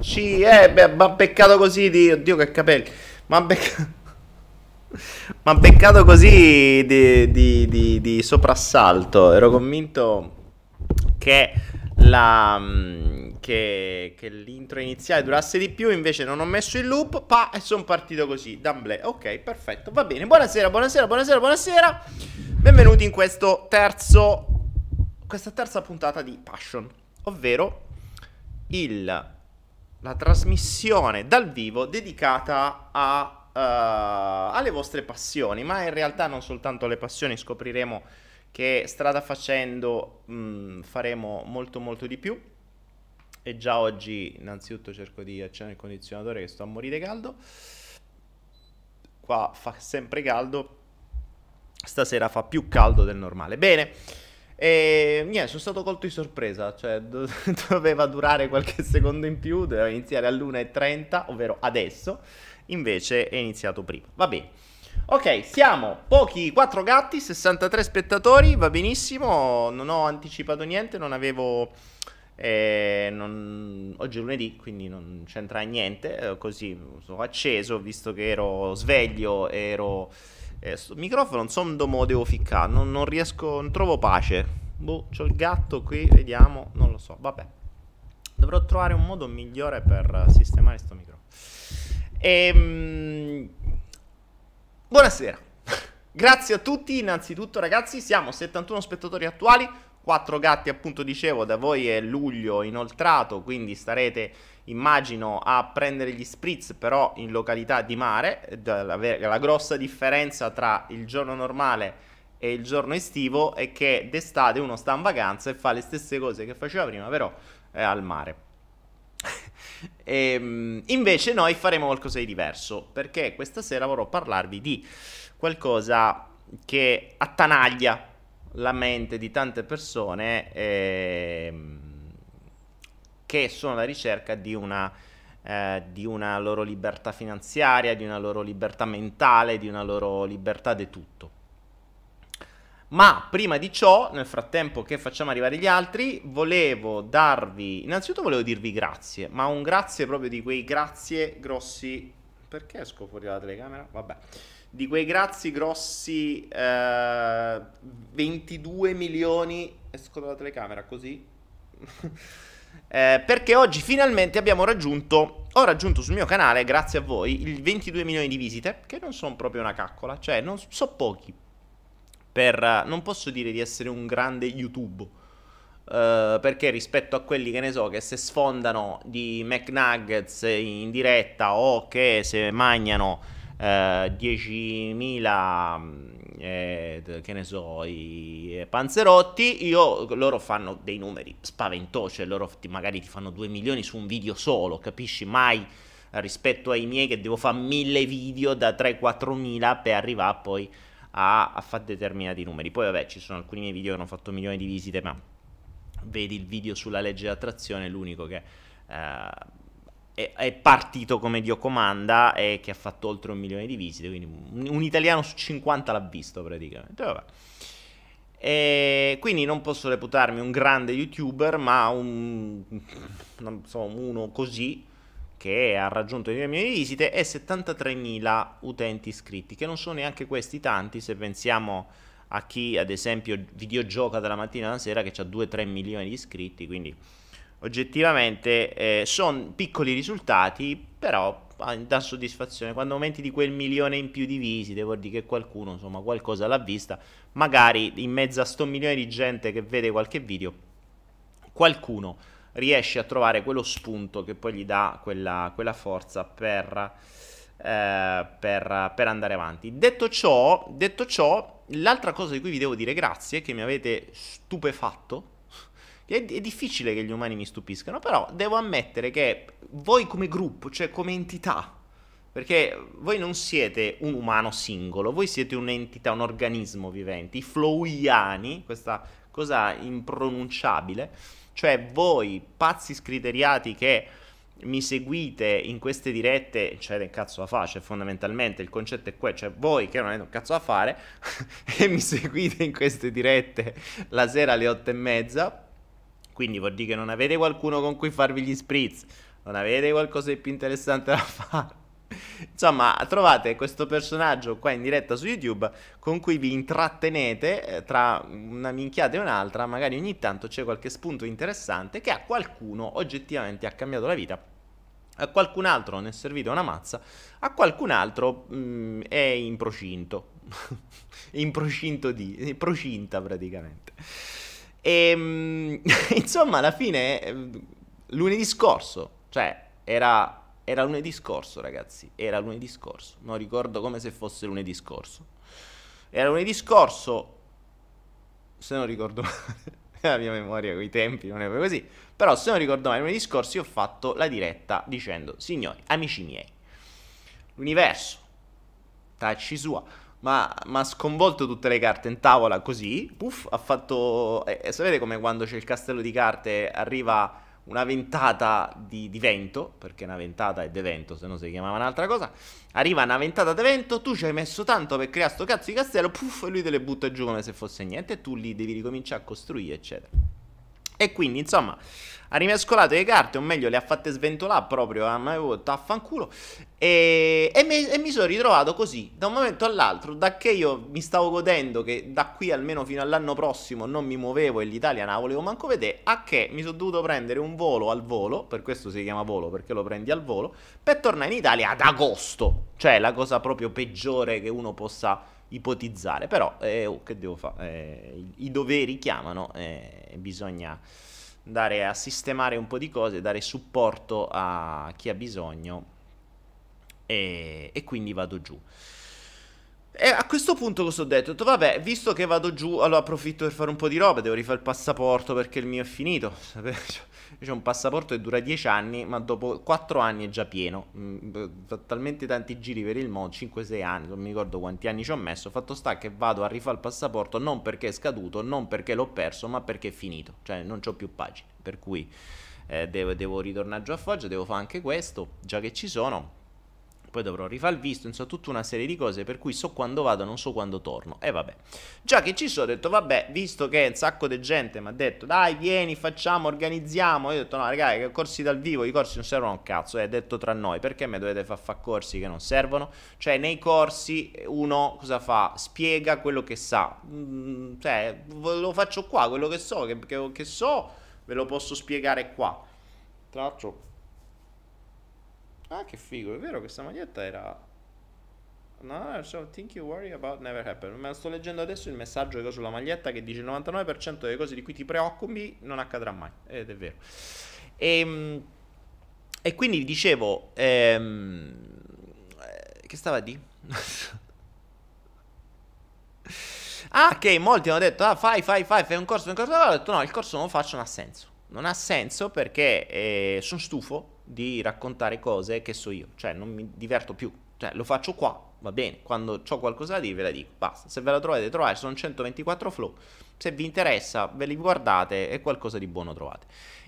Eccoci, eh, beh, ma beccato così di... Oddio che capelli. Ma beccato... Ma beccato così di, di, di, di soprassalto. Ero convinto che, la, mm, che, che, l'intro iniziale durasse di più. Invece non ho messo il loop. Pa, e sono partito così. D'amblè. Ok, perfetto. Va bene. Buonasera, buonasera, buonasera, buonasera. Benvenuti in questo terzo. Questa terza puntata di Passion. Ovvero il, la trasmissione dal vivo dedicata a uh, alle vostre passioni, ma in realtà non soltanto le passioni, scopriremo che strada facendo mh, mm, faremo molto molto di più. E già oggi innanzitutto cerco di accendere il condizionatore che sto a morire caldo. Qua fa sempre caldo. Stasera fa più caldo del normale. Bene. E niente, sono stato colto di sorpresa, cioè do- doveva durare qualche secondo in più, doveva iniziare all'1.30, ovvero adesso invece è iniziato prima. Va bene. Ok, siamo pochi, 4 gatti, 63 spettatori, va benissimo, non ho anticipato niente, non avevo... Eh, non... Oggi è lunedì, quindi non c'entra niente, eh, così sono acceso, visto che ero sveglio, ero... Eh, sto microfono, non so dove devo ficcare, non, non riesco, non trovo pace. Boh, c'ho il gatto qui, vediamo, non lo so, vabbè. Dovrò trovare un modo migliore per sistemare questo microfono. Ehm... Buonasera. Grazie a tutti, innanzitutto ragazzi, siamo 71 spettatori attuali, 4 gatti appunto dicevo, da voi è luglio inoltrato, quindi starete immagino a prendere gli spritz però in località di mare, la, grossa differenza tra il giorno normale e il giorno estivo è che d'estate uno sta in vacanza e fa le stesse cose che faceva prima, però è al mare. E, ehm, invece noi faremo qualcosa di diverso, perché questa sera vorrò parlarvi di qualcosa che attanaglia la mente di tante persone eh, che sono alla ricerca di una, eh, di una loro libertà finanziaria, di una loro libertà mentale, di una loro libertà di tutto. Ma prima di ciò, nel frattempo che facciamo arrivare gli altri, volevo darvi, innanzitutto volevo dirvi grazie, ma un grazie proprio di quei grazie grossi... Perché esco fuori dalla telecamera? Vabbè. Di quei grazie grossi eh, 22 milioni... Esco dalla telecamera così? eh, perché oggi finalmente abbiamo raggiunto, ho raggiunto sul mio canale, grazie a voi, il 22 milioni di visite, che non sono proprio una caccola, cioè non so pochi, per... non posso dire di essere un grande YouTube, uh, perché rispetto a quelli che ne so, che se sfondano di McNuggets in diretta o che se mangiano uh, 10.000... Eh, che ne so, i panzerotti, io, loro fanno dei numeri spaventosi, cioè loro ti, magari ti fanno 2 milioni su un video solo, capisci? Mai rispetto ai miei che devo fare mille video da 3-4 mila per arrivare poi a, a fare determinati numeri. Poi vabbè ci sono alcuni miei video che hanno fatto milioni di visite, ma vedi il video sulla legge d'attrazione, l'unico che eh, è, è, partito come Dio comanda e che ha fatto oltre un milione di visite, quindi un, un italiano su 50 l'ha visto praticamente. Vabbè. E quindi non posso reputarmi un grande youtuber, ma un, so, uno così che ha raggiunto le mie visite e 73.000 utenti iscritti, che non sono neanche questi tanti se pensiamo a chi ad esempio videogioca dalla mattina alla sera che ha 2-3 milioni di iscritti, quindi oggettivamente eh, sono piccoli risultati, però dà soddisfazione. Quando aumenti di quel milione in più di visite, vuol dire che qualcuno, insomma, qualcosa l'ha vista, magari in mezzo a sto milione di gente che vede qualche video, qualcuno riesce a trovare quello spunto che poi gli dà quella, quella forza per, eh, per, per, andare avanti. Detto ciò, detto ciò, l'altra cosa di cui vi devo dire grazie, che mi avete stupefatto, è, è difficile che gli umani mi stupiscano, però devo ammettere che voi come gruppo, cioè come entità, perché voi non siete un umano singolo, voi siete un'entità, un organismo vivente. I flowiani, questa cosa impronunciabile, cioè voi, pazzi scriteriati che mi seguite in queste dirette, cioè del cazzo da fare, cioè fondamentalmente il concetto è quello, cioè voi che non avete un cazzo da fare e mi seguite in queste dirette la sera alle otto e mezza, quindi vuol dire che non avete qualcuno con cui farvi gli spritz, Non avete qualcosa di più interessante da fare? Insomma, trovate questo personaggio qua in diretta su YouTube con cui vi intrattenete eh, tra una minchiata e un'altra, magari ogni tanto c'è qualche spunto interessante che a qualcuno oggettivamente ha cambiato la vita. A qualcun altro ne è servita una mazza, a qualcun altro mh, mm, è in procinto. in procinto di, in procinta praticamente. E mh, insomma, alla fine, eh, lunedì scorso, cioè era era lunedì scorso, ragazzi. Era lunedì scorso. Non ricordo come se fosse lunedì scorso. Era lunedì scorso. Se non ricordo male. la mia memoria con i tempi non è proprio così. Però se non ricordo male, lunedì scorso io ho fatto la diretta dicendo, signori, amici miei, l'universo, tacci sua, ma ha sconvolto tutte le carte in tavola così, puff, ha fatto... Eh, sapete come quando c'è il castello di carte arriva una ventata di, di, vento, perché una ventata è de vento, se no si chiamava un'altra cosa, arriva una ventata di vento, tu ci hai messo tanto per creare sto cazzo di castello, puff, e lui te le butta giù come se fosse niente, e tu lì devi ricominciare a costruire, eccetera. E quindi, insomma, ha rimescolato le carte, o meglio le ha fatte sventolare proprio, a me affanculo, e, e, mi, e mi sono ritrovato così, da un momento all'altro, da che io mi stavo godendo che da qui almeno fino all'anno prossimo non mi muovevo e l'Italia non la volevo manco vedere, a che mi sono dovuto prendere un volo al volo, per questo si chiama volo, perché lo prendi al volo, per tornare in Italia ad agosto, cioè la cosa proprio peggiore che uno possa ipotizzare, però eh, oh, che devo fare? Eh, i, i, doveri chiamano eh, bisogna andare a sistemare un po' di cose, dare supporto a chi ha bisogno e, e quindi vado giù. E a questo punto cosa ho detto? Ho detto, vabbè, visto che vado giù, allora approfitto per fare un po' di roba, devo rifare il passaporto perché il mio è finito. C'è un passaporto che dura 10 anni, ma dopo 4 anni è già pieno. Mm, ho talmente tanti giri per il mondo, 5-6 anni, non mi ricordo quanti anni ci ho messo. Fatto sta che vado a rifare il passaporto non perché è scaduto, non perché l'ho perso, ma perché è finito. Cioè non ho più pagine, per cui eh, devo, devo ritornare giù a Foggia, devo fare anche questo, già che ci sono poi dovrò rifare il visto, insomma tutta una serie di cose per cui so quando vado, non so quando torno. E vabbè, già che ci sono, ho detto vabbè, visto che un sacco di gente mi ha detto dai vieni, facciamo, organizziamo, io ho detto no ragazzi, corsi dal vivo, i corsi non servono a un cazzo, è detto tra noi, perché mi dovete far fare corsi che non servono? Cioè nei corsi uno cosa fa? Spiega quello che sa, mm, cioè lo faccio qua, quello che so, che, che, che so ve lo posso spiegare qua. Tra l'altro Ah, che figo, è vero, questa maglietta era... No, so, think you worry about never happen. Ma sto leggendo adesso il messaggio che ho sulla maglietta che dice il 99% delle cose di cui ti preoccupi non accadrà mai. Ed è vero. E, ehm, e quindi dicevo... Ehm, eh, che stava di? ah, ok, molti hanno detto, ah, fai, fai, fai, fai un corso, un corso. Ho detto, no, il corso non lo faccio, non ha senso. Non ha senso perché eh, sono stufo di raccontare cose che so io, cioè non mi diverto più, cioè lo faccio qua, va bene, quando ho qualcosa da dire ve la dico, basta, se ve la trovate trovate, sono 124 flow, se vi interessa ve li guardate e qualcosa di buono trovate.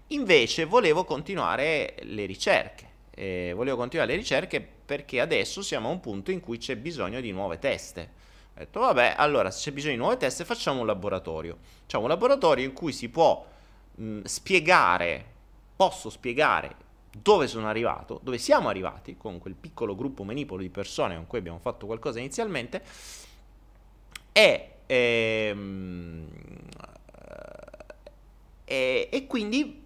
Invece volevo continuare le ricerche, eh, volevo continuare le ricerche perché adesso siamo a un punto in cui c'è bisogno di nuove teste. Ho detto vabbè, allora se c'è bisogno di nuove teste facciamo un laboratorio, facciamo un laboratorio in cui si può mh, spiegare, posso spiegare dove sono arrivato, dove siamo arrivati con quel piccolo gruppo manipolo di persone con cui abbiamo fatto qualcosa inizialmente e, ehm, e, e quindi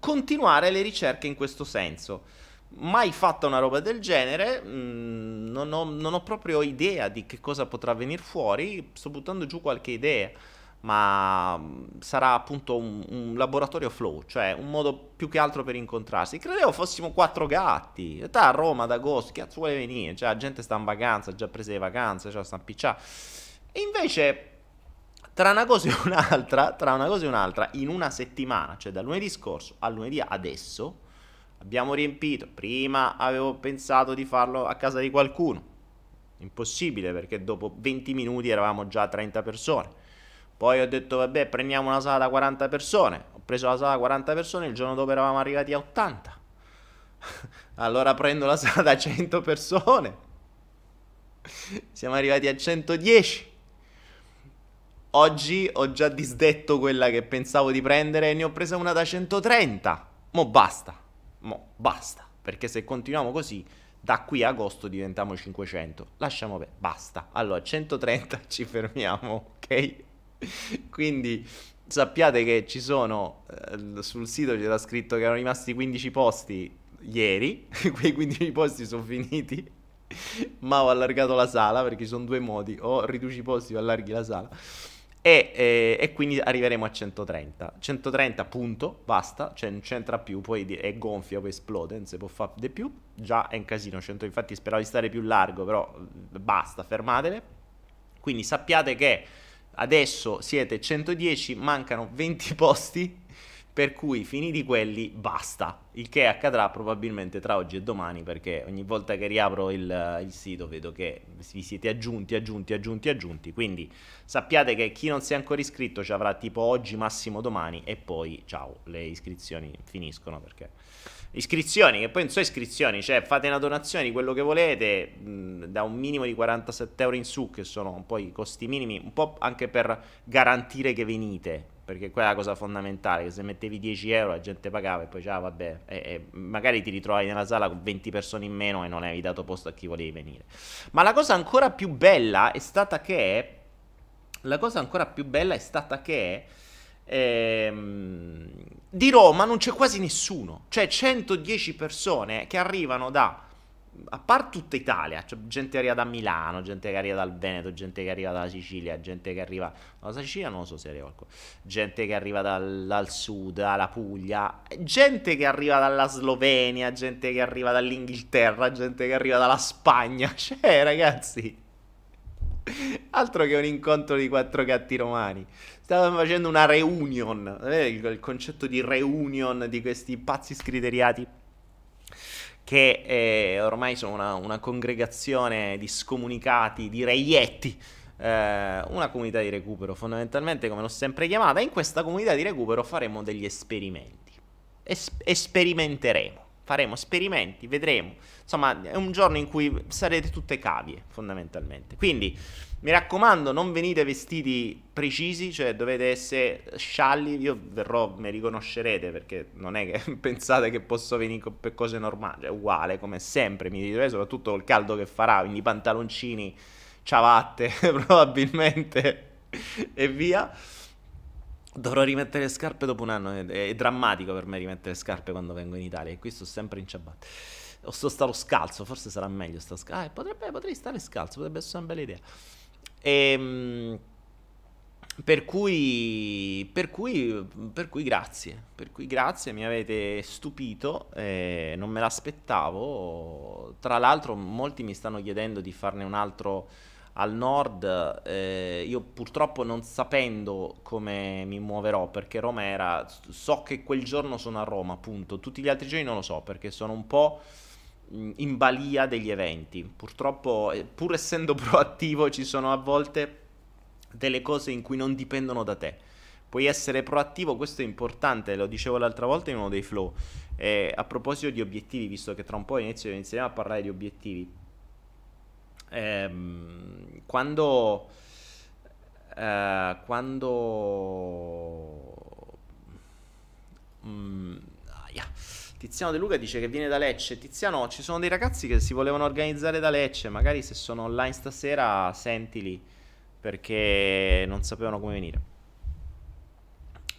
continuare le ricerche in questo senso. Mai fatta una roba del genere, mm, non, ho, non ho proprio idea di che cosa potrà venire fuori, sto buttando giù qualche idea ma mm, sarà appunto un, un, laboratorio flow, cioè un modo più che altro per incontrarsi. Credevo fossimo quattro gatti. a Roma ad agosto, che cazzo vuole venire? Cioè, la gente sta in vacanza, già preso le vacanze, cioè sta a picciare. E invece, tra una cosa e un'altra, tra una cosa e un'altra, in una settimana, cioè dal lunedì scorso al lunedì adesso, abbiamo riempito. Prima avevo pensato di farlo a casa di qualcuno. Impossibile perché dopo 20 minuti eravamo già a 30 persone poi ho detto, vabbè, prendiamo una sala da 40 persone. Ho preso la sala da 40 persone, il giorno dopo eravamo arrivati a 80. allora prendo la sala da 100 persone. Siamo arrivati a 110. Oggi ho già disdetto quella che pensavo di prendere e ne ho presa una da 130. Mo basta. mo basta, perché se continuiamo così da qui a agosto diventiamo 500. Lasciamo per basta. Allora, 130 ci fermiamo, ok? Quindi sappiate che ci sono eh, sul sito c'era scritto che erano rimasti 15 posti ieri, quei 15 posti sono finiti. Ma ho allargato la sala perché ci sono due modi, o riduci i posti o allarghi la sala. E, e, e, quindi arriveremo a 130. 130 punto, basta, cioè non c'entra più, poi è gonfia, poi esplode, non si può fare di più. Già è un casino, 100, infatti speravo di stare più largo, però basta, fermatele. Quindi sappiate che adesso siete 110, mancano 20 posti per cui finiti quelli basta, il che accadrà probabilmente tra oggi e domani perché ogni volta che riapro il, il, sito vedo che vi siete aggiunti, aggiunti, aggiunti, aggiunti, quindi sappiate che chi non si è ancora iscritto ci avrà tipo oggi, massimo domani e poi ciao, le iscrizioni finiscono perché... Iscrizioni, che poi non so iscrizioni, cioè fate una donazione di quello che volete, da un minimo di 47 euro in su, che sono poi i costi minimi, un po' anche per garantire che venite, perché quella è la cosa fondamentale, che se mettevi 10 euro la gente pagava e poi già ah, vabbè, e, e magari ti ritrovavi nella sala con 20 persone in meno e non avevi dato posto a chi volevi venire. Ma la cosa ancora più bella è stata che... La cosa ancora più bella è stata che... Ehm, di Roma non c'è quasi nessuno, cioè 110 persone che arrivano da a parte tutta Italia, cioè gente che arriva da Milano, gente che arriva dal Veneto, gente che arriva dalla Sicilia, gente che arriva dalla Sicilia non lo so se arriva qualcuno, gente che arriva dal, dal, sud, dalla Puglia, gente che arriva dalla Slovenia, gente che arriva dall'Inghilterra, gente che arriva dalla Spagna, cioè ragazzi, altro che un incontro di quattro gatti romani. Stavamo facendo una reunion, eh, il, concetto di reunion di questi pazzi scriteriati che eh, ormai sono una, una, congregazione di scomunicati, di reietti, eh, una comunità di recupero fondamentalmente come l'ho sempre chiamata. In questa comunità di recupero faremo degli esperimenti, es- sperimenteremo, faremo esperimenti, vedremo. Insomma, è un giorno in cui sarete tutte cavie fondamentalmente. Quindi mi raccomando, non venite vestiti precisi, cioè dovete essere scialli. Io verrò, mi riconoscerete perché non è che pensate che posso venire per cose normali, è uguale come sempre. Mi dite, soprattutto col caldo che farà, quindi pantaloncini, ciabatte, probabilmente e via. Dovrò rimettere scarpe dopo un anno. È, è, drammatico per me rimettere scarpe quando vengo in Italia. E qui sto sempre in ciabatte. O sto stato scalzo, forse sarà meglio sta scalzo. Ah, potrebbe, potrei stare scalzo, potrebbe essere una bella idea. E, ehm, per cui, per, cui, per cui grazie, per cui grazie, mi avete stupito, eh, non me l'aspettavo. Tra l'altro molti mi stanno chiedendo di farne un altro al nord, eh, io purtroppo non sapendo come mi muoverò, perché Roma era, so che quel giorno sono a Roma, appunto, tutti gli altri giorni non lo so, perché sono un po' in balia degli eventi. Purtroppo, eh, pur essendo proattivo, ci sono a volte delle cose in cui non dipendono da te. Puoi essere proattivo, questo è importante, lo dicevo l'altra volta in uno dei flow. Eh, a proposito di obiettivi, visto che tra un po' inizio, inizieremo a parlare di obiettivi. Ehm, quando... Eh, quando... Mm, ah, yeah Tiziano De Luca dice che viene da Lecce. Tiziano, ci sono dei ragazzi che si volevano organizzare da Lecce. Magari se sono online stasera, sentili perché non sapevano come venire.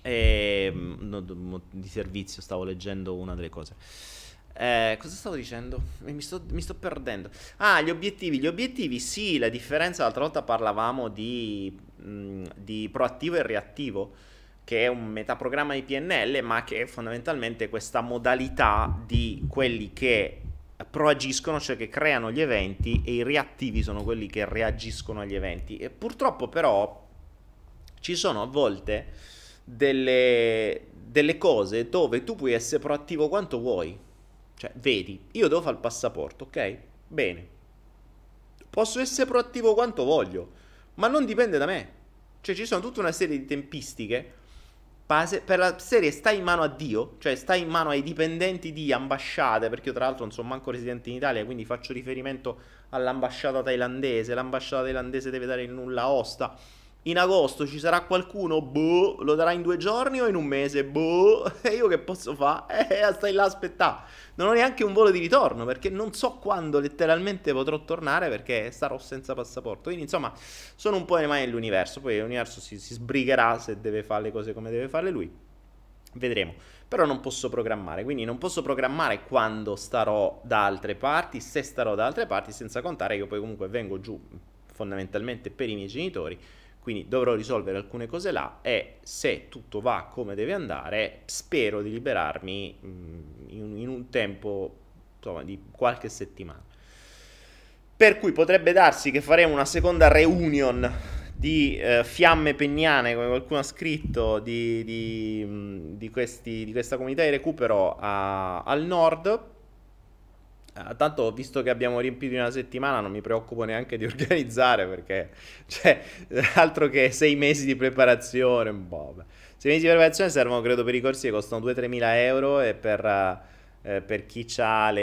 E, no, di servizio stavo leggendo una delle cose. Eh, cosa stavo dicendo? Mi sto, mi sto, perdendo. Ah, gli obiettivi. Gli obiettivi, sì, la differenza, l'altra volta parlavamo di, mh, di proattivo e reattivo che è un metaprogramma di PNL, ma che è fondamentalmente questa modalità di quelli che proagiscono, cioè che creano gli eventi, e i reattivi sono quelli che reagiscono agli eventi. E purtroppo però ci sono a volte delle, delle cose dove tu puoi essere proattivo quanto vuoi. Cioè, vedi, io devo fare il passaporto, ok? Bene. Posso essere proattivo quanto voglio, ma non dipende da me. Cioè, ci sono tutta una serie di tempistiche per la serie sta in mano a Dio, cioè sta in mano ai dipendenti di ambasciate, perché io tra l'altro non sono manco residente in Italia, quindi faccio riferimento all'ambasciata thailandese, l'ambasciata thailandese deve dare il nulla osta, in agosto ci sarà qualcuno, boh, lo darà in due giorni o in un mese, boh, e io che posso fare? Eh, stai là a aspettare. Non ho neanche un volo di ritorno perché non so quando letteralmente potrò tornare perché sarò senza passaporto. Quindi insomma sono un po' nei mani dell'universo, poi l'universo si, si sbrigherà se deve fare le cose come deve farle lui. Vedremo. Però non posso programmare, quindi non posso programmare quando starò da altre parti, se starò da altre parti, senza contare che io poi comunque vengo giù fondamentalmente per i miei genitori quindi dovrò risolvere alcune cose là e se tutto va come deve andare spero di liberarmi mm, in, in un tempo insomma, di qualche settimana. Per cui potrebbe darsi che faremo una seconda reunion di eh, fiamme pegnane, come qualcuno ha scritto, di, di, mm, di, questi, di questa comunità di recupero a, al nord Ah, tanto visto che abbiamo riempito una settimana non mi preoccupo neanche di organizzare perché cioè altro che sei mesi di preparazione boh, sei mesi di preparazione servono credo per i corsi che costano 2-3 mila euro e per, eh, per chi ha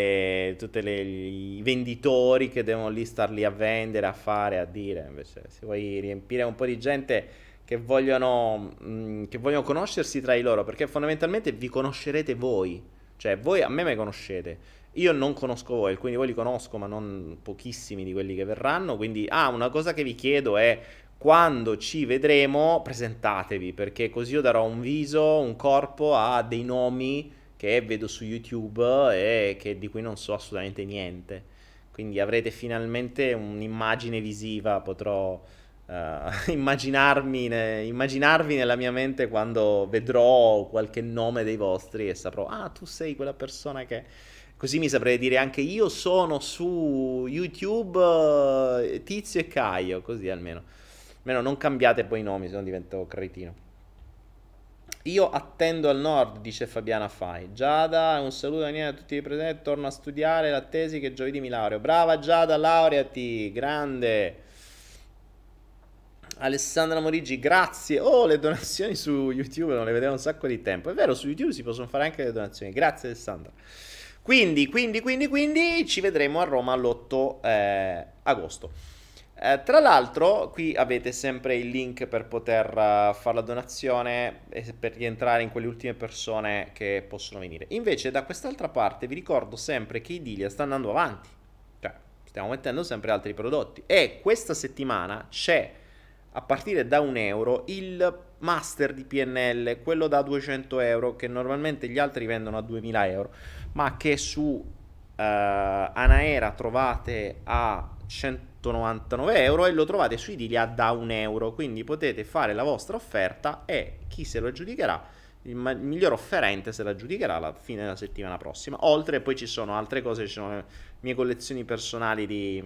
tutti i venditori che devono lì star lì a vendere a fare a dire. Invece se vuoi riempire un po' di gente che vogliono, mh, mm, che vogliono conoscersi tra di loro perché fondamentalmente vi conoscerete voi. Cioè voi a me mi conoscete io non conosco voi, quindi voi li conosco, ma non pochissimi di quelli che verranno. Quindi, ah, una cosa che vi chiedo è quando ci vedremo, presentatevi, perché così io darò un viso, un corpo a dei nomi che vedo su YouTube e che, di cui non so assolutamente niente. Quindi avrete finalmente un'immagine visiva, potrò uh, immaginarmi, ne, immaginarvi nella mia mente quando vedrò qualche nome dei vostri e saprò, ah, tu sei quella persona che Così mi saprei dire anche io sono su YouTube uh, Tizio e Caio, così almeno. Almeno non cambiate poi i nomi, se no divento cretino. Io attendo al nord, dice Fabiana Fai. Giada, un saluto a tutti i presenti. Torno a studiare la tesi che giovedì mi laureo. Brava Giada, laureati, grande. Alessandra Morigi, grazie. Oh, le donazioni su YouTube non le vedevo un sacco di tempo. È vero, su YouTube si possono fare anche le donazioni. Grazie Alessandra. Quindi, quindi, quindi, quindi ci vedremo a Roma l'8 eh, agosto. Eh, tra l'altro, qui avete sempre il link per poter uh, fare la donazione e per rientrare in quelle ultime persone che possono venire. Invece, da quest'altra parte, vi ricordo sempre che Idilia sta andando avanti. Cioè, stiamo mettendo sempre altri prodotti. E questa settimana c'è, a partire da un euro, il master di PNL, quello da 200 euro, che normalmente gli altri vendono a 2000 euro ma che su uh, Anaera trovate a 199 euro e lo trovate su Idilia da 1 euro. Quindi potete fare la vostra offerta e chi se lo aggiudicherà, il, miglior offerente se la aggiudicherà alla fine della settimana prossima. Oltre poi ci sono altre cose, ci sono le mie collezioni personali di,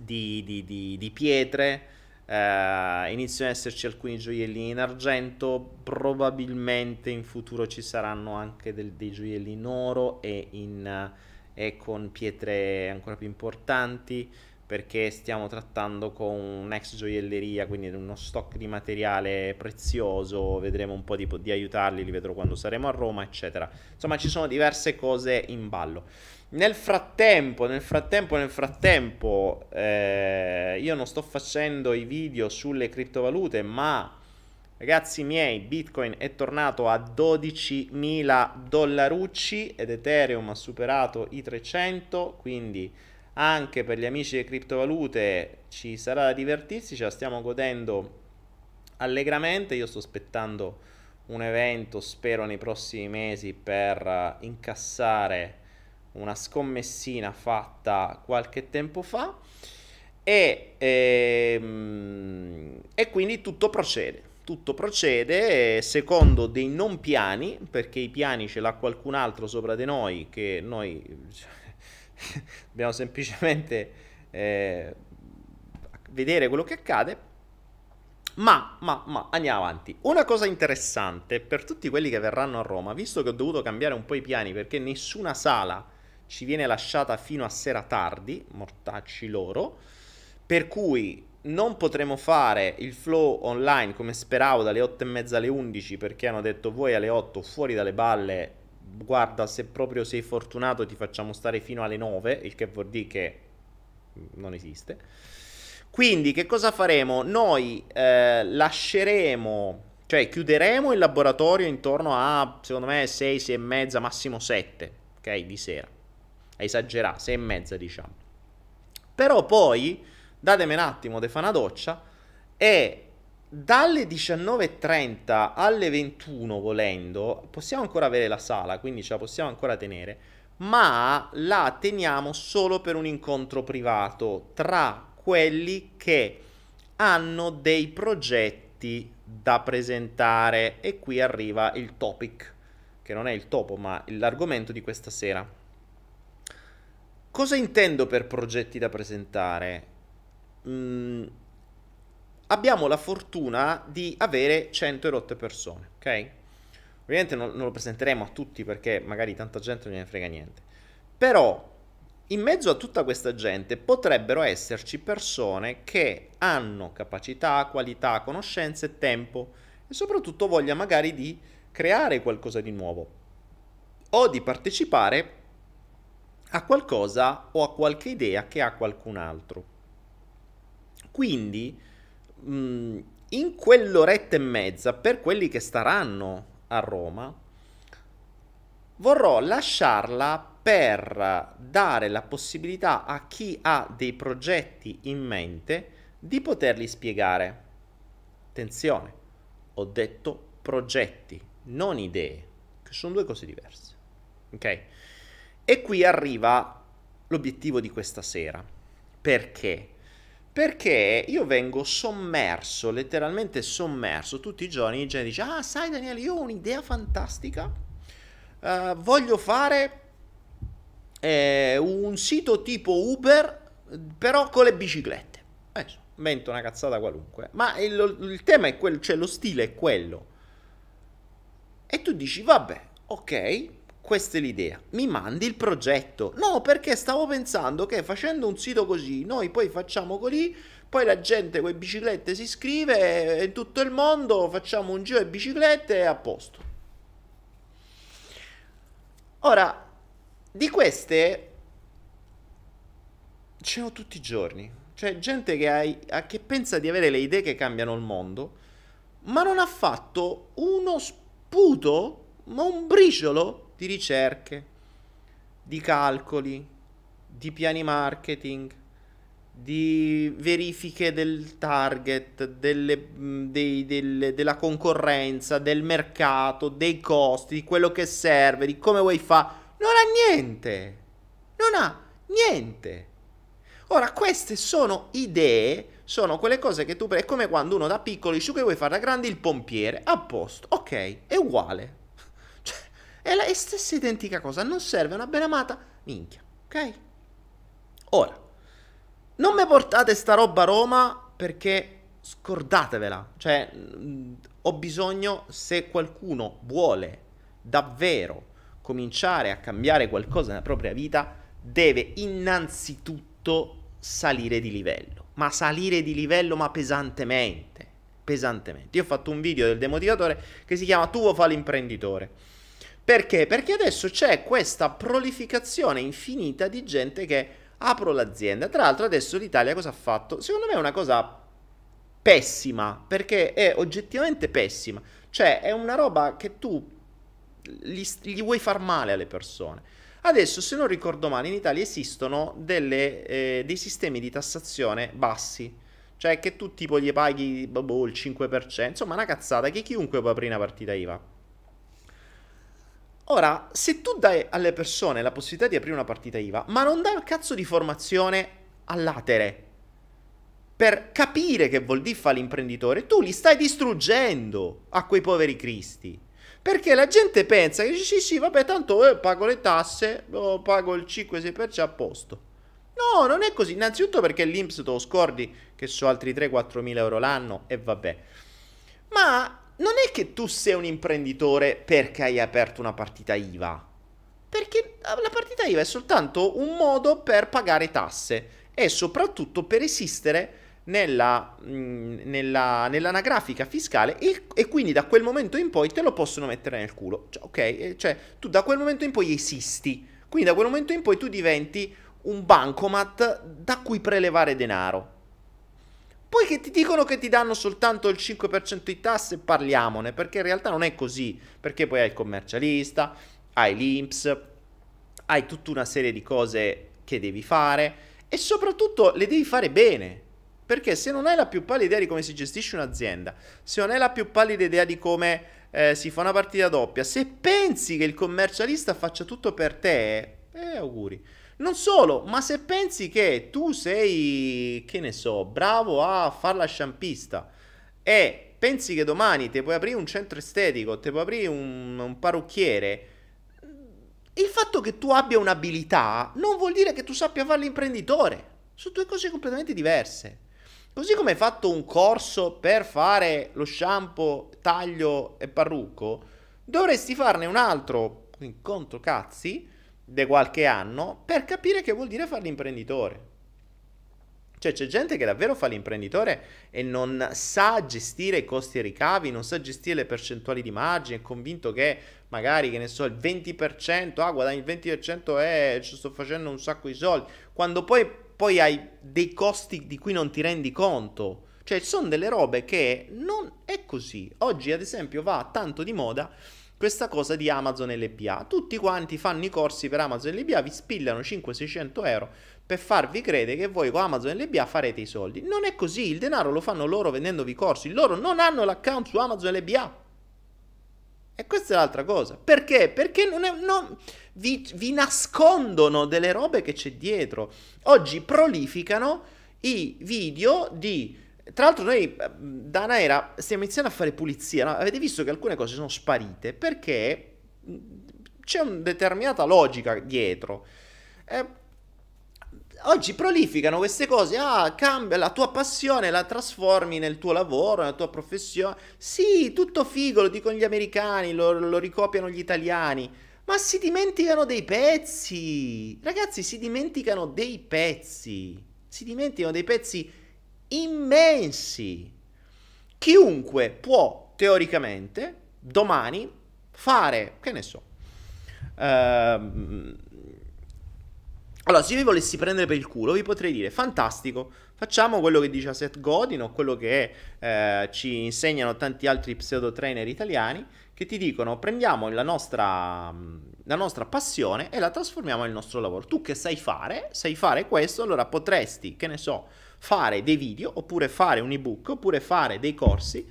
di, di, di pietre Uh, iniziano ad esserci alcuni gioielli in argento, probabilmente in futuro ci saranno anche del, dei gioielli in oro e, in, e, con pietre ancora più importanti perché stiamo trattando con un'ex gioielleria, quindi uno stock di materiale prezioso, vedremo un po' di, di aiutarli, li vedrò quando saremo a Roma, eccetera. Insomma, ci sono diverse cose in ballo. Nel frattempo, nel frattempo, nel frattempo, eh, io non sto facendo i video sulle criptovalute, ma ragazzi miei, Bitcoin è tornato a 12.000 dollarucci ed Ethereum ha superato i 300, quindi anche per gli amici delle criptovalute ci sarà da divertirsi, ce la stiamo godendo allegramente, io sto aspettando un evento, spero nei prossimi mesi, per incassare una scommessina fatta qualche tempo fa e, ehm, e quindi tutto procede. Tutto procede secondo dei non piani, perché i piani ce l'ha qualcun altro sopra di noi che noi dobbiamo semplicemente eh, vedere quello che accade. Ma, ma, ma, andiamo avanti. Una cosa interessante per tutti quelli che verranno a Roma, visto che ho dovuto cambiare un po' i piani perché nessuna sala ci viene lasciata fino a sera tardi, mortacci loro, per cui non potremo fare il flow online come speravo dalle 8 e mezza alle 11 perché hanno detto voi alle 8 fuori dalle balle, guarda se proprio sei fortunato ti facciamo stare fino alle 9, il che vuol dire che non esiste. Quindi che cosa faremo? Noi eh, lasceremo, cioè chiuderemo il laboratorio intorno a, secondo me, 6, 6 e mezza, massimo 7, ok, di sera. Esagerato, 6 e mezza diciamo. Però poi, datemi un attimo di fare una doccia e dalle 19.30 alle 21 volendo, possiamo ancora avere la sala, quindi ce la possiamo ancora tenere, ma la teniamo solo per un incontro privato tra quelli che hanno dei progetti da presentare e qui arriva il topic, che non è il topo, ma l'argomento di questa sera. Cosa intendo per progetti da presentare? Mm, abbiamo la fortuna di avere 100 erotte persone, ok? Ovviamente non, non, lo presenteremo a tutti perché magari tanta gente non gliene frega niente. Però in mezzo a tutta questa gente potrebbero esserci persone che hanno capacità, qualità, conoscenze, tempo e soprattutto voglia magari di creare qualcosa di nuovo o di partecipare a qualcosa o a qualche idea che ha qualcun altro. Quindi, mh, in quell'oretta e mezza, per quelli che staranno a Roma, vorrò lasciarla per dare la possibilità a chi ha dei progetti in mente di poterli spiegare. Attenzione, ho detto progetti, non idee, che sono due cose diverse. Ok? E qui arriva l'obiettivo di questa sera. Perché? Perché io vengo sommerso, letteralmente sommerso tutti i giorni. Gente dice: Ah, sai, Daniele, io ho un'idea fantastica. Uh, voglio fare eh, un sito tipo Uber, però con le biciclette. Eh, invento una cazzata qualunque. Ma il, il tema è quello, cioè lo stile è quello. E tu dici, vabbè, ok, questa è l'idea. Mi mandi il progetto. No, perché stavo pensando che facendo un sito così, noi poi facciamo così, poi la gente con le biciclette si iscrive in tutto il mondo, facciamo un giro di biciclette e a posto. Ora, di queste ce n'ho tutti i giorni. Cioè, gente che, hai, che pensa di avere le idee che cambiano il mondo, ma non ha fatto uno sputo, ma un briciolo di ricerche, di calcoli, di piani marketing, di verifiche del target, delle, dei, delle, della concorrenza, del mercato, dei costi, di quello che serve, di come vuoi fare non ha niente. Non ha niente. Ora, queste sono idee, sono quelle cose che tu... È come quando uno da piccolo dice che vuoi fare da grande il pompiere. A posto. Ok, è uguale. È la stessa identica cosa. Non serve una benamata minchia. Ok? Ora, non mi portate sta roba a Roma perché scordatevela. Cioè, mh, ho bisogno, se qualcuno vuole davvero cominciare a cambiare qualcosa nella propria vita, deve innanzitutto salire di livello. Ma salire di livello, ma pesantemente. Pesantemente. Io ho fatto un video del demotivatore che si chiama Tu fa l'imprenditore. Perché? Perché adesso c'è questa prolificazione infinita di gente che apro l'azienda. Tra l'altro adesso l'Italia cosa ha fatto? Secondo me è una cosa pessima, perché è oggettivamente pessima. Cioè è una roba che tu gli, gli vuoi far male alle persone. Adesso, se non ricordo male, in Italia esistono delle, eh, dei sistemi di tassazione bassi. Cioè che tu tipo gli paghi boh, il 5%, insomma una cazzata che chiunque può aprire una partita IVA. Ora, se tu dai alle persone la possibilità di aprire una partita IVA, ma non dai un cazzo di formazione all'atere per capire che vuol dire fare l'imprenditore, tu li stai distruggendo a quei poveri cristi. Perché la gente pensa che sì, sì, vabbè, tanto eh, pago le tasse, oh, pago il 5-6% a posto. No, non è così. Innanzitutto perché l'Inps te lo scordi che so altri 3-4 mila euro l'anno e vabbè. Ma non è che tu sei un imprenditore perché hai aperto una partita IVA. Perché la partita IVA è soltanto un modo per pagare tasse e soprattutto per esistere nella, mh, mm, nella, nell'anagrafica fiscale e, e, quindi da quel momento in poi te lo possono mettere nel culo. Cioè, ok, cioè tu da quel momento in poi esisti, quindi da quel momento in poi tu diventi un bancomat da cui prelevare denaro. Poi che ti dicono che ti danno soltanto il 5% di tasse, parliamone, perché in realtà non è così, perché poi hai il commercialista, hai l'INPS, hai tutta una serie di cose che devi fare e soprattutto le devi fare bene. Perché se non hai la più pallida idea di come si gestisce un'azienda, se non hai la più pallida idea di come eh, si fa una partita doppia, se pensi che il commercialista faccia tutto per te, eh, auguri. Non solo, ma se pensi che tu sei, che ne so, bravo a fare la sciampista e pensi che domani ti puoi aprire un centro estetico, ti puoi aprire un, un parrucchiere, il fatto che tu abbia un'abilità non vuol dire che tu sappia fare l'imprenditore. Sono due cose completamente diverse. Così come hai fatto un corso per fare lo shampoo, taglio e parrucco, dovresti farne un altro incontro cazzi di qualche anno per capire che vuol dire fare l'imprenditore. Cioè c'è gente che davvero fa l'imprenditore e non sa gestire i costi e ricavi, non sa gestire le percentuali di margine, è convinto che magari, che ne so, il 20%, ah guadagni il 20% e ci sto facendo un sacco di soldi, quando poi, poi hai dei costi di cui non ti rendi conto. Cioè sono delle robe che non è così. Oggi ad esempio va tanto di moda questa cosa di Amazon LBA. Tutti quanti fanno i corsi per Amazon LBA, vi spillano 500-600 euro per farvi credere che voi con Amazon LBA farete i soldi. Non è così, il denaro lo fanno loro vendendovi corsi, loro non hanno l'account su Amazon LBA. E questa è l'altra cosa. Perché? Perché non è, non, vi, vi nascondono delle robe che c'è dietro. Oggi prolificano i video di tra l'altro noi da Naera stiamo iniziando a fare pulizia, no? avete visto che alcune cose sono sparite perché c'è una determinata logica dietro. Eh, oggi prolificano queste cose, ah, cambia la tua passione, la trasformi nel tuo lavoro, nella tua professione. Sì, tutto figo, lo dicono gli americani, lo, lo ricopiano gli italiani, ma si dimenticano dei pezzi. Ragazzi, si dimenticano dei pezzi. Si dimenticano dei pezzi immensi. Chiunque può teoricamente domani fare, che ne so, ehm, allora, se io vi volessi prendere per il culo, vi potrei dire, fantastico, facciamo quello che dice Seth Godin o quello che eh, ci insegnano tanti altri pseudo trainer italiani, che ti dicono, prendiamo la nostra, la nostra passione e la trasformiamo nel nostro lavoro. Tu che sai fare, sai fare questo, allora potresti, che ne so, fare dei video, oppure fare un ebook, oppure fare dei corsi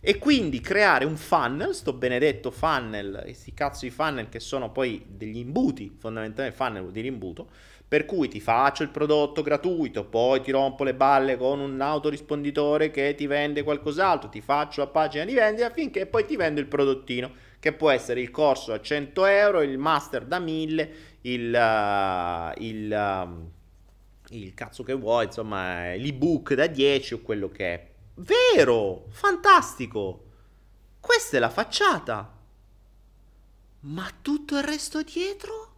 e quindi creare un funnel, sto benedetto funnel, questi cazzo di funnel che sono poi degli imbuti, fondamentalmente funnel vuol dire imbuto, per cui ti faccio il prodotto gratuito, poi ti rompo le balle con un autorisponditore che ti vende qualcos'altro, ti faccio la pagina di vendita finché poi ti vendo il prodottino, che può essere il corso a 100 euro, il master da 1000, il, uh, il uh, il cazzo che vuoi, insomma, l'ebook da 10 o quello che è. Vero, fantastico. Questa è la facciata. Ma tutto il resto dietro?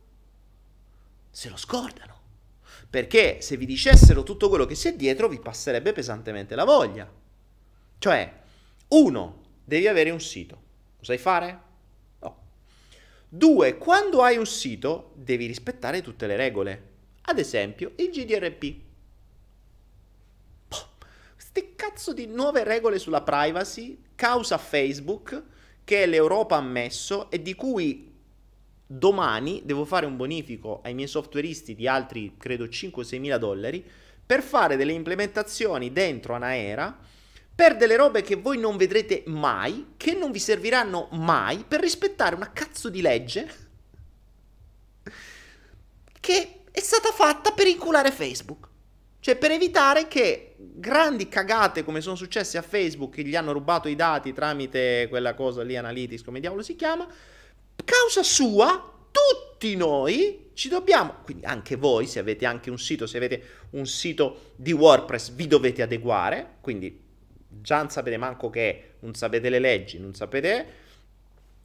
Se lo scordano. Perché se vi dicessero tutto quello che c'è dietro vi passerebbe pesantemente la voglia. Cioè, uno, devi avere un sito. Lo sai fare? No. Due, quando hai un sito devi rispettare tutte le regole. Ad esempio, il GDRP. Queste cazzo di nuove regole sulla privacy, causa Facebook, che l'Europa ha messo e di cui domani devo fare un bonifico ai miei softwareisti di altri, credo, 5-6 mila dollari, per fare delle implementazioni dentro Anaera per delle robe che voi non vedrete mai, che non vi serviranno mai, per rispettare una cazzo di legge che è stata fatta per inculare Facebook. Cioè per evitare che grandi cagate come sono successe a Facebook, che gli hanno rubato i dati tramite quella cosa lì, Analytics, come diavolo si chiama, causa sua, tutti noi ci dobbiamo, quindi anche voi, se avete anche un sito, se avete un sito di WordPress, vi dovete adeguare, quindi già non sapete manco che non sapete le leggi, non sapete...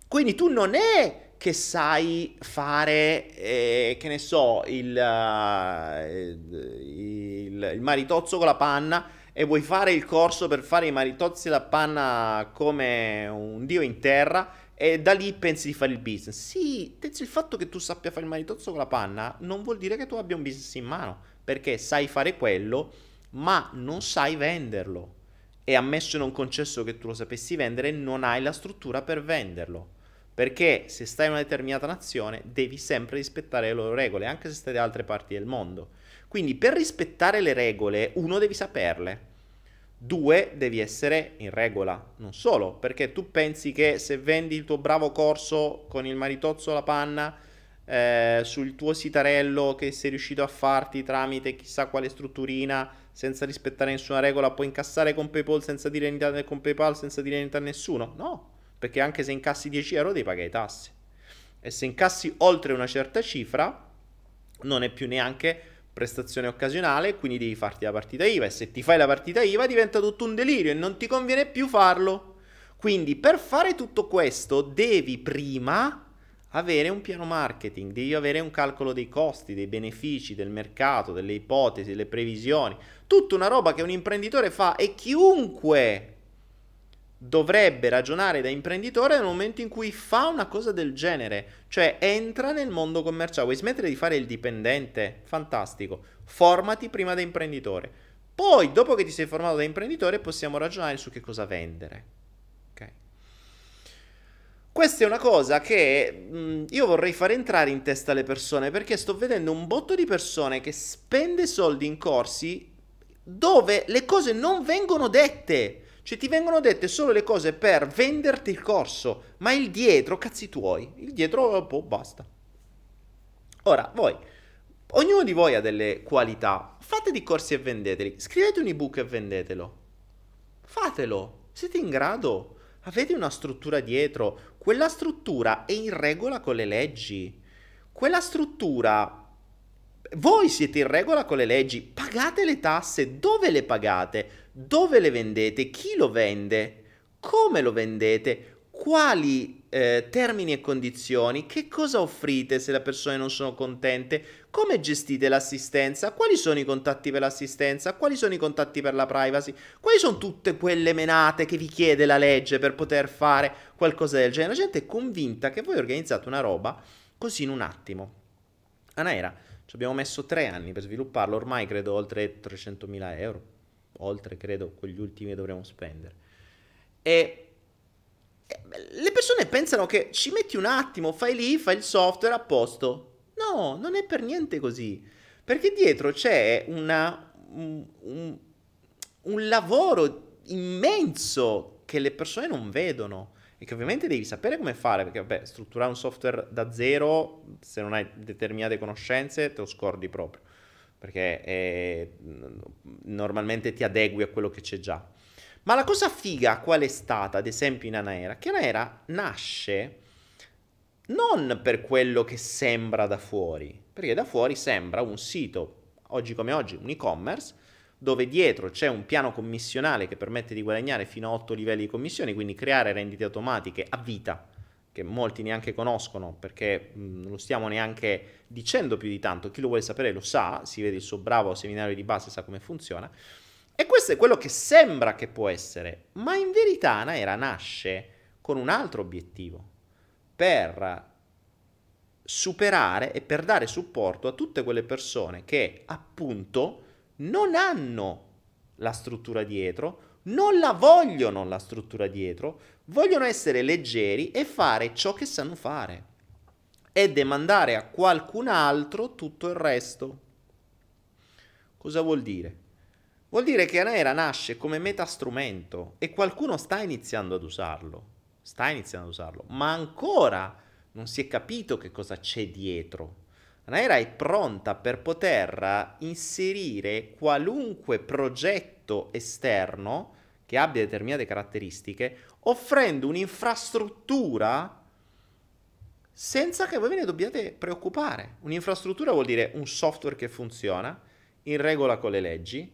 Quindi tu non è che sai fare, eh, che ne so, il, uh, il, il, maritozzo con la panna e vuoi fare il corso per fare i maritozzi la panna come un dio in terra e da lì pensi di fare il business. Sì, il fatto che tu sappia fare il maritozzo con la panna non vuol dire che tu abbia un business in mano, perché sai fare quello ma non sai venderlo. E ammesso e non concesso che tu lo sapessi vendere, non hai la struttura per venderlo. Perché se stai in una determinata nazione devi sempre rispettare le loro regole, anche se stai da altre parti del mondo. Quindi per rispettare le regole, uno devi saperle. Due, devi essere in regola. Non solo, perché tu pensi che se vendi il tuo bravo corso con il maritozzo alla panna eh, sul tuo sitarello che sei riuscito a farti tramite chissà quale strutturina senza rispettare nessuna regola, puoi incassare con PayPal senza dire niente con PayPal senza dire niente a nessuno? No, perché anche se incassi 10 euro devi pagare le tasse. E se incassi oltre una certa cifra, non è più neanche prestazione occasionale, quindi devi farti la partita IVA. E se ti fai la partita IVA diventa tutto un delirio e non ti conviene più farlo. Quindi per fare tutto questo devi prima avere un piano marketing, devi avere un calcolo dei costi, dei benefici, del mercato, delle ipotesi, delle previsioni, tutta una roba che un imprenditore fa e chiunque dovrebbe ragionare da imprenditore nel momento in cui fa una cosa del genere, cioè entra nel mondo commerciale, vuoi smettere di fare il dipendente? Fantastico, formati prima da imprenditore. Poi, dopo che ti sei formato da imprenditore, possiamo ragionare su che cosa vendere. Questa è una cosa che mh, mm, io vorrei fare entrare in testa alle persone perché sto vedendo un botto di persone che spende soldi in corsi dove le cose non vengono dette. Cioè ti vengono dette solo le cose per venderti il corso, ma il dietro, cazzi tuoi, il dietro, boh, basta. Ora, voi, ognuno di voi ha delle qualità, fate di corsi e vendeteli, scrivete un ebook e vendetelo. Fatelo, siete in grado, avete una struttura dietro, quella struttura è in regola con le leggi. Quella struttura... Voi siete in regola con le leggi, pagate le tasse, dove le pagate, dove le vendete, chi lo vende, come lo vendete, quali eh, termini e condizioni, che cosa offrite se le persone non sono contente, come gestite l'assistenza, quali sono i contatti per l'assistenza, quali sono i contatti per la privacy, quali sono tutte quelle menate che vi chiede la legge per poter fare qualcosa del genere. La gente è convinta che voi organizzate una roba così in un attimo. Anaera, ci abbiamo messo tre anni per svilupparlo, ormai credo oltre 300.000 euro, oltre credo quegli ultimi dovremo spendere. E le persone pensano che ci metti un attimo, fai lì, fai il software a posto. No, non è per niente così. Perché dietro c'è una, un, un, un lavoro immenso che le persone non vedono e che ovviamente devi sapere come fare, perché vabbè, strutturare un software da zero, se non hai determinate conoscenze, te lo scordi proprio, perché è, normalmente ti adegui a quello che c'è già. Ma la cosa figa qual è stata, ad esempio, in Anaera? Che Anaera nasce non per quello che sembra da fuori, perché da fuori sembra un sito, oggi come oggi, un e-commerce, dove dietro c'è un piano commissionale che permette di guadagnare fino a 8 livelli di commissioni, quindi creare rendite automatiche a vita, che molti neanche conoscono perché non lo stiamo neanche dicendo più di tanto, chi lo vuole sapere lo sa, si vede il suo bravo seminario di base, sa come funziona. E questo è quello che sembra che può essere, ma in verità Naira nasce con un altro obiettivo, per superare e per dare supporto a tutte quelle persone che appunto non hanno la struttura dietro, non la vogliono la struttura dietro, vogliono essere leggeri e fare ciò che sanno fare e demandare a qualcun altro tutto il resto. Cosa vuol dire? Vuol dire che Anaera nasce come metastrumento e qualcuno sta iniziando ad usarlo. Sta iniziando ad usarlo, ma ancora non si è capito che cosa c'è dietro. Anaera è pronta per poter inserire qualunque progetto esterno che abbia determinate caratteristiche, offrendo un'infrastruttura senza che voi ve ne dobbiate preoccupare. Un'infrastruttura vuol dire un software che funziona, in regola con le leggi,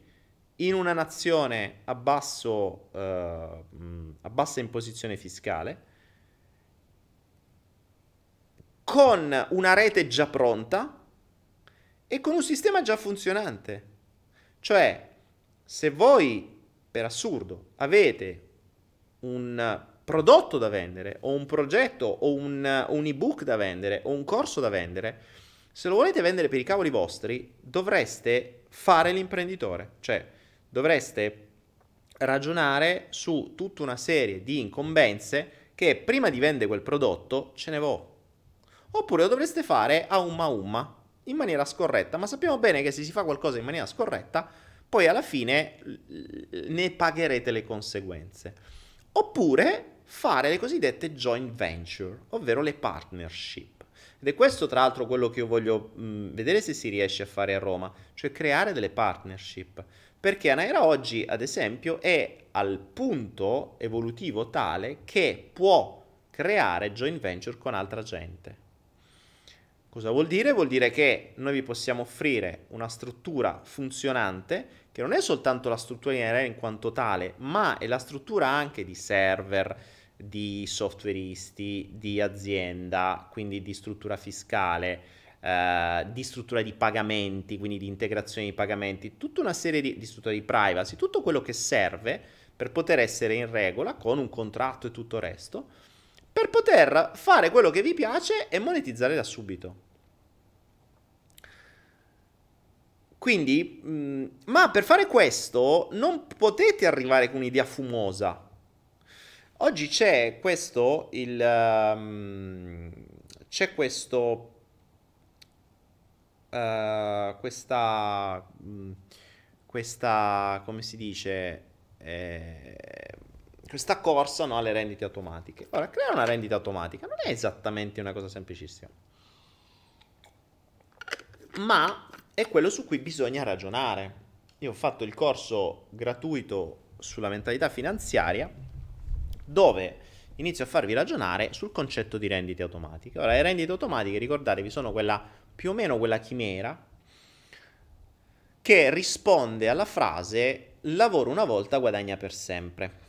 in una nazione a, basso, uh, a bassa imposizione fiscale, con una rete già pronta e con un sistema già funzionante. Cioè, se voi, per assurdo, avete un prodotto da vendere, o un progetto, o un, un ebook da vendere, o un corso da vendere, se lo volete vendere per i cavoli vostri, dovreste fare l'imprenditore. Cioè, dovreste ragionare su tutta una serie di incombenze che prima di vendere quel prodotto ce ne vo. Oppure lo dovreste fare a umma umma, in maniera scorretta, ma sappiamo bene che se si fa qualcosa in maniera scorretta, poi alla fine ne pagherete le conseguenze. Oppure fare le cosiddette joint venture, ovvero le partnership. Ed è questo tra l'altro quello che io voglio mh, vedere se si riesce a fare a Roma, cioè creare delle partnership. Perché Anaera oggi, ad esempio, è al punto evolutivo tale che può creare joint venture con altra gente. Cosa vuol dire? Vuol dire che noi vi possiamo offrire una struttura funzionante che non è soltanto la struttura in aereo in quanto tale, ma è la struttura anche di server, di softwareisti, di azienda, quindi di struttura fiscale, eh, di struttura di pagamenti, quindi di integrazione di pagamenti, tutta una serie di, di strutture di privacy, tutto quello che serve per poter essere in regola con un contratto e tutto il resto per poter fare quello che vi piace e monetizzare da subito. Quindi, mm, ma per fare questo non potete arrivare con un'idea fumosa. Oggi c'è questo, il, um, c'è questo, uh, questa, mh, questa, come si dice, eh, questa corsa no, alle rendite automatiche. Ora, creare una rendita automatica non è esattamente una cosa semplicissima, ma è quello su cui bisogna ragionare. Io ho fatto il corso gratuito sulla mentalità finanziaria dove inizio a farvi ragionare sul concetto di rendite automatiche. Ora, le rendite automatiche, ricordatevi, sono quella più o meno quella chimera che risponde alla frase lavoro una volta, guadagna per sempre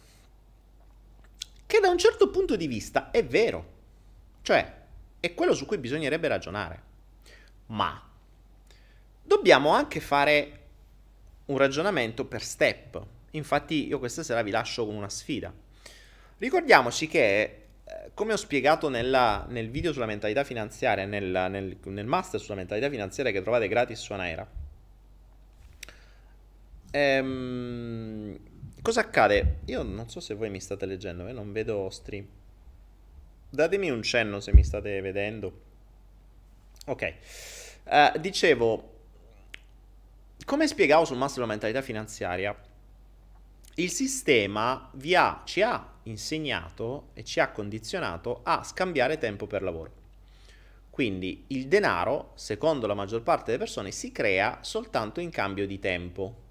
che da un certo punto di vista è vero, cioè è quello su cui bisognerebbe ragionare. Ma dobbiamo anche fare un ragionamento per step. Infatti io questa sera vi lascio con una sfida. Ricordiamoci che, eh, come ho spiegato nella, nel video sulla mentalità finanziaria, nel, nel, nel, master sulla mentalità finanziaria che trovate gratis su Anaera, ehm, Cosa accade? Io non so se voi mi state leggendo, eh? non vedo stream. Datemi un cenno se mi state vedendo. Ok. Uh, dicevo, come spiegavo sul master della mentalità finanziaria, il sistema ha, ci ha insegnato e ci ha condizionato a scambiare tempo per lavoro. Quindi il denaro, secondo la maggior parte delle persone, si crea soltanto in cambio di tempo.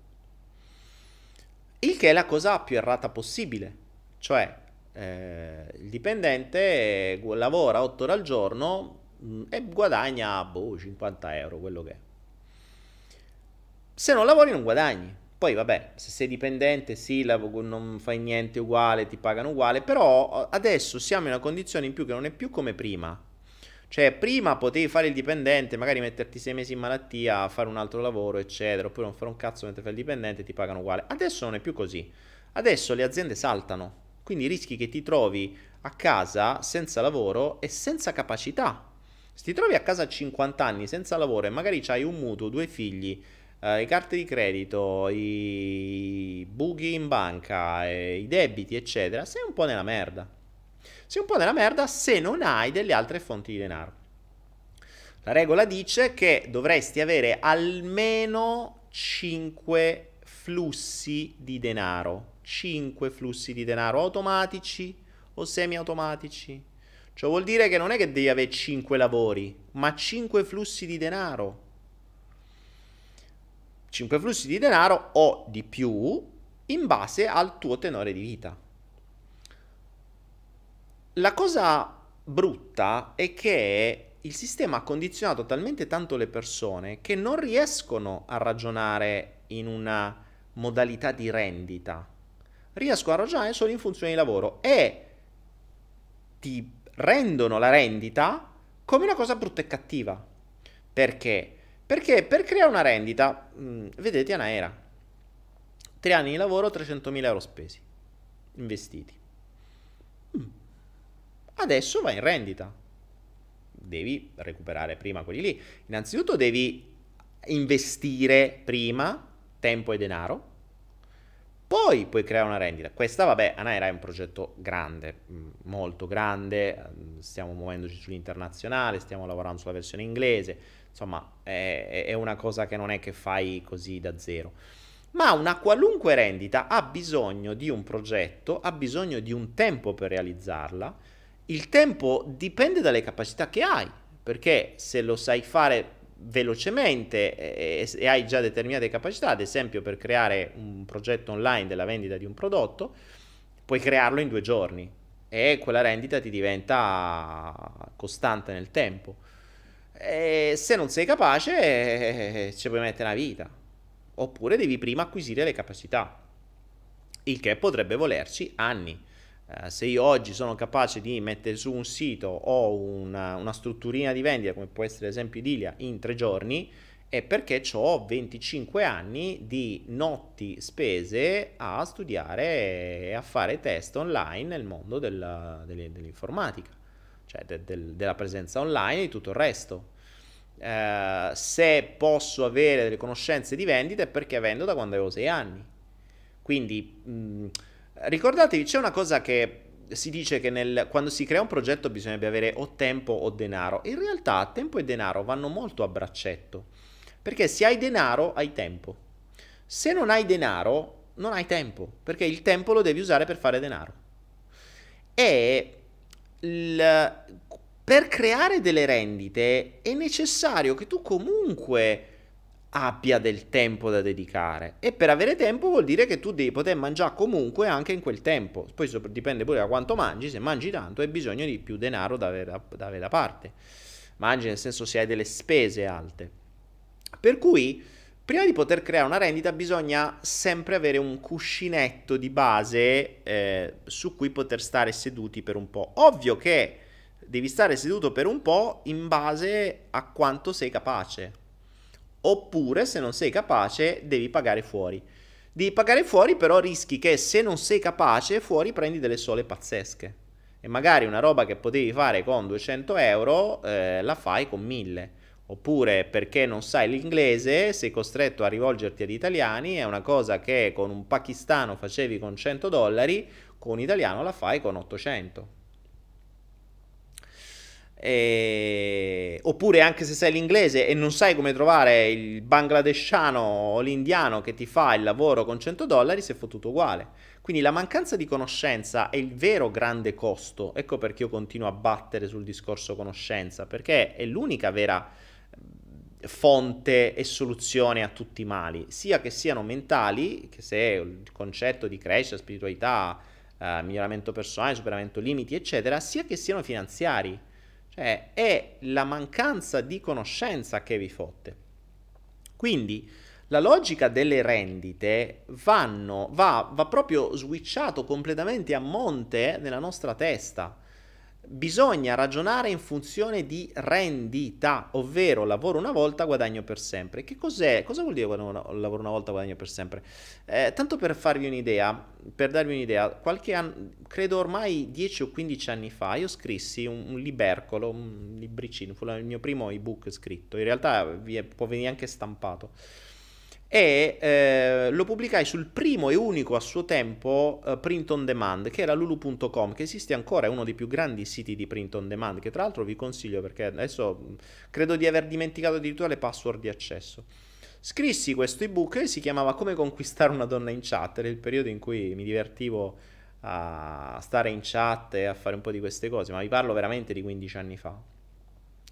Il che è la cosa più errata possibile, cioè eh, il dipendente lavora 8 ore al giorno mm, e guadagna boh, 50 euro, quello che è. Se non lavori non guadagni. Poi vabbè, se sei dipendente sì, non fai niente uguale, ti pagano uguale, però adesso siamo in una condizione in più che non è più come prima. Cioè, prima potevi fare il dipendente, magari metterti sei mesi in malattia, fare un altro lavoro, eccetera, oppure non fare un cazzo mentre fai il dipendente, ti pagano uguale. Adesso non è più così. Adesso le aziende saltano, quindi rischi che ti trovi a casa senza lavoro e senza capacità. Se ti trovi a casa a 50 anni senza lavoro e magari hai un mutuo, due figli, eh, le carte di credito, i buchi in banca, i debiti, eccetera, sei un po' nella merda sei un po' nella merda se non hai delle altre fonti di denaro. La regola dice che dovresti avere almeno 5 flussi di denaro. 5 flussi di denaro automatici o semi-automatici. Cioè vuol dire che non è che devi avere 5 lavori, ma 5 flussi di denaro. 5 flussi di denaro o di più in base al tuo tenore di vita. La cosa brutta è che il sistema ha condizionato talmente tanto le persone che non riescono a ragionare in una modalità di rendita. Riescono a ragionare solo in funzione di lavoro e ti rendono la rendita come una cosa brutta e cattiva. Perché? Perché per creare una rendita, mh, mm, vedete Anaera, tre anni di lavoro, 300.000 euro spesi, investiti. Adesso va in rendita. Devi recuperare prima quelli lì. Innanzitutto devi investire prima tempo e denaro. Poi puoi creare una rendita. Questa, vabbè, Anaera è un progetto grande, mm, molto grande, stiamo muovendoci sull'internazionale, stiamo lavorando sulla versione inglese, insomma, è, è una cosa che non è che fai così da zero. Ma una qualunque rendita ha bisogno di un progetto, ha bisogno di un tempo per realizzarla. Il tempo dipende dalle capacità che hai, perché se lo sai fare velocemente e, e, hai già determinate capacità, ad esempio per creare un progetto online della vendita di un prodotto, puoi crearlo in due giorni e quella rendita ti diventa costante nel tempo. E se non sei capace, ci puoi mettere una vita. Oppure devi prima acquisire le capacità, il che potrebbe volerci anni. Uh, se io oggi sono capace di mettere su un sito o una, una strutturina di vendita, come può essere ad esempio Idilia, in tre giorni, è perché ho 25 anni di notti spese a studiare e a fare test online nel mondo della, dell'informatica, cioè de, de, della presenza online e di tutto il resto. Uh, se posso avere delle conoscenze di vendita è perché vendo da quando avevo 6 anni. Quindi mh, Ricordatevi, c'è una cosa che si dice che nel, quando si crea un progetto bisognerebbe avere o tempo o denaro. In realtà tempo e denaro vanno molto a braccetto, perché se hai denaro hai tempo. Se non hai denaro non hai tempo, perché il tempo lo devi usare per fare denaro. E il, per creare delle rendite è necessario che tu comunque abbia del tempo da dedicare. E per avere tempo vuol dire che tu devi poter mangiare comunque anche in quel tempo. Poi dipende pure da quanto mangi se mangi tanto hai bisogno di più denaro da avere da, da, avere da parte. Mangi nel senso se hai delle spese alte. Per cui prima di poter creare una rendita bisogna sempre avere un cuscinetto di base eh, su cui poter stare seduti per un po' ovvio che devi stare seduto per un po' in base a quanto sei capace Oppure, se non sei capace, devi pagare fuori. Devi pagare fuori, però rischi che se non sei capace, fuori prendi delle sole pazzesche. E magari una roba che potevi fare con 200 euro, eh, la fai con 1000. Oppure perché non sai l'inglese, sei costretto a rivolgerti ad italiani, è una cosa che con un pakistano facevi con 100 dollari, con un italiano la fai con 800. E... Oppure anche se sai l'inglese e non sai come trovare il bangladesciano o l'indiano che ti fa il lavoro con 100 dollari, è fottuto uguale. Quindi la mancanza di conoscenza è il vero grande costo. Ecco perché io continuo a battere sul discorso conoscenza, perché è l'unica vera fonte e soluzione a tutti i mali, sia che siano mentali, che se il concetto di crescita, spiritualità, eh, miglioramento personale, superamento limiti, eccetera, sia che siano finanziari cioè è la mancanza di conoscenza che vi fotte. Quindi la logica delle rendite vanno, va, va proprio switchato completamente a monte nella nostra testa bisogna ragionare in funzione di rendita, ovvero lavoro una volta, guadagno per sempre. Che cos'è? Cosa vuol dire lavoro una volta, guadagno per sempre? Eh, tanto per farvi un'idea, per darvi un'idea, qualche anno, credo ormai 10 o 15 anni fa, io scrissi un, un libercolo, un libricino, fu il mio primo ebook scritto, in realtà è, può venire anche stampato e eh, lo pubblicai sul primo e unico a suo tempo uh, print on demand che era lulu.com che esiste ancora, è uno dei più grandi siti di print on demand che tra l'altro vi consiglio perché adesso credo di aver dimenticato addirittura le password di accesso. Scrissi questo ebook che si chiamava Come conquistare una donna in chat, era il periodo in cui mi divertivo a stare in chat e a fare un po' di queste cose, ma vi parlo veramente di 15 anni fa.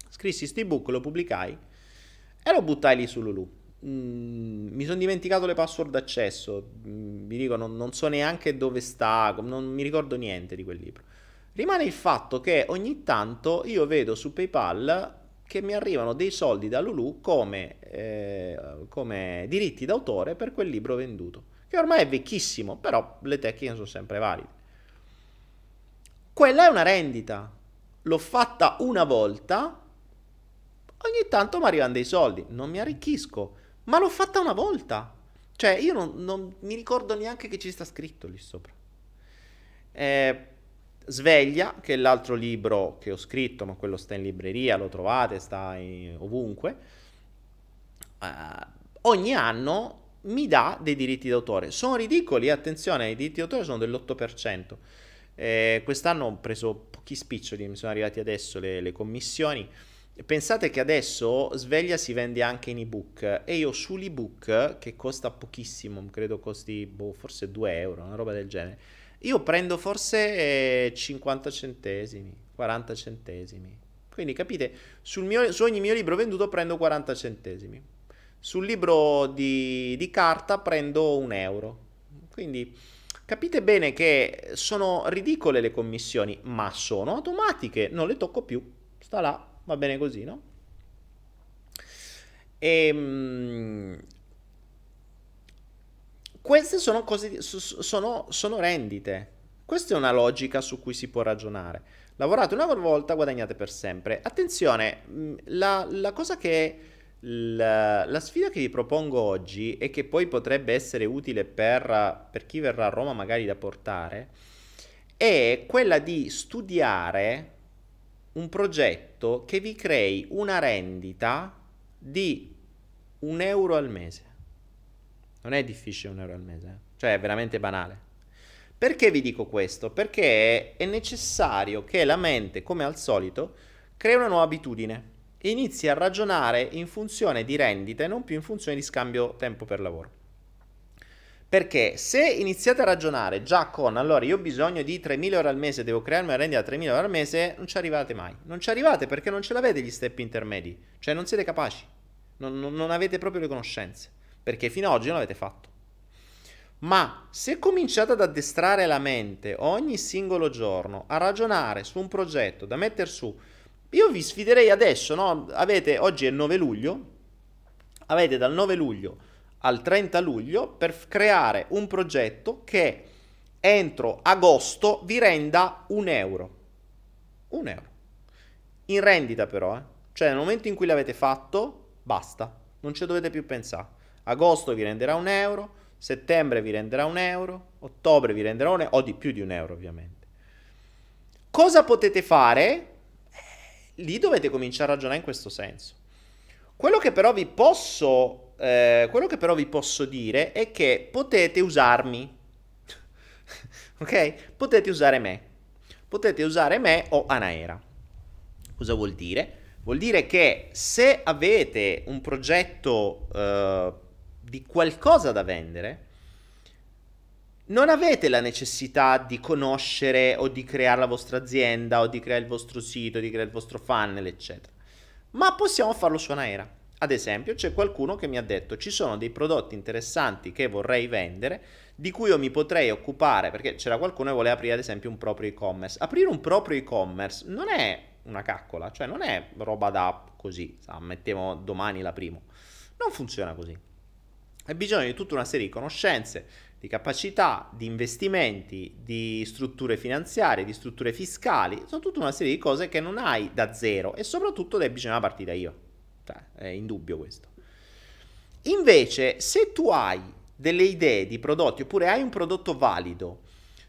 Scrissi questo ebook, lo pubblicai e lo buttai lì su Lulu Mm, mi sono dimenticato le password d'accesso. Mm, vi dico, non, non, so neanche dove sta, non mi ricordo niente di quel libro. Rimane il fatto che ogni tanto io vedo su PayPal che mi arrivano dei soldi da Lulu come, eh, come diritti d'autore per quel libro venduto, che ormai è vecchissimo, però le tecniche sono sempre valide. Quella è una rendita. L'ho fatta una volta, ogni tanto mi arrivano dei soldi, non mi arricchisco ma l'ho fatta una volta. Cioè, io non, non mi ricordo neanche che ci sta scritto lì sopra. Eh, Sveglia, che è l'altro libro che ho scritto, ma quello sta in libreria, lo trovate, sta in, ovunque. Uh, ogni anno mi dà dei diritti d'autore. Sono ridicoli, attenzione, i diritti d'autore sono dell'8%. Eh, quest'anno ho preso pochi spiccioli, mi sono arrivati adesso le, le commissioni. Pensate che adesso Sveglia si vende anche in ebook e io sull'ebook, che costa pochissimo, credo costi boh, forse 2 euro, una roba del genere, io prendo forse 50 centesimi, 40 centesimi. Quindi capite, mio, su ogni mio libro venduto prendo 40 centesimi. Sul libro di, di carta prendo un euro. Quindi capite bene che sono ridicole le commissioni, ma sono automatiche, non le tocco più. Sta là, va bene così, no? E, ehm, queste sono cose, sono, sono rendite. Questa è una logica su cui si può ragionare. Lavorate una volta, guadagnate per sempre. Attenzione, mm, la, la cosa che... La, la, sfida che vi propongo oggi e che poi potrebbe essere utile per, per chi verrà a Roma magari da portare è quella di studiare un progetto che vi crei una rendita di un euro al mese. Non è difficile un euro al mese, eh? cioè è veramente banale. Perché vi dico questo? Perché è necessario che la mente, come al solito, crei una nuova abitudine e inizi a ragionare in funzione di rendite, non più in funzione di scambio tempo per lavoro. Perché se iniziate a ragionare già con allora io ho bisogno di 3.000 euro al mese, devo crearmi una rendita da 3.000 euro al mese, non ci arrivate mai. Non ci arrivate perché non ce l'avete gli step intermedi, cioè non siete capaci, non, non, non avete proprio le conoscenze, perché fino ad oggi non l'avete fatto. Ma se cominciate ad addestrare la mente ogni singolo giorno a ragionare su un progetto da mettere su, io vi sfiderei adesso, no? Avete, oggi è il 9 luglio, avete dal 9 luglio al 30 luglio per creare un progetto che entro agosto vi renda un euro. Un euro. In rendita però, eh? Cioè nel momento in cui l'avete fatto, basta, non ci dovete più pensare. Agosto vi renderà un euro, settembre vi renderà un euro, ottobre vi renderà un euro, o di più di un euro ovviamente. Cosa potete fare? Lì dovete cominciare a ragionare in questo senso. Quello che però vi posso, eh, quello che però vi posso dire è che potete usarmi. ok? Potete usare me. Potete usare me o Anaera. Cosa vuol dire? Vuol dire che se avete un progetto eh, di qualcosa da vendere, non avete la necessità di conoscere o di creare la vostra azienda o di creare il vostro sito, di creare il vostro funnel, eccetera. Ma possiamo farlo su Anaera. Ad esempio, c'è qualcuno che mi ha detto ci sono dei prodotti interessanti che vorrei vendere, di cui io mi potrei occupare, perché c'era qualcuno che voleva aprire ad esempio un proprio e-commerce. Aprire un proprio e-commerce non è una caccola, cioè non è roba da così, mettiamo domani la primo. Non funziona così. Hai bisogno di tutta una serie di conoscenze, di capacità, di investimenti, di strutture finanziarie, di strutture fiscali, sono tutta una serie di cose che non hai da zero e soprattutto devi bisogna partire io. È indubbio questo. Invece, se tu hai delle idee di prodotti oppure hai un prodotto valido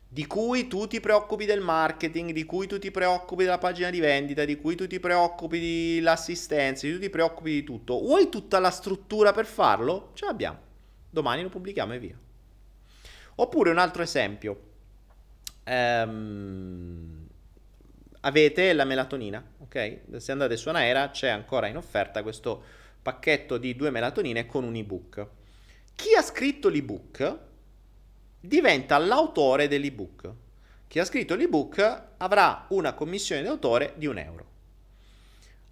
di cui tu ti preoccupi del marketing, di cui tu ti preoccupi della pagina di vendita, di cui tu ti preoccupi dell'assistenza, di cui tu ti preoccupi di tutto, vuoi tutta la struttura per farlo? Ce l'abbiamo domani lo pubblichiamo e via. Oppure un altro esempio, ehm, avete la melatonina, ok? Se andate su Anaera c'è ancora in offerta questo pacchetto di due melatonine con un ebook. Chi ha scritto l'ebook diventa l'autore dell'ebook. Chi ha scritto l'ebook avrà una commissione d'autore di un euro.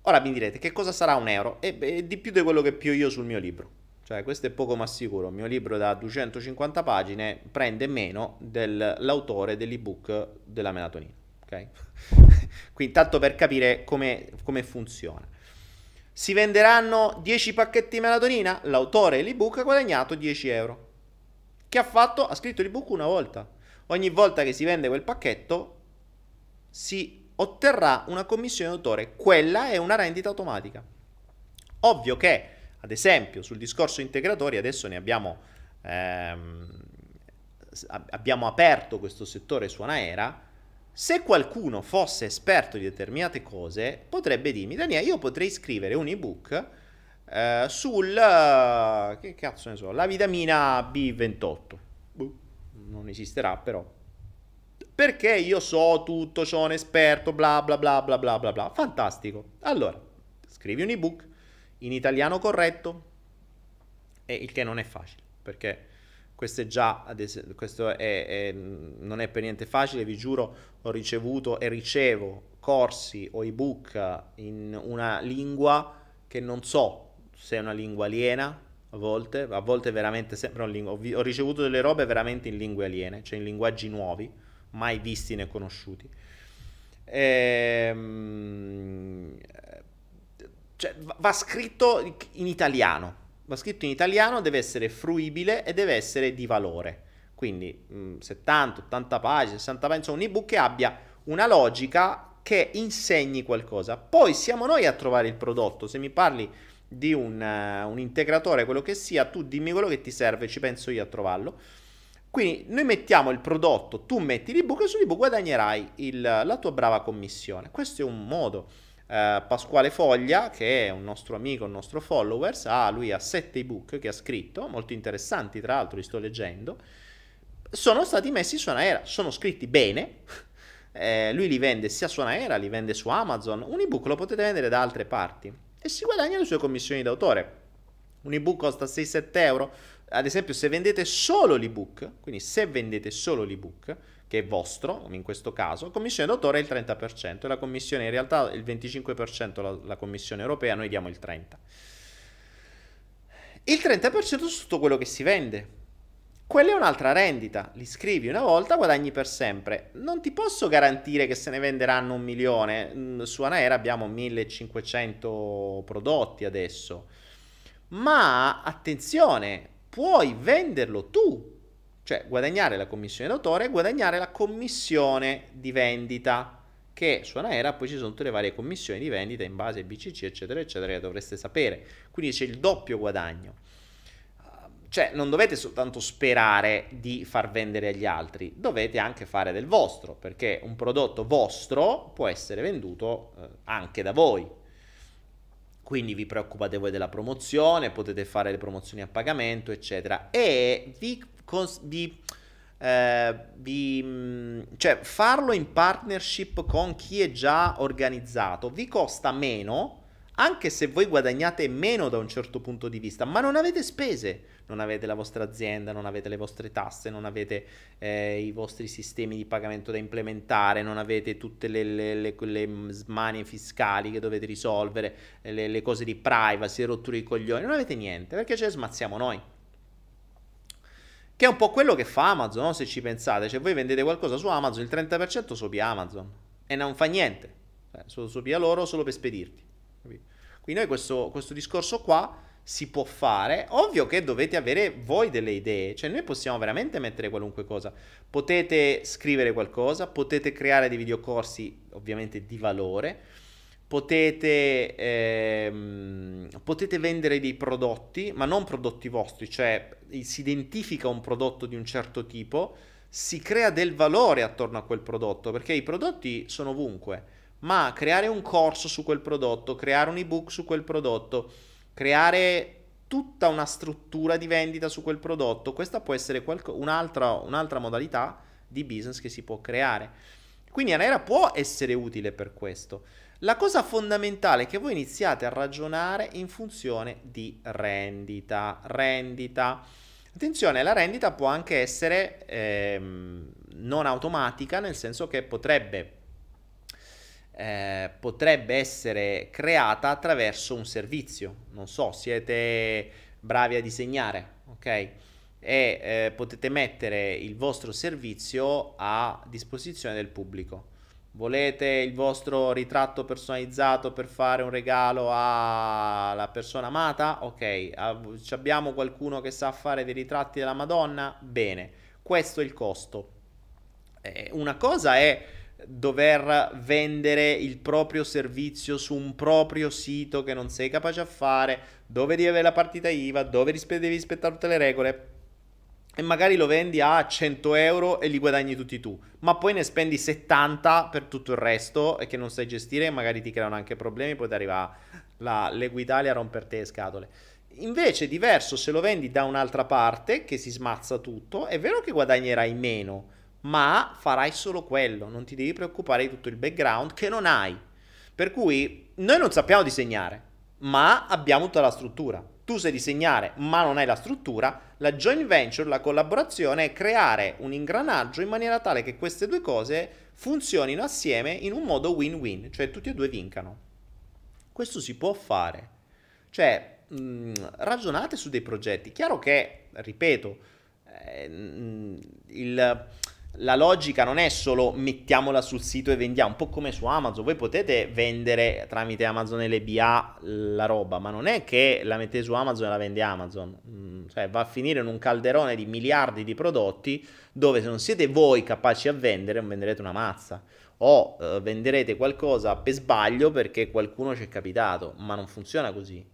Ora mi direte che cosa sarà un euro? E, beh, di più di quello che pio io sul mio libro. Cioè, questo è poco ma sicuro. Il mio libro da 250 pagine prende meno dell'autore dell'ebook della melatonina. Ok? Quindi, tanto per capire come, come funziona. Si venderanno 10 pacchetti di melatonina? L'autore dell'ebook ha guadagnato 10 euro. Che ha fatto? Ha scritto l'ebook una volta. Ogni volta che si vende quel pacchetto si otterrà una commissione d'autore. Quella è una rendita automatica. Ovvio che ad esempio, sul discorso integratori adesso ne abbiamo, ehm, abbiamo aperto questo settore su Anaera. Se qualcuno fosse esperto di determinate cose, potrebbe dirmi, Daniele, io potrei scrivere un ebook eh, sul che cazzo ne so, la vitamina B28. Buh, non esisterà però. Perché io so tutto, sono esperto, bla bla bla bla bla bla bla. Fantastico. Allora, scrivi un ebook in italiano corretto e il che non è facile, perché questo è già, questo è, è, non è per niente facile, vi giuro, ho ricevuto e ricevo corsi o ebook in una lingua che non so se è una lingua aliena a volte, a volte veramente sempre una lingua. Ho, ho ricevuto delle robe veramente in lingue aliene, cioè in linguaggi nuovi, mai visti né conosciuti. Ehm, cioè, va scritto in italiano. Va scritto in italiano, deve essere fruibile e deve essere di valore. Quindi mh, 70, 80 pagine, 60 pagine, insomma un ebook che abbia una logica che insegni qualcosa. Poi siamo noi a trovare il prodotto. Se mi parli di un, uh, un, integratore, quello che sia, tu dimmi quello che ti serve, ci penso io a trovarlo. Quindi noi mettiamo il prodotto, tu metti l'ebook e sull'ebook guadagnerai il, la tua brava commissione. Questo è un modo. Uh, Pasquale Foglia, che è un nostro amico, un nostro followers, ha, lui ha sette ebook che ha scritto, molto interessanti tra l'altro, li sto leggendo, sono stati messi su Anaera, sono scritti bene, eh, lui li vende sia su Anaera, li vende su Amazon, un ebook lo potete vendere da altre parti e si guadagna le sue commissioni d'autore. Un ebook costa 6-7 euro. Ad esempio, se vendete solo l'ebook, quindi se vendete solo l'ebook, che è vostro, in questo caso, commissione d'autore è il 30%, e la commissione in realtà il 25% la, la commissione europea, noi diamo il 30%. Il 30% su tutto quello che si vende. Quella è un'altra rendita, li scrivi una volta, guadagni per sempre. Non ti posso garantire che se ne venderanno un milione. Mm, su Anaera abbiamo 1500 prodotti adesso. Ma attenzione, puoi venderlo tu, cioè guadagnare la commissione d'autore e guadagnare la commissione di vendita. Che su Anaera poi ci sono tutte le varie commissioni di vendita in base ai BCC, eccetera, eccetera, che dovreste sapere. Quindi c'è il doppio guadagno. Cioè, non dovete soltanto sperare di far vendere agli altri, dovete anche fare del vostro, perché un prodotto vostro può essere venduto eh, anche da voi. Quindi vi preoccupate voi della promozione, potete fare le promozioni a pagamento, eccetera. E vi, cons- vi, eh, vi mm, cioè, farlo in partnership con chi è già organizzato vi costa meno, anche se voi guadagnate meno da un certo punto di vista, ma non avete spese non avete la vostra azienda, non avete le vostre tasse, non avete eh, i vostri sistemi di pagamento da implementare, non avete tutte le, le, le, le smanie fiscali che dovete risolvere, le, le cose di privacy, rotture di coglioni, non avete niente perché ce le smazziamo noi. Che è un po' quello che fa Amazon, no? se ci pensate. Cioè, voi vendete qualcosa su Amazon, il 30% sopia Amazon e non fa niente. Solo sopia loro solo per spedirti. Quindi noi questo, questo discorso qua si può fare. Ovvio che dovete avere voi delle idee, cioè noi possiamo veramente mettere qualunque cosa. Potete scrivere qualcosa, potete creare dei videocorsi ovviamente di valore, potete, ehm, potete vendere dei prodotti, ma non prodotti vostri, cioè si identifica un prodotto di un certo tipo, si crea del valore attorno a quel prodotto, perché i prodotti sono ovunque, ma creare un corso su quel prodotto, creare un ebook su quel prodotto, creare tutta una struttura di vendita su quel prodotto, questa può essere qualco, un'altra, un'altra modalità di business che si può creare. Quindi Anera può essere utile per questo. La cosa fondamentale è che voi iniziate a ragionare in funzione di rendita. Rendita. Attenzione, la rendita può anche essere ehm, non automatica, nel senso che potrebbe eh, potrebbe essere creata attraverso un servizio. Non so, siete bravi a disegnare, ok? E eh, potete mettere il vostro servizio a disposizione del pubblico. Volete il vostro ritratto personalizzato per fare un regalo alla persona amata? Ok, abbiamo qualcuno che sa fare dei ritratti della Madonna? Bene, questo è il costo. Eh, una cosa è dover vendere il proprio servizio su un proprio sito che non sei capace a fare, dove devi avere la partita IVA, dove devi rispettare tutte le regole e magari lo vendi a 100 euro e li guadagni tutti tu, ma poi ne spendi 70 per tutto il resto e che non sai gestire e magari ti creano anche problemi, poi ti arriva la Leguitalia a romperti le scatole. Invece è diverso se lo vendi da un'altra parte che si smazza tutto, è vero che guadagnerai meno, ma farai solo quello, non ti devi preoccupare di tutto il background che non hai. Per cui noi non sappiamo disegnare, ma abbiamo tutta la struttura. Tu sai disegnare, ma non hai la struttura. La joint venture, la collaborazione è creare un ingranaggio in maniera tale che queste due cose funzionino assieme in un modo win-win, cioè tutti e due vincano. Questo si può fare. Cioè, mh, mm, ragionate su dei progetti. Chiaro che, ripeto, eh, mm, il, la logica non è solo mettiamola sul sito e vendiamo, un po' come su Amazon, voi potete vendere tramite Amazon LBA la roba, ma non è che la mettete su Amazon e la vende Amazon, mm, cioè va a finire in un calderone di miliardi di prodotti dove se non siete voi capaci a vendere non venderete una mazza. O eh, venderete qualcosa per sbaglio perché qualcuno ci è capitato, ma non funziona così.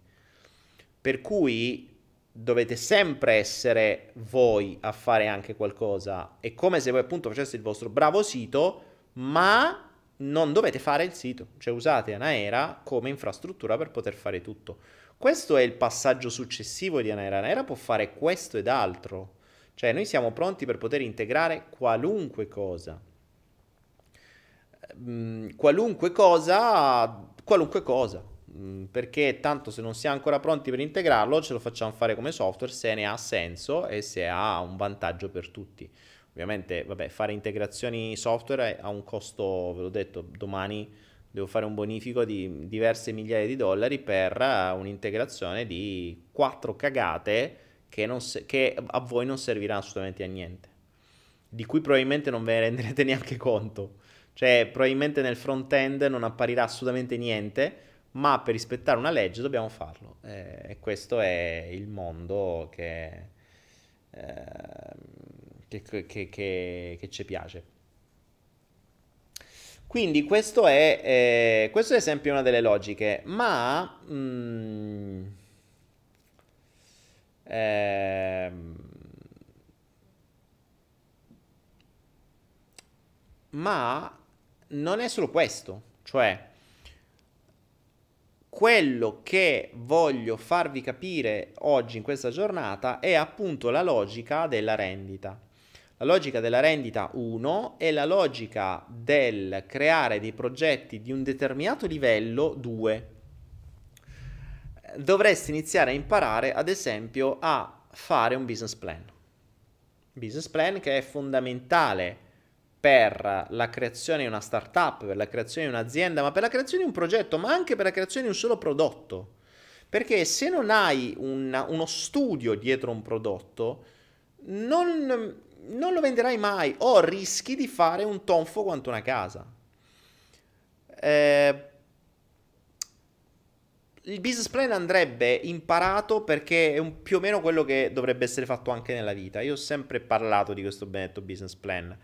Per cui dovete sempre essere voi a fare anche qualcosa. È come se voi appunto faceste il vostro bravo sito, ma non dovete fare il sito, cioè usate Anaera come infrastruttura per poter fare tutto. Questo è il passaggio successivo di Anaera. Anaera può fare questo ed altro. Cioè noi siamo pronti per poter integrare qualunque cosa. Mm, qualunque cosa, qualunque cosa. Mm, perché tanto se non siamo ancora pronti per integrarlo ce lo facciamo fare come software se ne ha senso e se ha un vantaggio per tutti. Ovviamente, vabbè, fare integrazioni software ha un costo, ve l'ho detto, domani devo fare un bonifico di diverse migliaia di dollari per un'integrazione di quattro cagate che, se- che a voi non serviranno assolutamente a niente, di cui probabilmente non ve ne renderete neanche conto. Cioè, probabilmente nel front-end non apparirà assolutamente niente, ma per rispettare una legge dobbiamo farlo. Eh, e questo è il mondo che, eh, che, che, che, che ci piace. Quindi questo è, eh, questo è esempio una delle logiche, ma... Mm, ehm, ma non è solo questo, cioè quello che voglio farvi capire oggi in questa giornata è appunto la logica della rendita. La logica della rendita 1 è la logica del creare dei progetti di un determinato livello 2. Dovresti iniziare a imparare ad esempio a fare un business plan. Business plan che è fondamentale per la creazione di una startup, per la creazione di un'azienda, ma per la creazione di un progetto, ma anche per la creazione di un solo prodotto. Perché se non hai una, uno studio dietro un prodotto, non, non, lo venderai mai o rischi di fare un tonfo quanto una casa. Eh, il business plan andrebbe imparato perché è un, più o meno quello che dovrebbe essere fatto anche nella vita. Io ho sempre parlato di questo benedetto business plan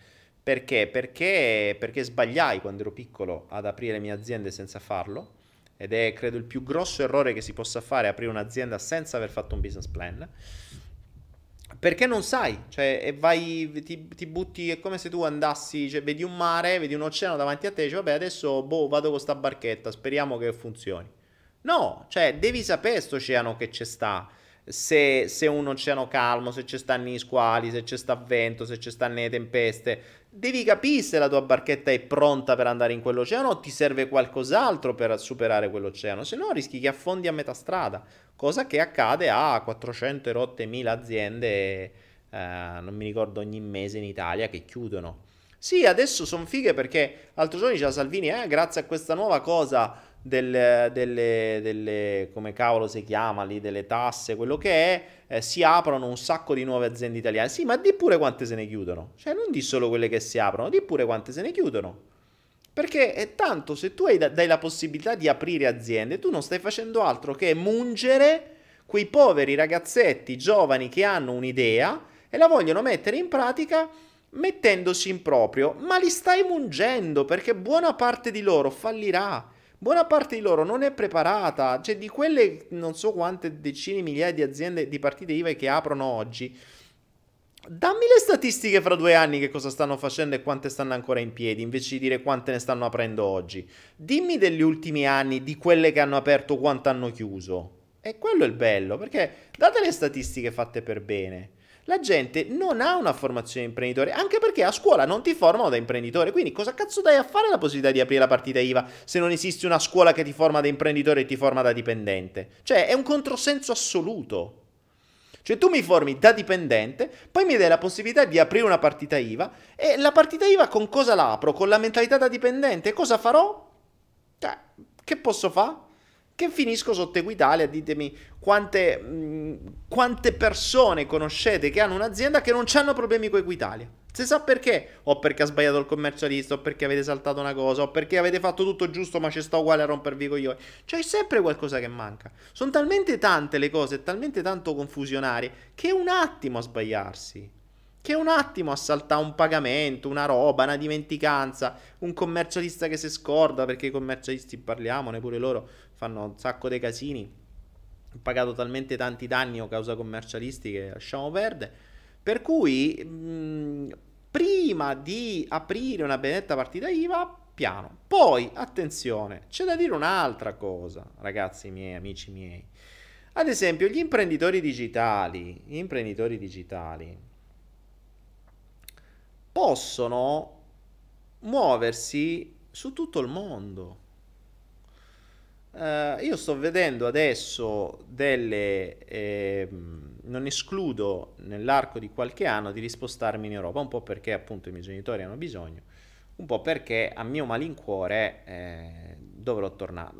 perché? Perché, perché sbagliai quando ero piccolo ad aprire le mie aziende senza farlo ed è credo il più grosso errore che si possa fare aprire un'azienda senza aver fatto un business plan. Perché non sai, cioè, e vai, ti, ti, butti, è come se tu andassi, cioè, vedi un mare, vedi un oceano davanti a te, dici, vabbè, adesso, boh, vado con sta barchetta, speriamo che funzioni. No, cioè, devi sapere questo oceano che c'è sta, se, se un oceano calmo, se ci stanno i squali, se c'è sta vento, se ci stanno le tempeste, devi capire se la tua barchetta è pronta per andare in quell'oceano o ti serve qualcos'altro per superare quell'oceano, se no rischi che affondi a metà strada, cosa che accade a 400 rotte mila aziende, eh, non mi ricordo ogni mese in Italia, che chiudono. Sì, adesso sono fighe perché l'altro giorno diceva Salvini, eh, grazie a questa nuova cosa delle, delle, delle, come cavolo si chiama lì, delle tasse, quello che è, eh, si aprono un sacco di nuove aziende italiane. Sì, ma di pure quante se ne chiudono. Cioè, non di solo quelle che si aprono, di pure quante se ne chiudono. Perché è tanto, se tu hai, dai la possibilità di aprire aziende, tu non stai facendo altro che mungere quei poveri ragazzetti giovani che hanno un'idea e la vogliono mettere in pratica mettendosi in proprio, ma li stai mungendo perché buona parte di loro fallirà buona parte di loro non è preparata, cioè di quelle non so quante decine migliaia di aziende di partite IVA che aprono oggi, Dammi le statistiche fra due anni che cosa stanno facendo e quante stanno ancora in piedi, invece di dire quante ne stanno aprendo oggi. Dimmi degli ultimi anni, di quelle che hanno aperto, quanto hanno chiuso. E quello è il bello, perché date le statistiche fatte per bene. La gente non ha una formazione imprenditore, anche perché a scuola non ti formano da imprenditore. Quindi cosa cazzo dai a fare la possibilità di aprire la partita IVA se non esiste una scuola che ti forma da imprenditore e ti forma da dipendente? Cioè, è un controsenso assoluto. Cioè tu mi formi da dipendente, poi mi dai la possibilità di aprire una partita IVA e la partita IVA con cosa la apro? Con la mentalità da dipendente? Cosa farò? Cioè, che posso fare? Che finisco sotto Equitalia, ditemi quante, mh, quante persone conoscete che hanno un'azienda che non hanno problemi con Equitalia. Si sa perché? O perché ha sbagliato il commercialista, o perché avete saltato una cosa, o perché avete fatto tutto giusto ma ci sta uguale a rompervi i coglioni. C'è sempre qualcosa che manca. Sono talmente tante le cose, talmente tanto confusionarie, che un attimo a sbagliarsi. Che un attimo a saltare un pagamento, una roba, una dimenticanza, un commercialista che si scorda, perché i commercialisti parliamo, neppure loro fanno un sacco di casini. Ho pagato talmente tanti danni o causa commercialisti che lasciamo perdere. Per cui, mh, prima di aprire una benedetta partita IVA, piano. Poi, attenzione, c'è da dire un'altra cosa, ragazzi miei, amici miei. Ad esempio, gli imprenditori digitali, gli imprenditori digitali possono muoversi su tutto il mondo. Uh, io sto vedendo adesso delle... Eh, non escludo nell'arco di qualche anno di rispostarmi in Europa, un po' perché appunto i miei genitori hanno bisogno, un po' perché a mio malincuore eh, dovrò tornare.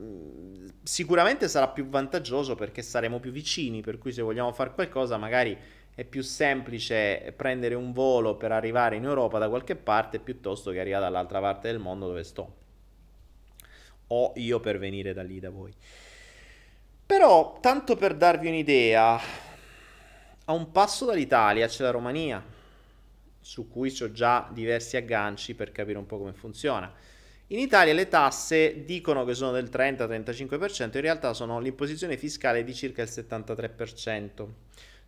Sicuramente sarà più vantaggioso perché saremo più vicini, per cui se vogliamo fare qualcosa magari è più semplice prendere un volo per arrivare in Europa da qualche parte piuttosto che arrivare dall'altra parte del mondo dove sto. O io per venire da lì da voi. Però, tanto per darvi un'idea, a un passo dall'Italia c'è la Romania, su cui ho già diversi agganci per capire un po' come funziona. In Italia le tasse dicono che sono del 30-35%, in realtà sono l'imposizione fiscale di circa il 73%.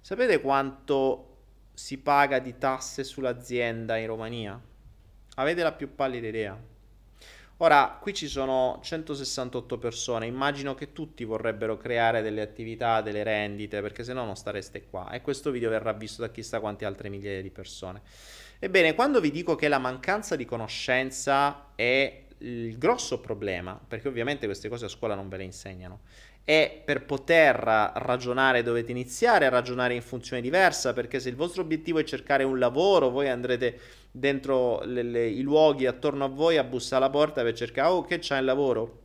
Sapete quanto si paga di tasse sull'azienda in Romania? Avete la più pallida idea? Ora, qui ci sono 168 persone, immagino che tutti vorrebbero creare delle attività, delle rendite, perché se no non stareste qua e questo video verrà visto da chissà quante altre migliaia di persone. Ebbene, quando vi dico che la mancanza di conoscenza è il grosso problema, perché ovviamente queste cose a scuola non ve le insegnano, e per poter ragionare dovete iniziare a ragionare in funzione diversa, perché se il vostro obiettivo è cercare un lavoro, voi andrete dentro le, le, i luoghi attorno a voi a bussare alla porta per cercare, oh che c'è il lavoro?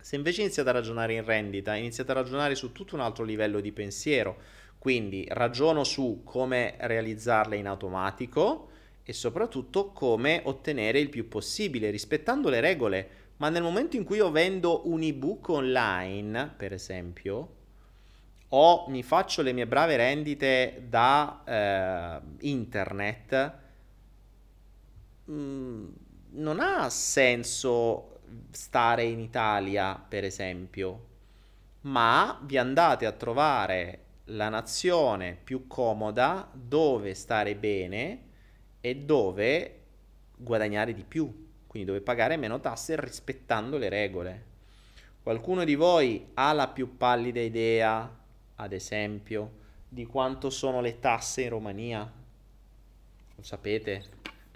Se invece iniziate a ragionare in rendita, iniziate a ragionare su tutto un altro livello di pensiero, quindi ragiono su come realizzarle in automatico e soprattutto come ottenere il più possibile rispettando le regole ma nel momento in cui io vendo un ebook online, per esempio, o mi faccio le mie brave rendite da eh, internet, mm, non ha senso stare in Italia, per esempio, ma vi andate a trovare la nazione più comoda dove stare bene e dove guadagnare di più quindi dove pagare meno tasse rispettando le regole. Qualcuno di voi ha la più pallida idea, ad esempio, di quanto sono le tasse in Romania? Lo sapete?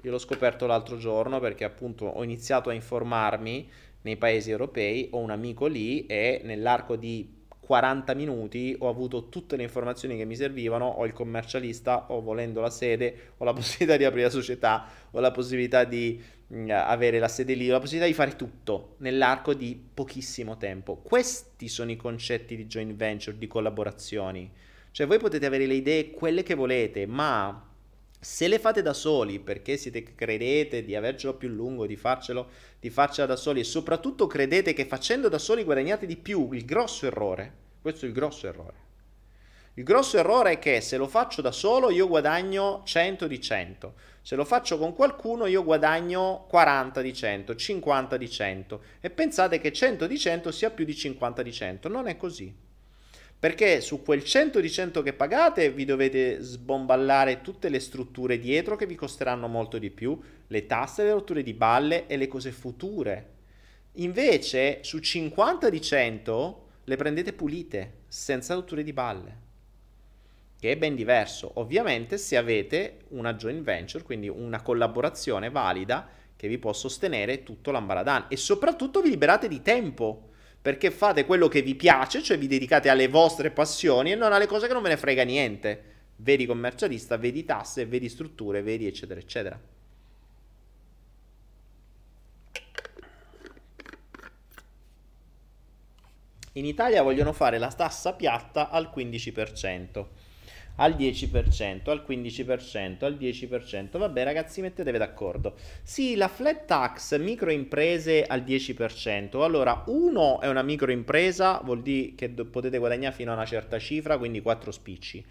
Io l'ho scoperto l'altro giorno perché appunto ho iniziato a informarmi nei paesi europei, ho un amico lì e nell'arco di 40 minuti ho avuto tutte le informazioni che mi servivano, ho il commercialista, ho volendo la sede, ho la possibilità di aprire la società, ho la possibilità di avere la sede lì, la possibilità di fare tutto nell'arco di pochissimo tempo. Questi sono i concetti di joint venture, di collaborazioni. Cioè voi potete avere le idee quelle che volete, ma se le fate da soli perché siete, credete di avercelo più lungo, di farcelo, di farcela da soli e soprattutto credete che facendo da soli guadagnate di più, il grosso errore, questo è il grosso errore. Il grosso errore è che se lo faccio da solo io guadagno 100 di 100, se lo faccio con qualcuno io guadagno 40 di 100, 50 di 100 e pensate che 100 di 100 sia più di 50 di 100, non è così. Perché su quel 100 di 100 che pagate vi dovete sbomballare tutte le strutture dietro che vi costeranno molto di più, le tasse, le rotture di balle e le cose future. Invece su 50 di 100 le prendete pulite, senza rotture di balle, che è ben diverso. Ovviamente se avete una joint venture, quindi una collaborazione valida che vi può sostenere tutto l'ambaradan e soprattutto vi liberate di tempo perché fate quello che vi piace, cioè vi dedicate alle vostre passioni e non alle cose che non ve ne frega niente. Vedi commercialista, vedi tasse, vedi strutture, vedi eccetera eccetera. In Italia vogliono fare la tassa piatta al 15% al 10%, al 15%, al 10%. Vabbè ragazzi, mettetevi d'accordo. Sì, la flat tax microimprese al 10%. Allora, uno è una microimpresa, vuol dire che potete guadagnare fino a una certa cifra, quindi 4 spicci.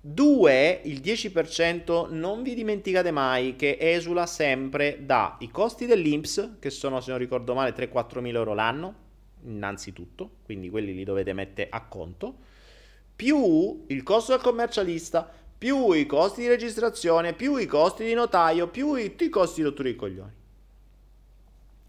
Due, il 10% non vi dimenticate mai che esula sempre dai costi dell'INPS, che sono se non ricordo male 3-4 mila euro l'anno, innanzitutto, quindi quelli li dovete mettere a conto più il costo del commercialista, più i costi di registrazione, più i costi di notaio, più i, i costi di rottura di coglioni.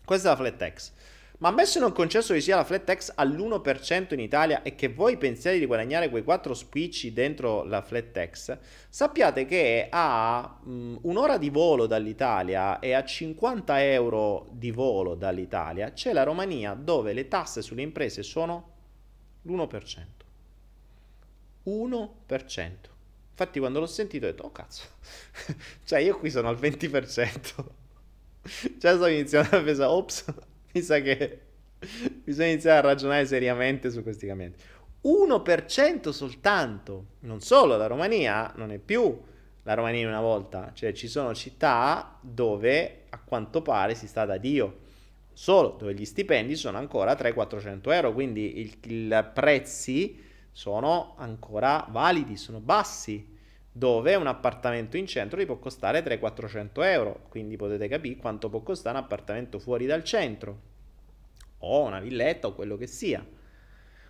Questa è la flat tax. Ma ammesso non concesso che sia la flat tax all'1% in Italia e che voi pensiate di guadagnare quei 4 spicci dentro la flat tax, sappiate che a um, un'ora di volo dall'Italia e a 50 euro di volo dall'Italia c'è la Romania dove le tasse sulle imprese sono l'1%. 1%. Infatti quando l'ho sentito ho detto, oh cazzo, cioè io qui sono al 20%. Già sto iniziando a pensare, ops, mi sa che bisogna iniziare a ragionare seriamente su questi cambiamenti. 1% soltanto. Non solo, la Romania non è più la Romania una volta, cioè ci sono città dove a quanto pare si sta da Dio. Solo dove gli stipendi sono ancora 300-400 euro, quindi il prezzi sono ancora validi, sono bassi, dove un appartamento in centro vi può costare 300-400 euro, quindi potete capire quanto può costare un appartamento fuori dal centro, o una villetta o quello che sia.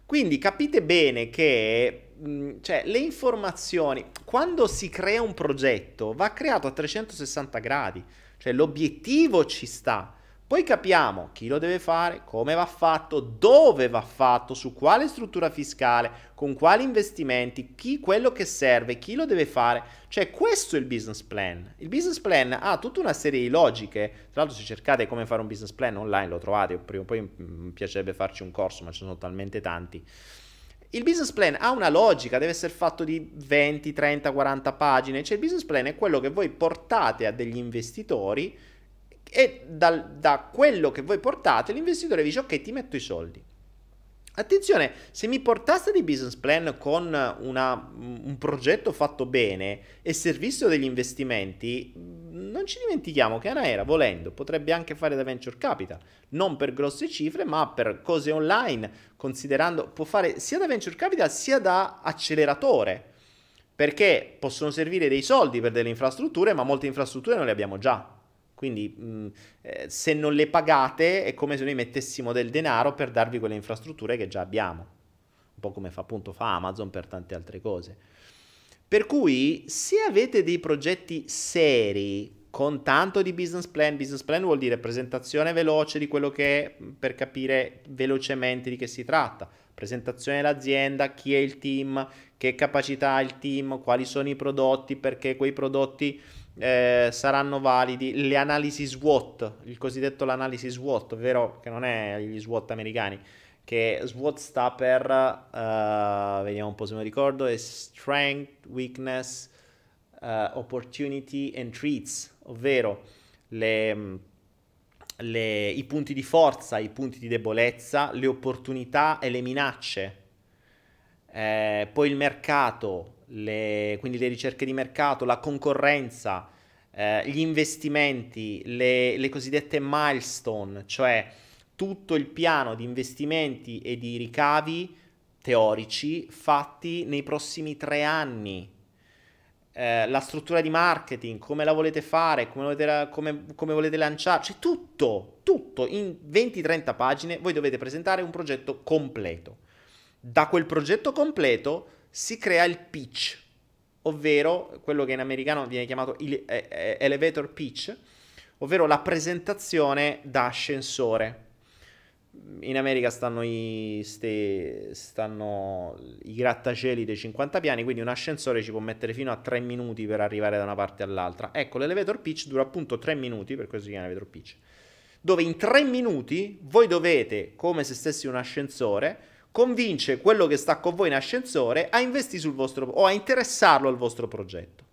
Quindi capite bene che cioè, le informazioni, quando si crea un progetto, va creato a 360 gradi, cioè l'obiettivo ci sta, poi capiamo chi lo deve fare, come va fatto, dove va fatto, su quale struttura fiscale, con quali investimenti, chi quello che serve, chi lo deve fare. Cioè questo è il business plan. Il business plan ha tutta una serie di logiche. Tra l'altro se cercate come fare un business plan online lo trovate, prima o poi mi piacerebbe farci un corso, ma ci sono talmente tanti. Il business plan ha una logica, deve essere fatto di 20, 30, 40 pagine. Cioè il business plan è quello che voi portate a degli investitori e dal, da quello che voi portate l'investitore dice ok ti metto i soldi. Attenzione, se mi portaste dei business plan con una, un progetto fatto bene e servissero degli investimenti, non ci dimentichiamo che Anaera, volendo, potrebbe anche fare da venture capital, non per grosse cifre, ma per cose online, considerando, può fare sia da venture capital sia da acceleratore, perché possono servire dei soldi per delle infrastrutture, ma molte infrastrutture non le abbiamo già. Quindi mh, mm, eh, se non le pagate è come se noi mettessimo del denaro per darvi quelle infrastrutture che già abbiamo, un po' come fa appunto fa Amazon per tante altre cose. Per cui se avete dei progetti seri con tanto di business plan, business plan vuol dire presentazione veloce di quello che è per capire velocemente di che si tratta, presentazione dell'azienda, chi è il team, che capacità ha il team, quali sono i prodotti, perché quei prodotti eh, saranno validi le analisi SWOT, il cosiddetto l'analisi SWOT, ovvero che non è gli SWOT americani, che SWOT sta per, uh, vediamo un po' se mi ricordo, è Strength, Weakness, uh, Opportunity and Treats, ovvero le, le, i punti di forza, i punti di debolezza, le opportunità e le minacce. Eh, poi il mercato, le, quindi le ricerche di mercato, la concorrenza, eh, gli investimenti, le, le cosiddette milestone, cioè tutto il piano di investimenti e di ricavi teorici fatti nei prossimi tre anni. Eh, la struttura di marketing, come la volete fare, come volete, come, come volete lanciare, cioè tutto, tutto in 20-30 pagine voi dovete presentare un progetto completo. Da quel progetto completo si crea il pitch, ovvero quello che in americano viene chiamato eh, eh elevator pitch, ovvero la presentazione da ascensore in America stanno i, ste, stanno i grattacieli dei 50 piani, quindi un ascensore ci può mettere fino a 3 minuti per arrivare da una parte all'altra. Ecco, l'elevator pitch dura appunto 3 minuti, per questo si chiama elevator pitch, dove in 3 minuti voi dovete, come se stessi un ascensore, convincere quello che sta con voi in ascensore a investire sul vostro o a interessarlo al vostro progetto.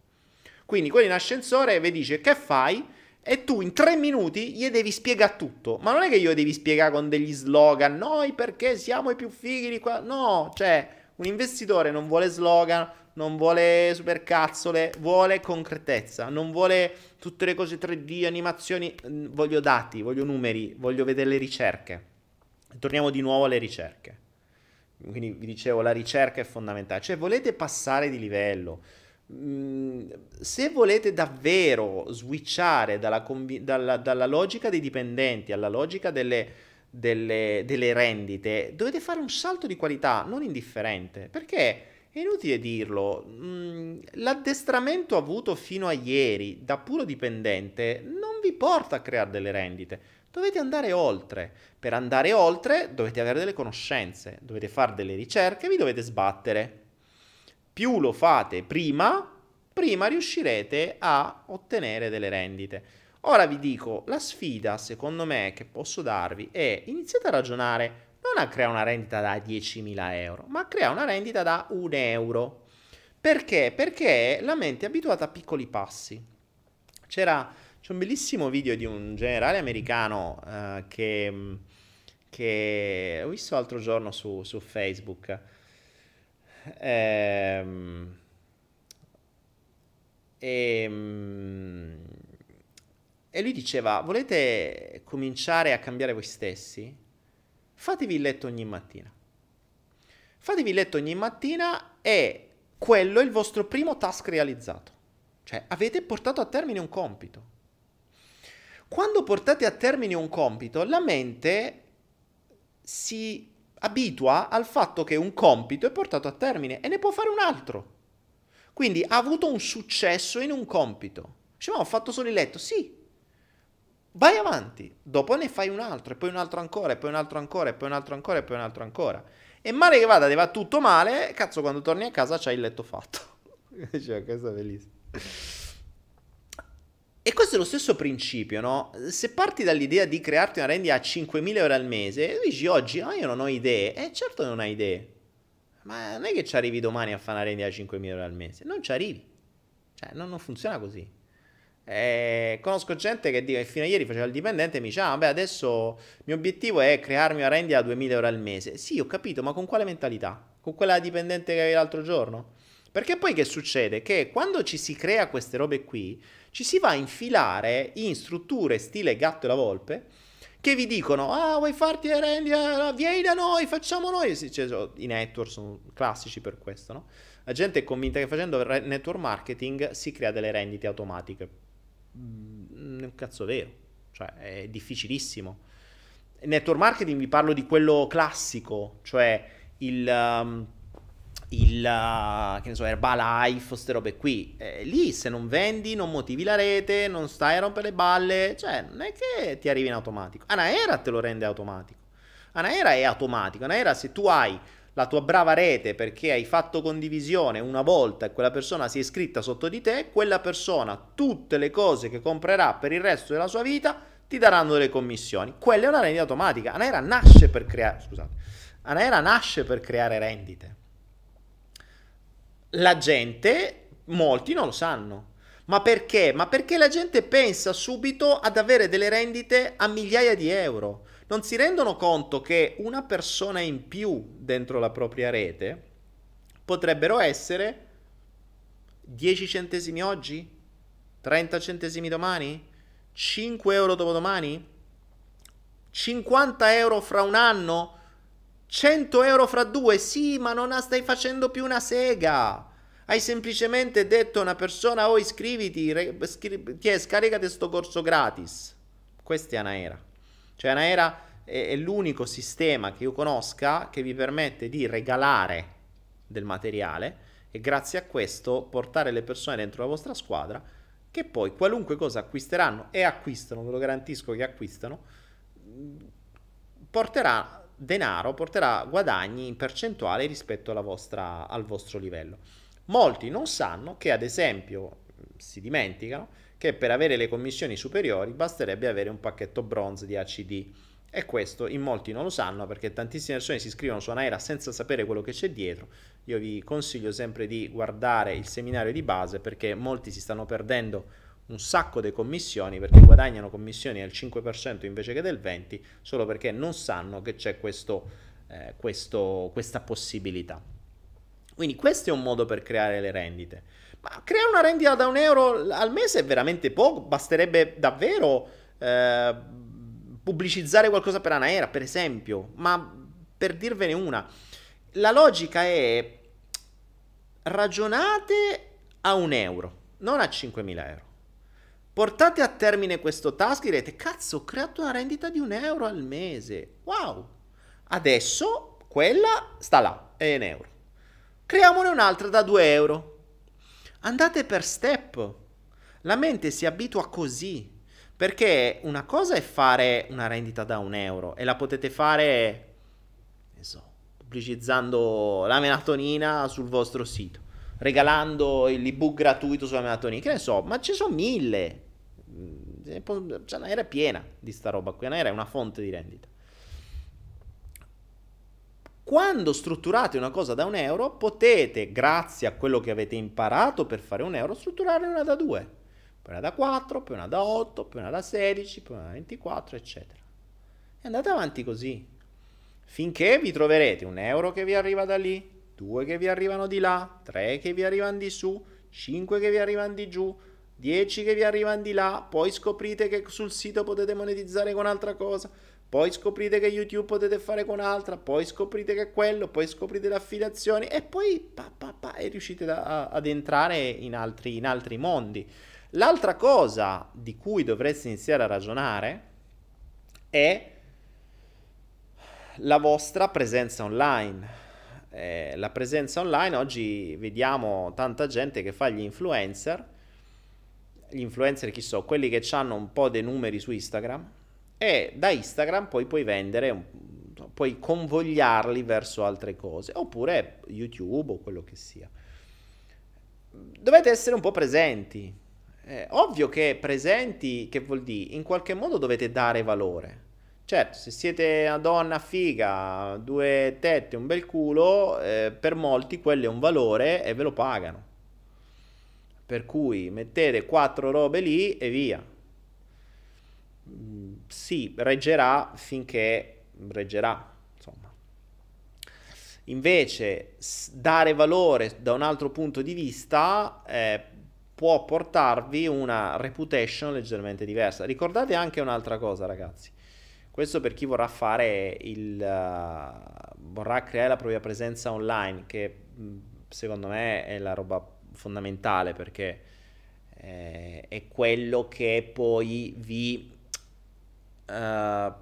Quindi quello in ascensore vi dice che fai? E tu in tre minuti gli devi spiegare tutto. Ma non è che io devi spiegare con degli slogan, noi perché siamo i più fighi di qua. No, cioè, un investitore non vuole slogan, non vuole supercazzole, vuole concretezza, non vuole tutte le cose 3D, animazioni. Mm, voglio dati, voglio numeri, voglio vedere le ricerche. Torniamo di nuovo alle ricerche. Quindi vi dicevo, la ricerca è fondamentale. Cioè, volete passare di livello Mm, se volete davvero switchare dalla, convi- dalla, dalla, logica dei dipendenti alla logica delle, delle, delle, rendite, dovete fare un salto di qualità non indifferente. Perché è inutile dirlo, mm, l'addestramento avuto fino a ieri da puro dipendente non vi porta a creare delle rendite. Dovete andare oltre. Per andare oltre dovete avere delle conoscenze, dovete fare delle ricerche, vi dovete sbattere più lo fate prima, prima riuscirete a ottenere delle rendite. Ora vi dico, la sfida secondo me che posso darvi è iniziate a ragionare non a creare una rendita da 10.000 euro, ma a creare una rendita da 1 euro. Perché? Perché la mente è abituata a piccoli passi. C'era, c'è un bellissimo video di un generale americano uh, che, che, ho visto l'altro giorno su, su Facebook Ehm, e, ehm, e lui diceva, volete cominciare a cambiare voi stessi? Fatevi il letto ogni mattina. Fatevi il letto ogni mattina e quello è il vostro primo task realizzato. Cioè, avete portato a termine un compito. Quando portate a termine un compito, la mente si abitua al fatto che un compito è portato a termine e ne può fare un altro. Quindi ha avuto un successo in un compito. Dice, ma ho fatto solo il letto. Sì. Vai avanti. Dopo ne fai un altro, e poi un altro ancora, e poi un altro ancora, e poi un altro ancora, e poi un altro ancora. E male che vada, ti va tutto male, cazzo, quando torni a casa c'hai il letto fatto. cioè, questo è bellissimo. E questo è lo stesso principio, no? Se parti dall'idea di crearti una rendita a 5.000 euro al mese, dici oggi, ah, io non ho idee. Eh, certo non hai idee. Ma non è che ci arrivi domani a fare una rendita a 5.000 euro al mese. Non ci arrivi. Cioè, non, non funziona così. Eh, conosco gente che che fino a ieri faceva il dipendente e mi dice, ah, beh, adesso il mio obiettivo è crearmi una rendita a 2.000 euro al mese. Sì, ho capito, ma con quale mentalità? Con quella dipendente che avevi l'altro giorno? Perché poi che succede? Che quando ci si crea queste robe qui, ci si va a infilare in strutture stile gatto e la volpe che vi dicono ah vuoi farti le rendite vieni da noi facciamo noi. Cioè, i network sono classici per questo no? la gente è convinta che facendo network marketing si crea delle rendite automatiche. Mm, un cazzo vero cioè è difficilissimo. Network marketing vi parlo di quello classico cioè il um, il che ne so, Herbalife, queste robe qui. Eh, lì se non vendi, non motivi la rete, non stai a rompere le balle, cioè non è che ti arrivi in automatico. Anaera te lo rende automatico. Anaera è automatico. Anaera se tu hai la tua brava rete perché hai fatto condivisione una volta e quella persona si è iscritta sotto di te, quella persona tutte le cose che comprerà per il resto della sua vita ti daranno delle commissioni. Quella è una rendita automatica. Anaera nasce per creare, scusate, Anaera nasce per creare rendite la gente, molti non lo sanno. Ma perché? Ma perché la gente pensa subito ad avere delle rendite a migliaia di euro. Non si rendono conto che una persona in più dentro la propria rete potrebbero essere 10 centesimi oggi, 30 centesimi domani, 5 euro dopodomani, 50 euro fra un anno, 100 euro fra due, sì, ma non stai facendo più una sega. Hai semplicemente detto a una persona, oh iscriviti, re, scri- scaricate sto corso gratis. Questa è Anaera. Cioè Anaera è, è l'unico sistema che io conosca che vi permette di regalare del materiale e grazie a questo portare le persone dentro la vostra squadra che poi qualunque cosa acquisteranno e acquistano, ve lo garantisco che acquistano, porterà denaro, porterà guadagni in percentuale rispetto vostra, al vostro livello. Molti non sanno che ad esempio si dimenticano che per avere le commissioni superiori basterebbe avere un pacchetto bronze di ACD e questo in molti non lo sanno perché tantissime persone si iscrivono su Anaera senza sapere quello che c'è dietro. Io vi consiglio sempre di guardare il seminario di base perché molti si stanno perdendo un sacco di commissioni perché guadagnano commissioni al 5% invece che del 20% solo perché non sanno che c'è questo, eh, questo, questa possibilità. Quindi questo è un modo per creare le rendite. Ma creare una rendita da un euro al mese è veramente poco, basterebbe davvero eh, pubblicizzare qualcosa per Anaera, per esempio, ma per dirvene una, la logica è ragionate a un euro, non a 5.000 euro. Portate a termine questo task e direte, cazzo, ho creato una rendita di un euro al mese. Wow! Adesso quella sta là, è un euro. Creiamone un'altra da 2 euro. Andate per step. La mente si abitua così. Perché una cosa è fare una rendita da un euro e la potete fare, ne so, pubblicizzando la melatonina sul vostro sito, regalando l'ebook gratuito sulla melatonina, che ne so, ma ci sono mille. Cioè, una era piena di sta roba qui, una era una fonte di rendita. Quando strutturate una cosa da un euro, potete, grazie a quello che avete imparato per fare un euro, strutturarne una da due. Poi una da 4, poi una da 8, poi una da 16, poi una da 24, eccetera. E andate avanti così. Finché vi troverete un euro che vi arriva da lì, due che vi arrivano di là, tre che vi arrivano di su, cinque che vi arrivano di giù, 10 che vi arrivano di là, poi scoprite che sul sito potete monetizzare con altra cosa, poi scoprite che YouTube potete fare con altra, poi scoprite che quello, poi scoprite le affiliazioni e poi pa, pa, pa, e riuscite da, ad entrare in altri, in altri mondi. L'altra cosa di cui dovreste iniziare a ragionare è la vostra presenza online. Eh, la presenza online oggi vediamo tanta gente che fa gli influencer, gli influencer chi so, quelli che hanno un po' dei numeri su Instagram e da Instagram poi puoi vendere, puoi convogliarli verso altre cose, oppure YouTube o quello che sia. Dovete essere un po' presenti. È ovvio che presenti, che vuol dire, in qualche modo dovete dare valore. Certo, se siete una donna figa, due tette, un bel culo, eh, per molti quello è un valore e ve lo pagano. Per cui mettete quattro robe lì e via sì, reggerà finché reggerà. Insomma. Invece, dare valore da un altro punto di vista eh, può portarvi una reputation leggermente diversa. Ricordate anche un'altra cosa, ragazzi. Questo per chi vorrà fare il uh, vorrà creare la propria presenza online, che secondo me è la roba fondamentale perché eh, è quello che poi vi uh,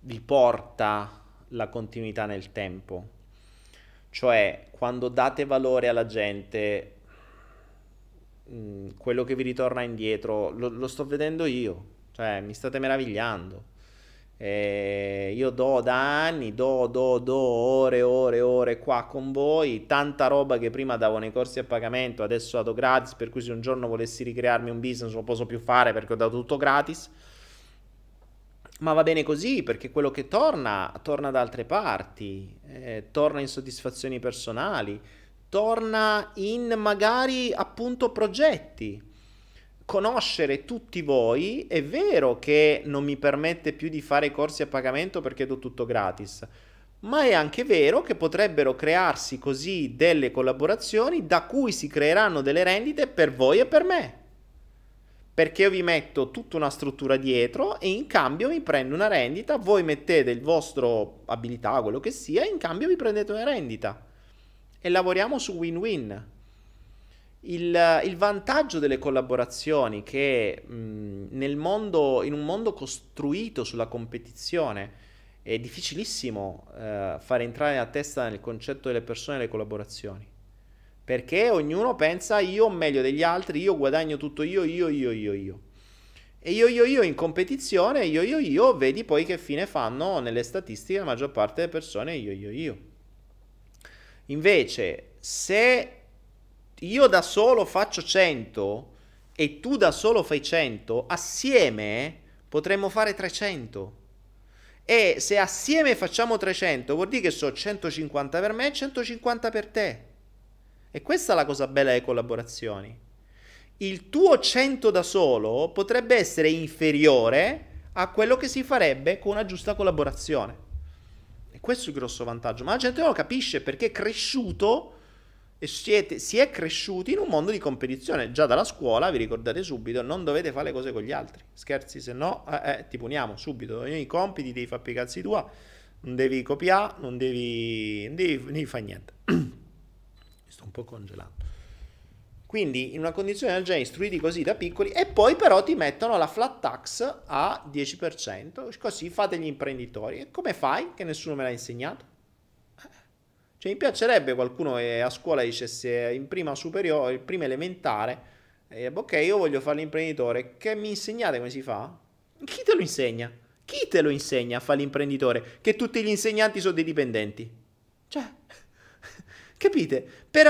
vi porta la continuità nel tempo. Cioè, quando date valore alla gente, mm, quello che vi ritorna indietro, lo, lo, sto vedendo io, cioè mi state meravigliando. Eh, io do da anni, do, do, do ore, ore, ore qua con voi, tanta roba che prima davo nei corsi a pagamento, adesso vado gratis, per cui se un giorno volessi ricrearmi un business lo posso più fare perché ho dato tutto gratis. Ma va bene così perché quello che torna, torna da altre parti, eh, torna in soddisfazioni personali, torna in magari appunto progetti. Conoscere tutti voi è vero che non mi permette più di fare corsi a pagamento perché do tutto gratis, ma è anche vero che potrebbero crearsi così delle collaborazioni da cui si creeranno delle rendite per voi e per me perché io vi metto tutta una struttura dietro e in cambio mi prendo una rendita, voi mettete il vostro abilità, quello che sia, e in cambio vi prendete una rendita. E lavoriamo su win-win. Il, il vantaggio delle collaborazioni che mh, nel mondo, in un mondo costruito sulla competizione è difficilissimo eh, fare entrare nella testa nel concetto delle persone le collaborazioni. Perché ognuno pensa io ho meglio degli altri, io guadagno tutto io, io, io, io, io. E io, io, io in competizione, io, io, io, vedi poi che fine fanno nelle statistiche la maggior parte delle persone, io, io, io. Invece, se io da solo faccio 100 e tu da solo fai 100, assieme potremmo fare 300. E se assieme facciamo 300, vuol dire che so 150 per me e 150 per te. E questa è la cosa bella delle collaborazioni. Il tuo 100 da solo potrebbe essere inferiore a quello che si farebbe con una giusta collaborazione. E questo è il grosso vantaggio. Ma la gente non lo capisce perché è cresciuto e siete, si è cresciuti in un mondo di competizione. Già dalla scuola, vi ricordate subito, non dovete fare le cose con gli altri. Scherzi, se no eh, eh, ti puniamo subito. I compiti devi fare i cazzi tua, non devi copiare, non devi, non devi, devi fare niente. sto un po' congelando. Quindi in una condizione del genere, istruiti così da piccoli, e poi però ti mettono la flat tax a 10%, così fate gli imprenditori. E come fai? Che nessuno me l'ha insegnato. Cioè mi piacerebbe qualcuno che a scuola dicesse in prima superiore, in prima elementare, ok, io voglio fare l'imprenditore, che mi insegnate come si fa? Chi te lo insegna? Chi te lo insegna a fare l'imprenditore? Che tutti gli insegnanti sono dei dipendenti. Cioè, Capite? Per,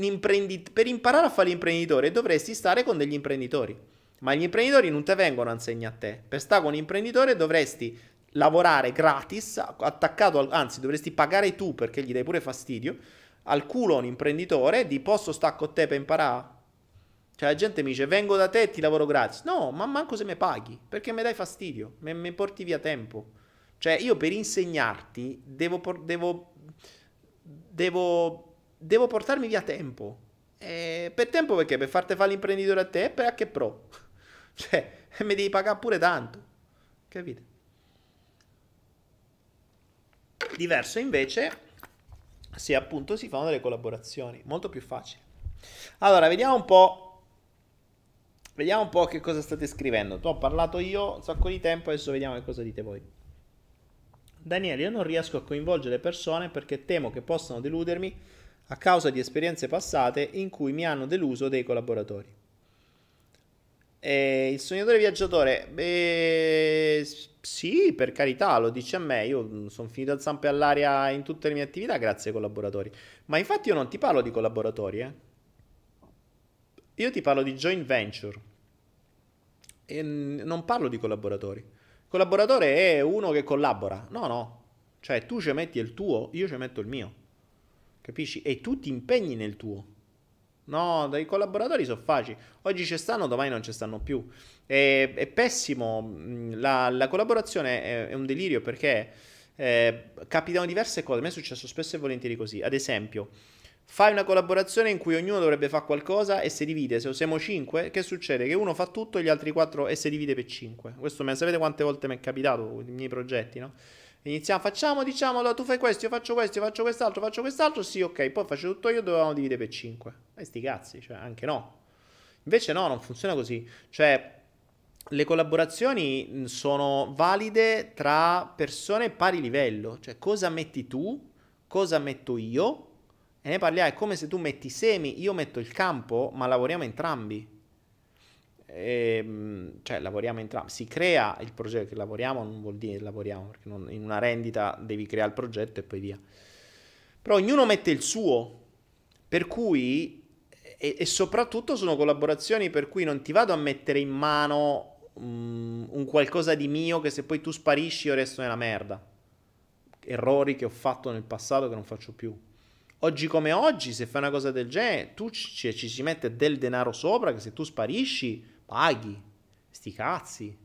imprendit- per imparare a fare l'imprenditore dovresti stare con degli imprenditori. Ma gli imprenditori non ti vengono a insegnare a te. Per stare con un imprenditore dovresti lavorare gratis, attaccato al, anzi dovresti pagare tu perché gli dai pure fastidio, al culo un imprenditore, di posso stare con te per imparare? Cioè la gente mi dice vengo da te e ti lavoro gratis. No, ma manco se mi paghi, perché mi dai fastidio, mi porti via tempo. Cioè io per insegnarti devo, devo devo, devo portarmi via tempo. E per tempo perché? Per farti fare l'imprenditore a te e per a che pro. cioè, mi devi pagare pure tanto. Capite? Diverso invece se appunto si fanno delle collaborazioni, molto più facile. Allora, vediamo un po'. Vediamo un po' che cosa state scrivendo. Tu ho parlato io un sacco di tempo, adesso vediamo che cosa dite voi. Daniele, io non riesco a coinvolgere le persone perché temo che possano deludermi a causa di esperienze passate in cui mi hanno deluso dei collaboratori. E il sognatore viaggiatore, beh, sì, per carità, lo dice a me, io sono finito a zampe all'aria in tutte le mie attività grazie ai collaboratori. Ma infatti io non ti parlo di collaboratori, eh. Io ti parlo di joint venture. E non parlo di collaboratori. Collaboratore è uno che collabora. No, no. Cioè tu ci metti il tuo, io ci metto il mio. Capisci? E tu ti impegni nel tuo. No, dai collaboratori sono facili. Oggi ci stanno, domani non ci stanno più. È, è pessimo. La, la collaborazione è, è, un delirio perché eh, capitano diverse cose. A me è successo spesso e volentieri così. Ad esempio, Fai una collaborazione in cui ognuno dovrebbe fare qualcosa e si divide. Se siamo 5, che succede? Che uno fa tutto e gli altri 4 e si divide per 5. Questo me sapete quante volte mi è capitato con i miei progetti, no? Iniziamo, facciamo, diciamo, allora tu fai questo, io faccio questo, io faccio quest'altro, faccio quest'altro, sì, ok, poi faccio tutto io, dovevamo dividere per 5. E sti cazzi, cioè, anche no. Invece no, non funziona così. Cioè, le collaborazioni sono valide tra persone pari livello. Cioè, cosa metti tu, cosa metto io e ne parliamo, è come se tu metti semi, io metto il campo, ma lavoriamo entrambi. E, ehm, cioè lavoriamo entrambi, si crea il progetto che lavoriamo, non vuol dire lavoriamo, perché non, in una rendita devi creare il progetto e poi via. Però ognuno mette il suo, per cui, e, e soprattutto sono collaborazioni per cui non ti vado a mettere in mano um, un qualcosa di mio che se poi tu sparisci io resto nella merda. Errori che ho fatto nel passato che non faccio più. Oggi come oggi, se fai una cosa del genere, tu ci, ci si mette del denaro sopra che se tu sparisci, paghi. Sti cazzi.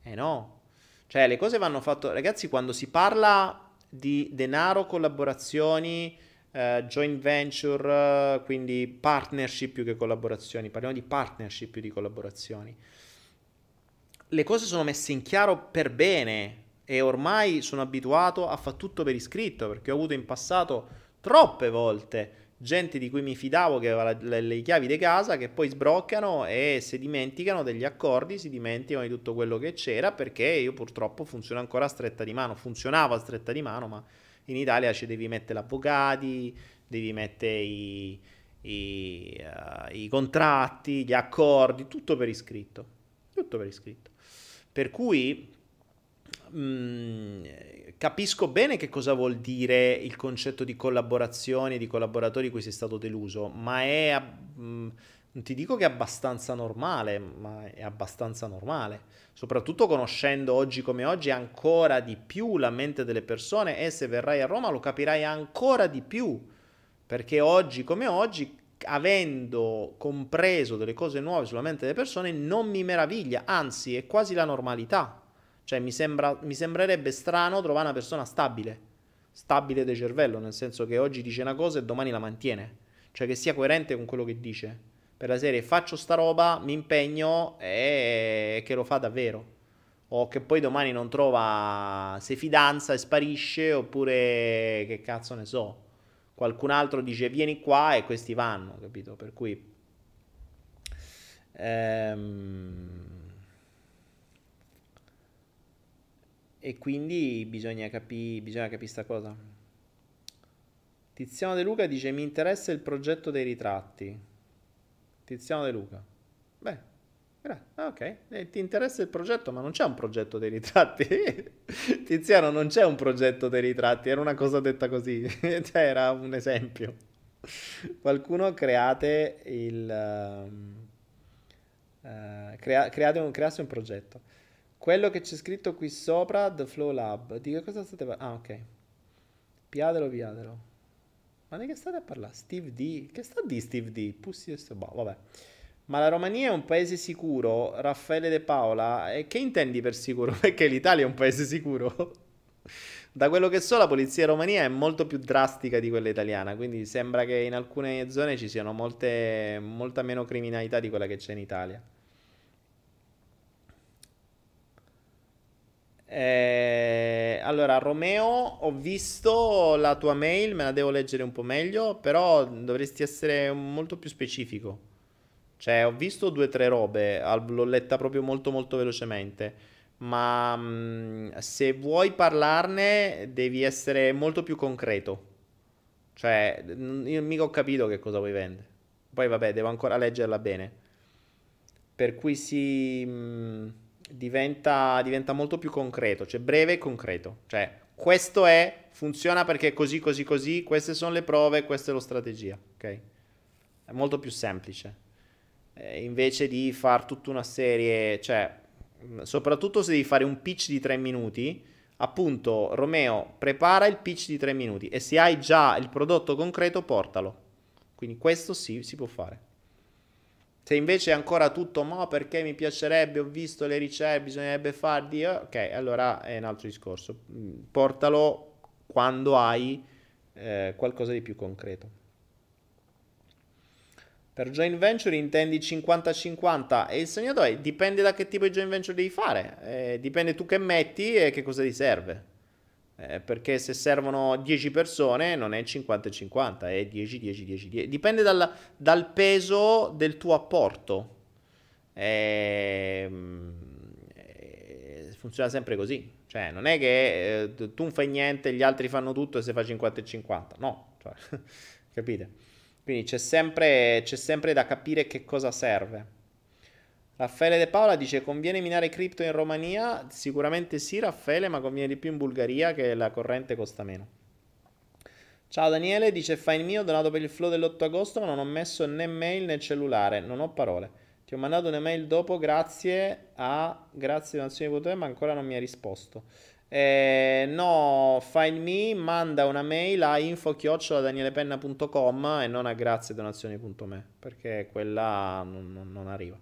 Eh no. Cioè, le cose vanno fatte... Ragazzi, quando si parla di denaro, collaborazioni, eh, joint venture, quindi partnership più che collaborazioni, parliamo di partnership più di collaborazioni. Le cose sono messe in chiaro per bene e ormai sono abituato a fare tutto per iscritto perché ho avuto in passato troppe volte gente di cui mi fidavo che aveva le, le chiavi di casa che poi sbroccano e si dimenticano degli accordi, si dimenticano di tutto quello che c'era perché io purtroppo funziono ancora a stretta di mano, funzionava a stretta di mano, ma in Italia ci devi mettere l'avvocati, devi mettere i, i, uh, i contratti, gli accordi, tutto per iscritto, tutto per iscritto. Per cui capisco bene che cosa vuol dire il concetto di collaborazione, di collaboratori di cui sei stato deluso, ma è, mh, non ti dico che è abbastanza normale, ma è abbastanza normale, soprattutto conoscendo oggi come oggi ancora di più la mente delle persone e se verrai a Roma lo capirai ancora di più, perché oggi come oggi avendo compreso delle cose nuove sulla mente delle persone non mi meraviglia, anzi è quasi la normalità. Cioè mi, sembra, mi sembrerebbe strano trovare una persona stabile, stabile del cervello, nel senso che oggi dice una cosa e domani la mantiene, cioè che sia coerente con quello che dice. Per la serie faccio sta roba, mi impegno e che lo fa davvero. O che poi domani non trova se fidanza e sparisce, oppure che cazzo ne so. Qualcun altro dice vieni qua e questi vanno, capito? Per cui... Ehm E quindi bisogna capire bisogna capire questa cosa. Tiziano De Luca dice mi interessa il progetto dei ritratti. Tiziano De Luca. Beh, ah, ok, e ti interessa il progetto, ma non c'è un progetto dei ritratti. Tiziano, non c'è un progetto dei ritratti, era una cosa detta così, cioè era un esempio. Qualcuno create il... Uh, crea, create un, creasse un progetto. Quello che c'è scritto qui sopra, The Flow Lab. Di che cosa state parlando? Ah, ok. Piatelo, piatelo. Ma di che state a parlare? Steve D? Che sta di Steve D? Pussi questo... Boh, vabbè. Ma la Romania è un paese sicuro? Raffaele De Paola? E che intendi per sicuro? Perché l'Italia è un paese sicuro? da quello che so, la polizia romania è molto più drastica di quella italiana, quindi sembra che in alcune zone ci siano molte, molta meno criminalità di quella che c'è in Italia. Eh, allora, Romeo, ho visto la tua mail, me la devo leggere un po' meglio, però dovresti essere molto più specifico. Cioè, ho visto due o tre robe, l'ho letta proprio molto molto velocemente, ma mh, mm, se vuoi parlarne devi essere molto più concreto. Cioè, io mica ho capito che cosa vuoi vendere. Poi vabbè, devo ancora leggerla bene. Per cui si... Mh, mm, diventa, diventa molto più concreto, cioè breve e concreto. Cioè, questo è, funziona perché è così, così, così, queste sono le prove, questa è la strategia, ok? È molto più semplice. Eh, invece di fare tutta una serie, cioè, soprattutto se devi fare un pitch di tre minuti, appunto, Romeo, prepara il pitch di tre minuti e se hai già il prodotto concreto, portalo. Quindi questo sì, si può fare. Se invece è ancora tutto, ma perché mi piacerebbe, ho visto le ricerche, bisognerebbe farli, ok, allora è un altro discorso. Mm, portalo quando hai eh, qualcosa di più concreto. Per joint venture intendi 50-50 e il segnato è dipende da che tipo di joint venture devi fare, eh, dipende tu che metti e che cosa ti serve. Eh, perché se servono 10 persone non è 50-50, è 10, 10, 10, 10. Dipende dal, dal peso del tuo apporto. Eh, funziona sempre così. Cioè, non è che eh, tu non fai niente, gli altri fanno tutto e se fai 50 e 50. No, cioè, capite? Quindi c'è sempre, c'è sempre da capire che cosa serve. Raffaele De Paola dice conviene minare cripto in Romania? Sicuramente sì Raffaele, ma conviene di più in Bulgaria che la corrente costa meno. Ciao Daniele, dice fai il mio, donato per il flow dell'8 agosto, ma non ho messo né mail né cellulare, non ho parole. Ti ho mandato un'email dopo, grazie a grazie donazioni.it, ma ancora non mi ha risposto. Eh, no, Find Me manda una mail a info-danielepenna.com e non a grazie donazioni.me perché quella non, non, non arriva.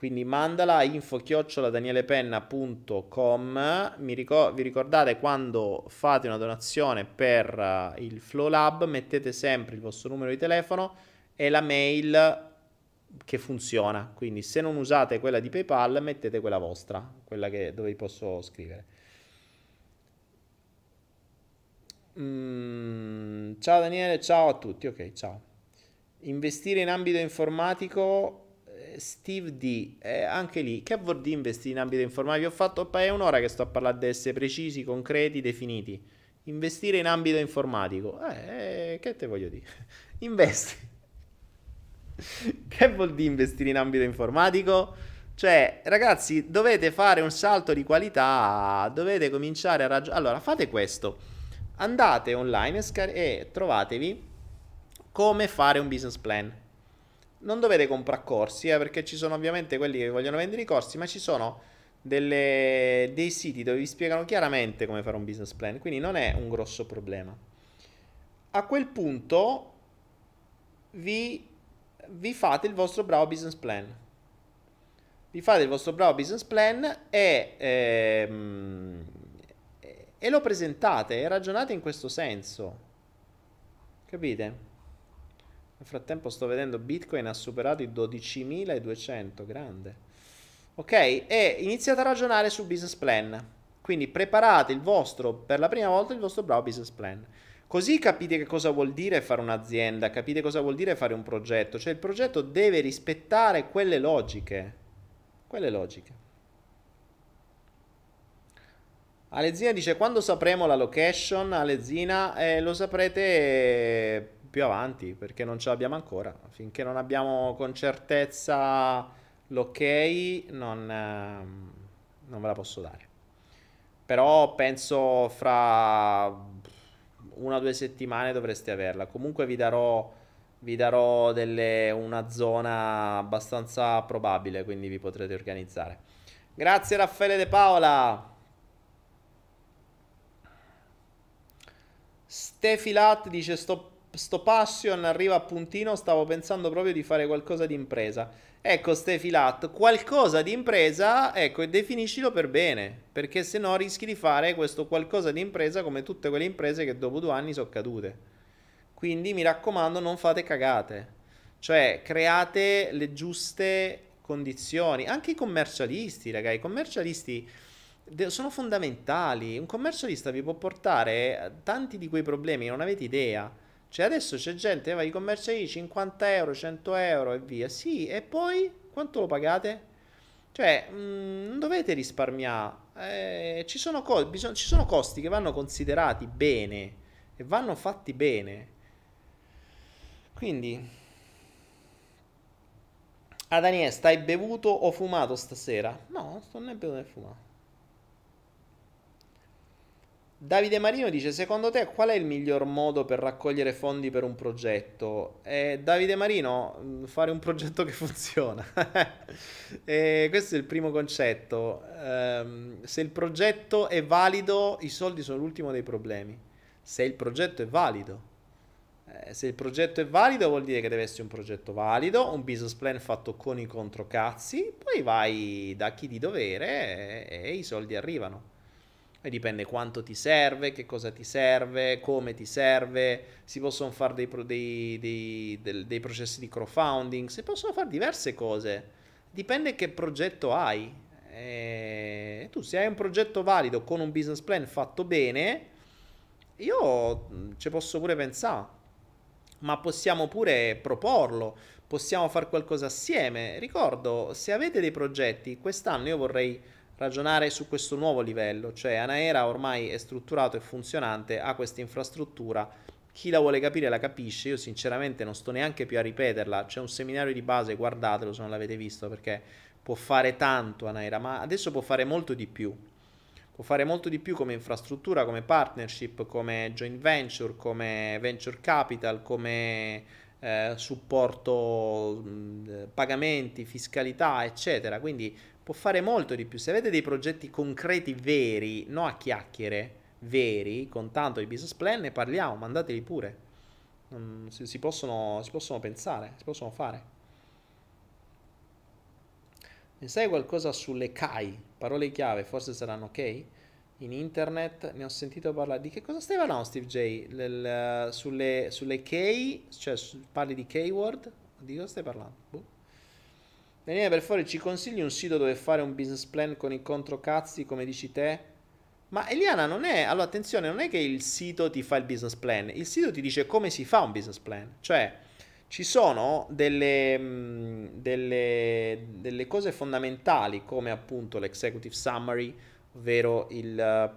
Quindi mandala a info-danielepenna.com. Ricor- vi ricordate quando fate una donazione per uh, il Flow Lab, mettete sempre il vostro numero di telefono e la mail che funziona. Quindi se non usate quella di PayPal, mettete quella vostra, quella che, dove vi posso scrivere. Mm, ciao Daniele, ciao a tutti. Ok, ciao. Investire in ambito informatico Steve D, eh, anche lì, che vuol dire investire in ambito informatico? Ho fatto è un'ora che sto a parlare di essere precisi, concreti, definiti. Investire in ambito informatico, eh, che te voglio dire? Investi. che vuol dire investire in ambito informatico? Cioè, ragazzi, dovete fare un salto di qualità, dovete cominciare a ragionare. Allora, fate questo. Andate online e, scar- e trovatevi come fare un business plan non dovete comprare corsi, eh, perché ci sono ovviamente quelli che vogliono vendere i corsi, ma ci sono delle, dei siti dove vi spiegano chiaramente come fare un business plan, quindi non è un grosso problema. A quel punto vi, vi fate il vostro bravo business plan. Vi fate il vostro bravo business plan e, ehm, e lo presentate e ragionate in questo senso. Capite? Nel frattempo sto vedendo Bitcoin ha superato i 12.200, grande. Ok, e iniziate a ragionare sul business plan. Quindi preparate il vostro, per la prima volta, il vostro bravo business plan. Così capite che cosa vuol dire fare un'azienda, capite cosa vuol dire fare un progetto. Cioè il progetto deve rispettare quelle logiche. Quelle logiche. Alezina dice quando sapremo la location, Alezina, eh, lo saprete più avanti perché non ce l'abbiamo ancora. Finché non abbiamo con certezza l'ok, non, ehm, non ve la posso dare. Però penso fra una o due settimane dovreste averla. Comunque vi darò, vi darò delle, una zona abbastanza probabile, quindi vi potrete organizzare. Grazie Raffaele De Paola. Stefilat dice sto sto passion arriva a puntino, stavo pensando proprio di fare qualcosa di impresa. Ecco, Stefilat, qualcosa di impresa, ecco, e definiscilo per bene, perché se no rischi di fare questo qualcosa di impresa come tutte quelle imprese che dopo due anni sono cadute. Quindi mi raccomando, non fate cagate. Cioè, create le giuste condizioni. Anche i commercialisti, ragazzi, i commercialisti sono fondamentali. Un commercialista vi può portare tanti di quei problemi, non avete idea. Cioè adesso c'è gente che va di commerciali 50 euro, 100 euro e via. Sì, e poi quanto lo pagate? Cioè, mh, mm, non dovete risparmiare. Eh, ci, sono co- bisog- ci sono costi che vanno considerati bene e vanno fatti bene. Quindi... Daniele, stai bevuto o fumato stasera? No, sto né bevuto né fumato. Davide Marino dice: Secondo te qual è il miglior modo per raccogliere fondi per un progetto? Eh, Davide Marino, mm, fare un progetto che funziona. eh, questo è il primo concetto. Eh, se il progetto è valido, i soldi sono l'ultimo dei problemi. Se il progetto è valido. Eh, se il progetto è valido vuol dire che deve essere un progetto valido, un business plan fatto con i controcazzi, poi vai da chi di dovere e, e i soldi arrivano. E dipende quanto ti serve, che cosa ti serve, come ti serve, si possono fare dei, pro, dei, dei, dei, processi di crowdfunding, si possono fare diverse cose, dipende che progetto hai. E tu se hai un progetto valido con un business plan fatto bene, io ci posso pure pensare, ma possiamo pure proporlo, possiamo fare qualcosa assieme. Ricordo, se avete dei progetti, quest'anno io vorrei ragionare su questo nuovo livello, cioè Anaera ormai è strutturato e funzionante, ha questa infrastruttura, chi la vuole capire la capisce, io sinceramente non sto neanche più a ripeterla, c'è un seminario di base, guardatelo se non l'avete visto perché può fare tanto Anaera, ma adesso può fare molto di più, può fare molto di più come infrastruttura, come partnership, come joint venture, come venture capital, come eh, supporto mh, pagamenti, fiscalità, eccetera, quindi può fare molto di più. Se avete dei progetti concreti veri, no a chiacchiere, veri, con tanto di business plan, ne parliamo, mandateli pure. Non, si, si, possono, si possono pensare, si possono fare. Ne sai qualcosa sulle CAI? Parole chiave, forse saranno ok? In internet ne ho sentito parlare. Di che cosa stai parlando, Steve J? Lel, sulle, sulle K, cioè parli di K-word? Di cosa stai parlando? Boh. Daniele, per favore, ci consigli un sito dove fare un business plan con i controcazzi, come dici te? Ma Eliana non è, allora attenzione, non è che il sito ti fa il business plan, il sito ti dice come si fa un business plan, cioè ci sono delle, mm, delle, delle cose fondamentali come appunto l'executive summary, ovvero il,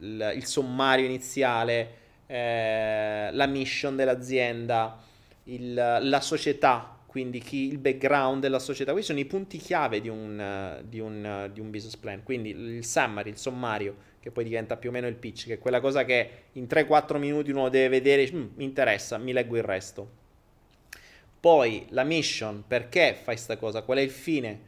il, il sommario iniziale, eh, la mission dell'azienda, il, la società, quindi chi, il background della società. Questi sono i punti chiave di un, di, un, di un business plan. Quindi il summary, il sommario, che poi diventa più o meno il pitch, che è quella cosa che in 3-4 minuti uno deve vedere, mm, mi interessa, mi leggo il resto. Poi la mission, perché fai questa cosa, qual è il fine,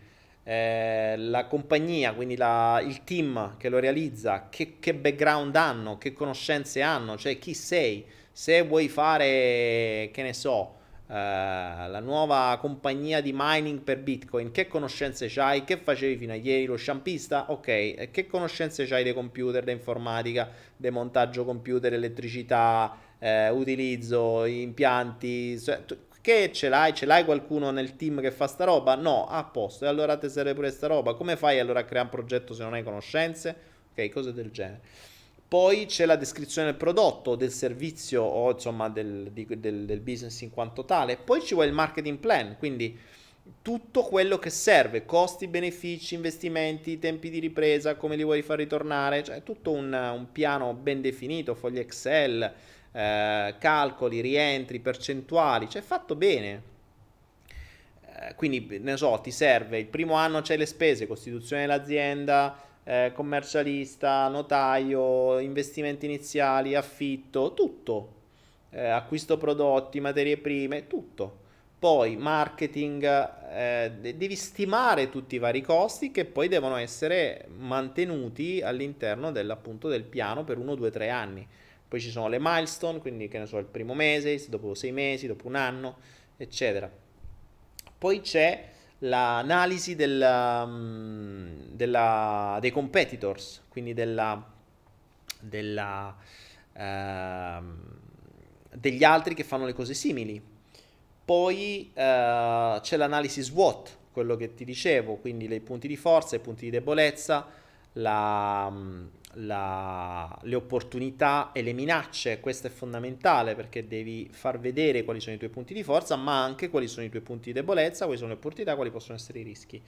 eh, la compagnia, quindi la, il team che lo realizza, che, che background hanno, che conoscenze hanno, cioè chi sei, se vuoi fare, che ne so, Uh, la nuova compagnia di mining per Bitcoin, che conoscenze c'hai? Che facevi fino a ieri? Lo sciampista? Ok, e che conoscenze c'hai dei computer, di informatica, di montaggio computer, elettricità, eh, utilizzo, impianti? Che ce l'hai? Ce l'hai qualcuno nel team che fa sta roba? No, a posto. E allora ti serve pure sta roba. Come fai allora a creare un progetto se non hai conoscenze? Ok, cose del genere. Poi c'è la descrizione del prodotto, del servizio o insomma del, del, del business in quanto tale. Poi ci vuole il marketing plan, quindi tutto quello che serve, costi, benefici, investimenti, tempi di ripresa, come li vuoi far ritornare, cioè tutto un, un piano ben definito, fogli Excel, eh, calcoli, rientri, percentuali, cioè fatto bene. Eh, quindi, ne so, ti serve, il primo anno c'è le spese, costituzione dell'azienda, eh, commercialista, notaio, investimenti iniziali, affitto, tutto. Eh, acquisto prodotti, materie prime, tutto. Poi marketing, eh, devi stimare tutti i vari costi che poi devono essere mantenuti all'interno dell'appunto del piano per uno, due, tre anni. Poi ci sono le milestone, quindi che ne so, il primo mese, dopo sei mesi, dopo un anno, eccetera. Poi c'è l'analisi della, mm, della, dei competitors, quindi della, della, uh, degli altri che fanno le cose simili. Poi uh, c'è l'analisi SWOT, quello che ti dicevo, quindi i punti di forza, i punti di debolezza, la, mm, la, le opportunità e le minacce, questo è fondamentale perché devi far vedere quali sono i tuoi punti di forza, ma anche quali sono i tuoi punti di debolezza, quali sono le opportunità, quali possono essere i rischi.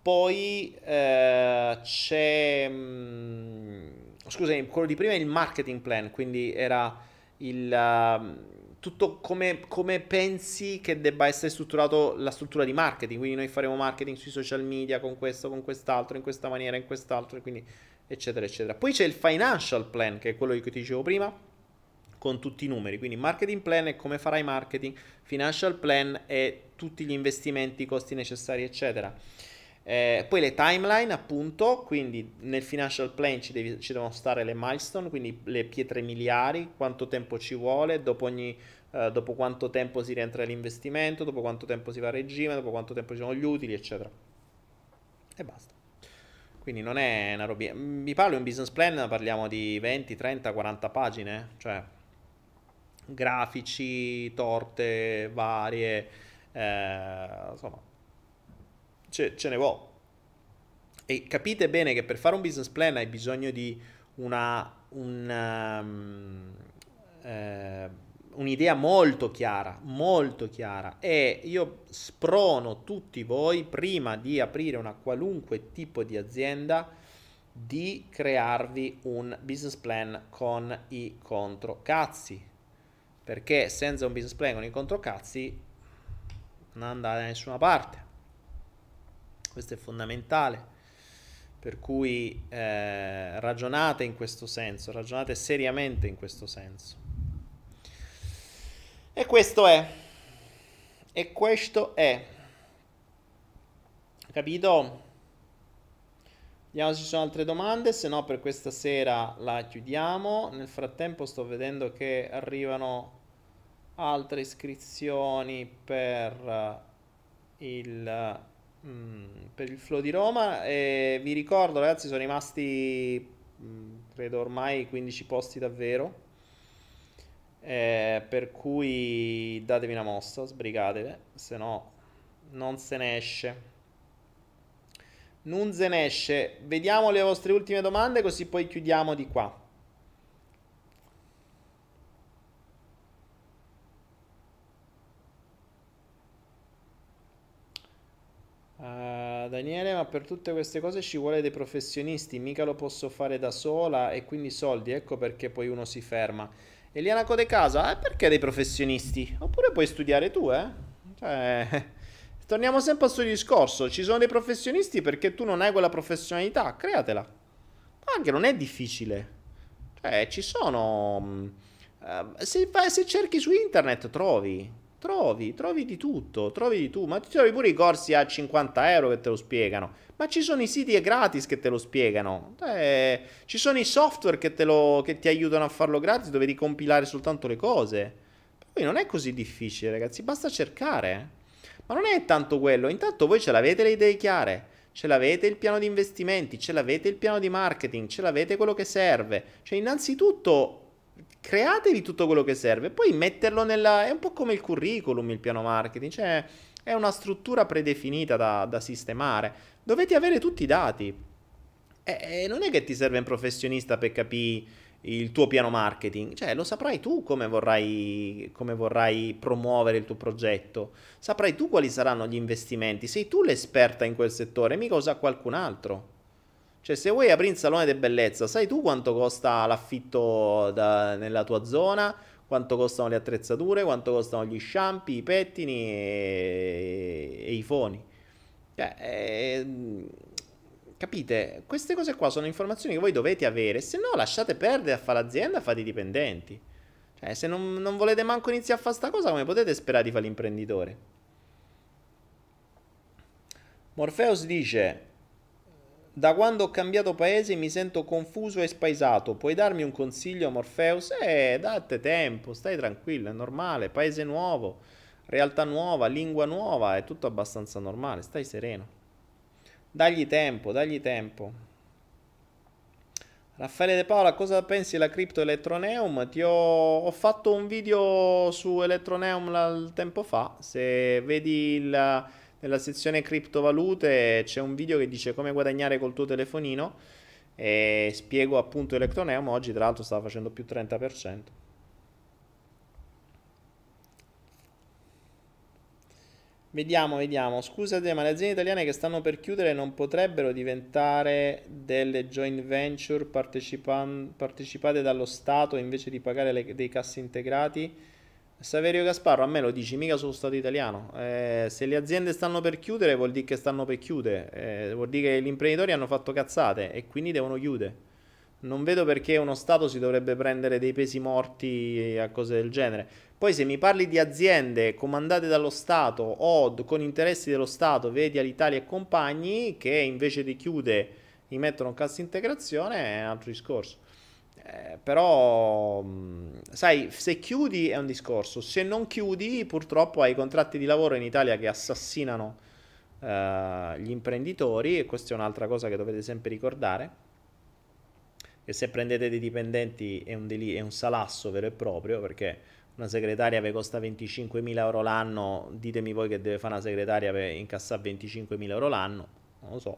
Poi eh, c'è, mh, mm, scusami, quello di prima è il marketing plan, quindi era il... Uh, tutto come, come, pensi che debba essere strutturato la struttura di marketing. Quindi noi faremo marketing sui social media con questo, con quest'altro, in questa maniera, in quest'altro. Quindi eccetera, eccetera. Poi c'è il financial plan, che è quello che ti dicevo prima, con tutti i numeri. Quindi marketing plan è come farai marketing, financial plan è tutti gli investimenti, i costi necessari, eccetera. Eh, poi le timeline, appunto, quindi nel financial plan ci, devi, ci, devono stare le milestone, quindi le pietre miliari, quanto tempo ci vuole, dopo, ogni, eh, dopo quanto tempo si rientra l'investimento, dopo quanto tempo si va a regime, dopo quanto tempo ci sono gli utili, eccetera. E basta. Quindi non è una roba. Mi parlo di un business plan, parliamo di 20, 30, 40 pagine, cioè grafici, torte varie, eh, insomma, ce, ce ne vuole. E capite bene che per fare un business plan hai bisogno di una, una um, eh, un'idea molto chiara, molto chiara. E io sprono tutti voi prima di aprire una qualunque tipo di azienda di crearvi un business plan con i controcazzi. Perché senza un business plan con i controcazzi non andate da nessuna parte. Questo è fondamentale. Per cui eh, ragionate in questo senso ragionate seriamente in questo senso e questo è. E questo è. Capito? Vediamo se ci sono altre domande, se no per questa sera la chiudiamo. Nel frattempo sto vedendo che arrivano altre iscrizioni per il, mm, per il flow di Roma e vi ricordo ragazzi sono rimasti mm, credo ormai 15 posti davvero eh, per cui datevi una mossa, sbrigatevi, se no non se ne esce. Non se ne esce. Vediamo le vostre ultime domande così poi chiudiamo di qua. Uh, Daniele, ma per tutte queste cose ci vuole dei professionisti, mica lo posso fare da sola e quindi soldi, ecco perché poi uno si ferma. Eliana Code Casa, eh, perché dei professionisti? Oppure puoi studiare tu, eh? Cioè, torniamo sempre al suo discorso, ci sono dei professionisti perché tu non hai quella professionalità, createla. Ma anche non è difficile. Cioè, ci sono... Uh, se, se cerchi su internet trovi, Trovi, trovi di tutto, trovi di tutto, ma ti trovi pure i corsi a 50 euro che te lo spiegano, ma ci sono i siti gratis che te lo spiegano, eh, ci sono i software che, lo, che ti aiutano a farlo gratis dove ricompilare soltanto le cose. Poi non è così difficile ragazzi, basta cercare. Ma non è tanto quello, intanto voi ce l'avete le idee chiare, ce l'avete il piano di investimenti, ce l'avete il piano di marketing, ce l'avete quello che serve. Cioè innanzitutto createvi tutto quello che serve, poi metterlo nella... è un po' come il curriculum, il piano marketing, cioè è una struttura predefinita da, da sistemare, dovete avere tutti i dati. E, e non è che ti serve un professionista per capire il tuo piano marketing, cioè lo saprai tu come vorrai, come vorrai promuovere il tuo progetto, saprai tu quali saranno gli investimenti, sei tu l'esperta in quel settore, mica usa qualcun altro. Cioè, se vuoi aprire un salone di bellezza, sai tu quanto costa l'affitto da, nella tua zona? Quanto costano le attrezzature? Quanto costano gli shampoo, i pettini e, e i foni? Cioè, eh, capite? Queste cose qua sono informazioni che voi dovete avere. Se no, lasciate perdere a fare l'azienda, fate i dipendenti. Cioè, se non, non volete manco iniziare a fare sta cosa, come potete sperare di fare l'imprenditore? Morpheus dice da quando ho cambiato paese mi sento confuso e spaesato. Puoi darmi un consiglio, Morpheus? Eh, date tempo, stai tranquillo, è normale. Paese nuovo, realtà nuova, lingua nuova, è tutto abbastanza normale, stai sereno. Dagli tempo, dagli tempo. Raffaele De Paola, cosa pensi della cripto Electroneum? Ti ho, ho fatto un video su Electroneum tempo fa. Se vedi il nella sezione criptovalute c'è un video che dice come guadagnare col tuo telefonino e spiego appunto Electroneum, oggi tra l'altro stava facendo più 30%. Vediamo, vediamo. Scusate, ma le aziende italiane che stanno per chiudere non potrebbero diventare delle joint venture partecipate dallo Stato invece di pagare le, dei cassi integrati? Saverio Gasparro, a me lo dici, mica sullo Stato italiano. Eh, se le aziende stanno per chiudere, vuol dire che stanno per chiudere. Eh, vuol dire che gli imprenditori hanno fatto cazzate e quindi devono chiudere. Non vedo perché uno Stato si dovrebbe prendere dei pesi morti a cose del genere. Poi se mi parli di aziende comandate dallo Stato o con interessi dello Stato, vedi all'Italia e compagni, che invece di chiudere gli mettono cassa integrazione, è un altro discorso. Eh, però, sai, se chiudi è un discorso, se non chiudi purtroppo hai contratti di lavoro in Italia che assassinano eh, gli imprenditori e questa è un'altra cosa che dovete sempre ricordare. E se prendete dei dipendenti è un, deli- è un salasso vero e proprio perché una segretaria vi costa 25.000 euro l'anno, ditemi voi che deve fare una segretaria per incassare 25.000 euro l'anno, non lo so.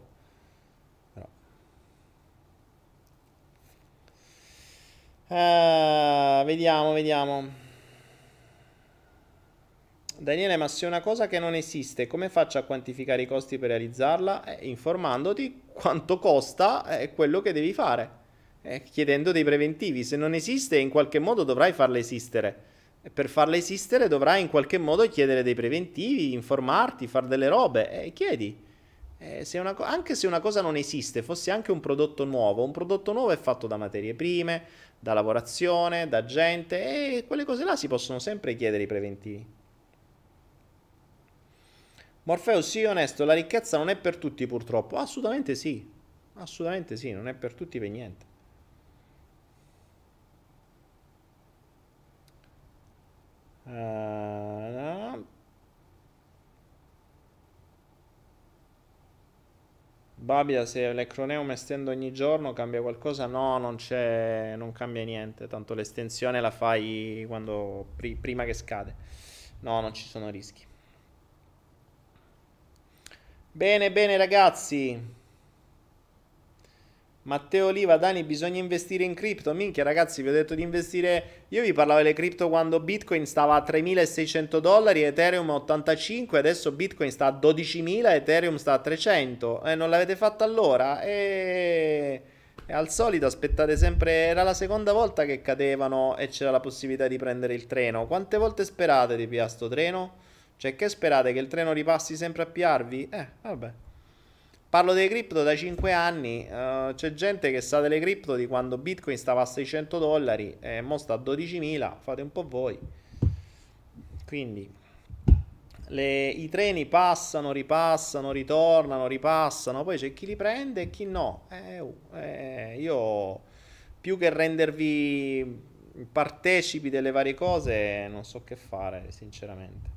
Uh, vediamo, vediamo. Daniele, ma se una cosa che non esiste, come faccio a quantificare i costi per realizzarla? Eh, informandoti quanto costa è quello che devi fare, eh, chiedendo dei preventivi. Se non esiste, in qualche modo dovrai farla esistere. E per farla esistere dovrai in qualche modo chiedere dei preventivi, informarti, fare delle robe. Eh, chiedi. Eh, se una, anche se una cosa non esiste, fosse anche un prodotto nuovo, un prodotto nuovo è fatto da materie prime, da lavorazione, da gente e quelle cose là si possono sempre chiedere i preventivi. Morfeo, sì, onesto, la ricchezza non è per tutti purtroppo. Assolutamente sì, assolutamente sì, non è per tutti per niente. Uh, no. Babila, se l'Ecroneum estendo ogni giorno cambia qualcosa? No, non c'è, non cambia niente, tanto l'estensione la fai quando, pri- prima che scade. No, non ci sono rischi. Bene, bene ragazzi. Matteo Oliva, Dani, bisogna investire in cripto. Minchia, ragazzi, vi ho detto di investire. Io vi parlavo delle cripto quando Bitcoin stava a 3.600 dollari, Ethereum a 85, adesso Bitcoin sta a 12.000, Ethereum sta a 300. E eh, non l'avete fatto allora? E... e al solito aspettate sempre. Era la seconda volta che cadevano e c'era la possibilità di prendere il treno. Quante volte sperate di piare sto treno? Cioè, che sperate che il treno ripassi sempre a piarvi? Eh, vabbè. Parlo delle cripto da 5 anni, uh, c'è gente che sa delle cripto di quando Bitcoin stava a 600 dollari e mo sta a 12.000, fate un po' voi. Quindi le, i treni passano, ripassano, ritornano, ripassano, poi c'è chi li prende e chi no. Eh, uh, eh, io più che rendervi partecipi delle varie cose non so che fare, sinceramente.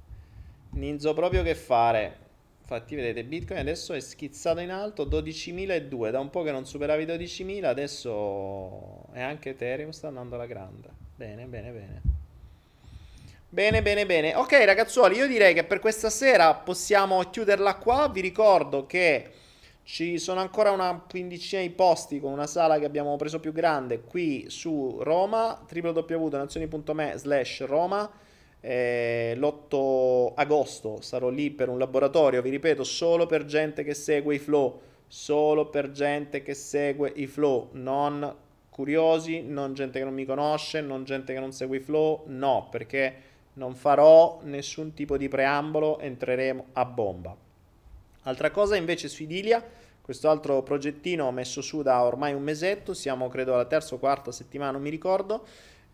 Non so proprio che fare. Infatti, vedete, Bitcoin adesso è schizzato in alto 12.002. Da un po' che non superava i 12.000, adesso è anche Ethereum sta andando alla grande. Bene, bene, bene. Bene, bene, bene. Ok, ragazzuoli, io direi che per questa sera possiamo chiuderla qua. Vi ricordo che ci sono ancora una quindicina di posti con una sala che abbiamo preso più grande qui su Roma, www.donazioni.me slash Roma eh, l'8 agosto sarò lì per un laboratorio, vi ripeto, solo per gente che segue i flow, solo per gente che segue i flow, non curiosi, non gente che non mi conosce, non gente che non segue i flow, no, perché non farò nessun tipo di preambolo, entreremo a bomba. Altra cosa invece su Idilia, questo altro progettino messo su da ormai un mesetto, siamo credo alla terza o quarta settimana, non mi ricordo,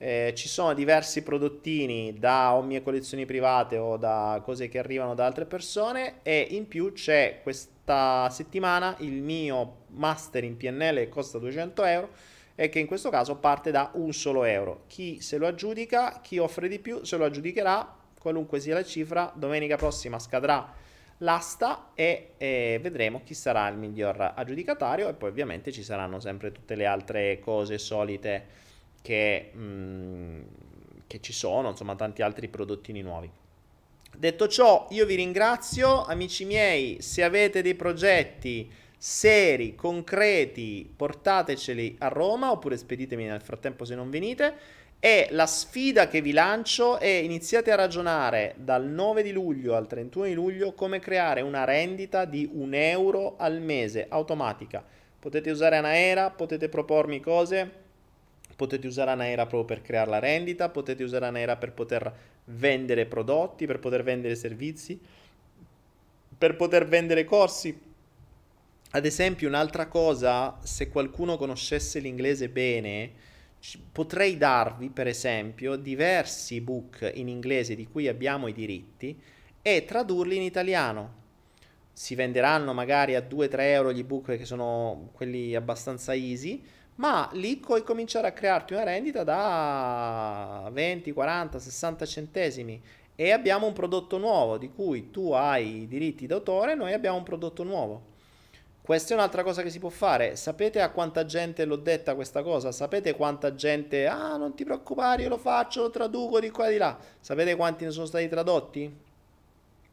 eh, ci sono diversi prodottini da o mie collezioni private o da cose che arrivano da altre persone e in più c'è questa settimana il mio master in PNL che costa 200 euro e che in questo caso parte da un solo euro. Chi se lo aggiudica, chi offre di più se lo aggiudicherà, qualunque sia la cifra, domenica prossima scadrà l'asta e eh, vedremo chi sarà il miglior aggiudicatario e poi ovviamente ci saranno sempre tutte le altre cose solite che, mh, che ci sono, insomma tanti altri prodottini nuovi. Detto ciò, io vi ringrazio, amici miei, se avete dei progetti seri, concreti, portateceli a Roma oppure speditemi nel frattempo se non venite. E la sfida che vi lancio è iniziate a ragionare dal 9 di luglio al 31 di luglio come creare una rendita di un euro al mese automatica. Potete usare Anaera, potete propormi cose, potete usare Anaera proprio per creare la rendita, potete usare Anaera per poter vendere prodotti, per poter vendere servizi, per poter vendere corsi. Ad esempio, un'altra cosa, se qualcuno conoscesse l'inglese bene, potrei darvi, per esempio, diversi ebook in inglese di cui abbiamo i diritti e tradurli in italiano. Si venderanno magari a 2-3 euro gli ebook che sono quelli abbastanza easy ma lì puoi cominciare a crearti una rendita da 20, 40, 60 centesimi e abbiamo un prodotto nuovo di cui tu hai i diritti d'autore, noi abbiamo un prodotto nuovo. Questa è un'altra cosa che si può fare. Sapete a quanta gente l'ho detta questa cosa? Sapete quanta gente, ah non ti preoccupare, io lo faccio, lo traduco di qua e di là. Sapete quanti ne sono stati tradotti?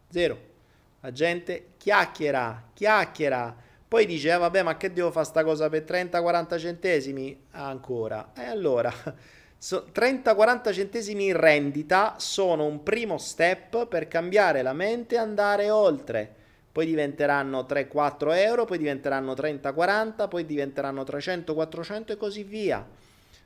Zero. La gente chiacchiera, chiacchiera poi dice, eh, vabbè, ma che devo fare sta cosa per 30-40 centesimi? Ancora. E allora, so, 30-40 centesimi in rendita sono un primo step per cambiare la mente e andare oltre. Poi diventeranno 3-4 euro, poi diventeranno 30-40, poi diventeranno 300-400 e così via.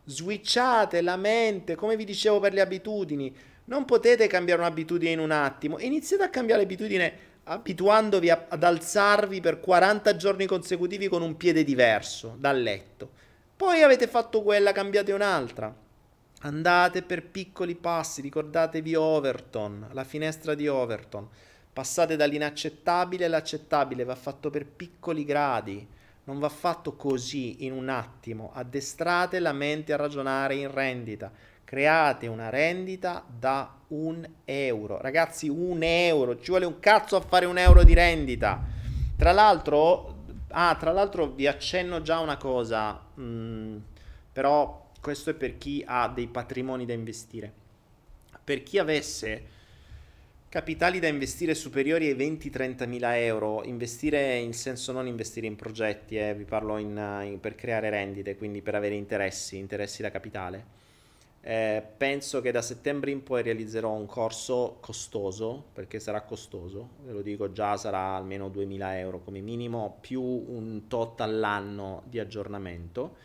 Switchate la mente, come vi dicevo per le abitudini. Non potete cambiare un'abitudine in un attimo. Iniziate a cambiare l'abitudine abituandovi a, ad alzarvi per 40 giorni consecutivi con un piede diverso dal letto. Poi avete fatto quella, cambiate un'altra. Andate per piccoli passi, ricordatevi Overton, la finestra di Overton. Passate dall'inaccettabile all'accettabile, va fatto per piccoli gradi, non va fatto così in un attimo. Addestrate la mente a ragionare in rendita create una rendita da un euro. Ragazzi, un euro, ci vuole un cazzo a fare un euro di rendita. Tra l'altro, ah, tra l'altro vi accenno già una cosa, mm, però questo è per chi ha dei patrimoni da investire. Per chi avesse Capitali da investire superiori ai 20-30 mila euro, investire in senso non investire in progetti, eh, vi parlo in, in, per creare rendite, quindi per avere interessi, interessi da capitale. Eh, penso che da settembre in poi realizzerò un corso costoso, perché sarà costoso, ve lo dico già, sarà almeno 2000 euro come minimo, più un tot all'anno di aggiornamento,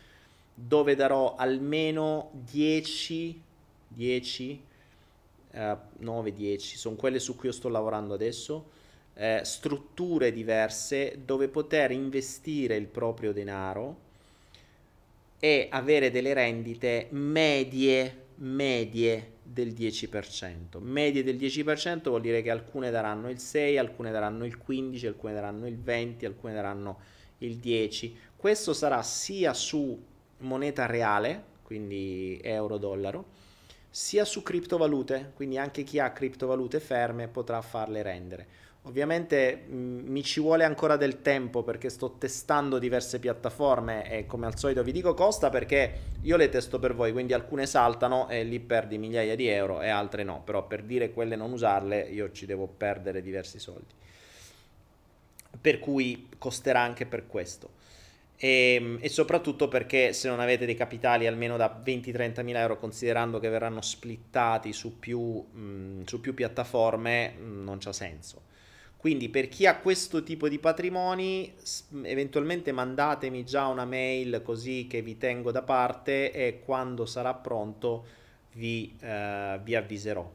dove darò almeno 10, 10 eh, 9-10, sono quelle su cui io sto lavorando adesso, eh, strutture diverse dove poter investire il proprio denaro e avere delle rendite medie, medie del 10%. Medie del 10% vuol dire che alcune daranno il 6, alcune daranno il 15, alcune daranno il 20, alcune daranno il 10. Questo sarà sia su moneta reale, quindi euro-dollaro, sia su criptovalute, quindi anche chi ha criptovalute ferme potrà farle rendere. Ovviamente mh, mm, mi ci vuole ancora del tempo perché sto testando diverse piattaforme e come al solito vi dico costa perché io le testo per voi, quindi alcune saltano e lì perdi migliaia di euro e altre no, però per dire quelle non usarle io ci devo perdere diversi soldi. Per cui costerà anche per questo. E, ehm, e, soprattutto perché se non avete dei capitali almeno da 20-30 mila euro considerando che verranno splittati su più, mh, su più piattaforme mh, non c'ha senso quindi per chi ha questo tipo di patrimoni eventualmente mandatemi già una mail così che vi tengo da parte e quando sarà pronto vi, eh, vi avviserò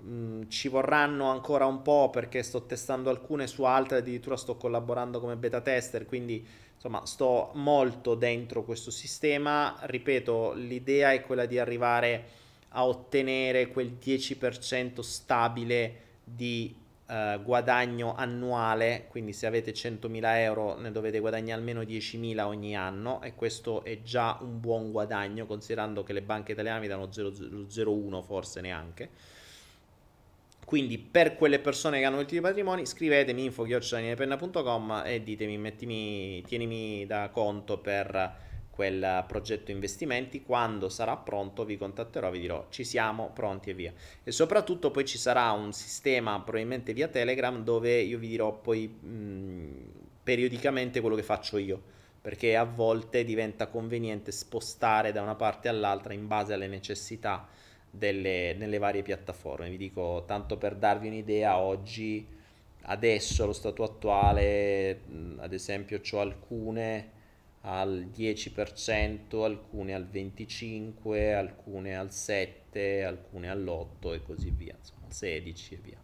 Mm, ci vorranno ancora un po' perché sto testando alcune su altre, addirittura sto collaborando come beta tester, quindi insomma sto molto dentro questo sistema. Ripeto, l'idea è quella di arrivare a ottenere quel 10% stabile di eh, guadagno annuale, quindi se avete 100.000 euro ne dovete guadagnare almeno 10.000 ogni anno e questo è già un buon guadagno considerando che le banche italiane vi danno 0,01 forse neanche. Quindi per quelle persone che hanno molti patrimoni scrivetemi info.com e ditemi, mettimi, tienimi da conto per quel progetto investimenti. Quando sarà pronto vi contatterò, vi dirò ci siamo, pronti e via. E soprattutto poi ci sarà un sistema, probabilmente via Telegram, dove io vi dirò poi mh, periodicamente quello che faccio io. Perché a volte diventa conveniente spostare da una parte all'altra in base alle necessità delle, nelle varie piattaforme. Vi dico, tanto per darvi un'idea, oggi, adesso, allo stato attuale, ad esempio, ho alcune al 10%, alcune al 25%, alcune al 7%, alcune all'8% e così via, insomma, 16% e via.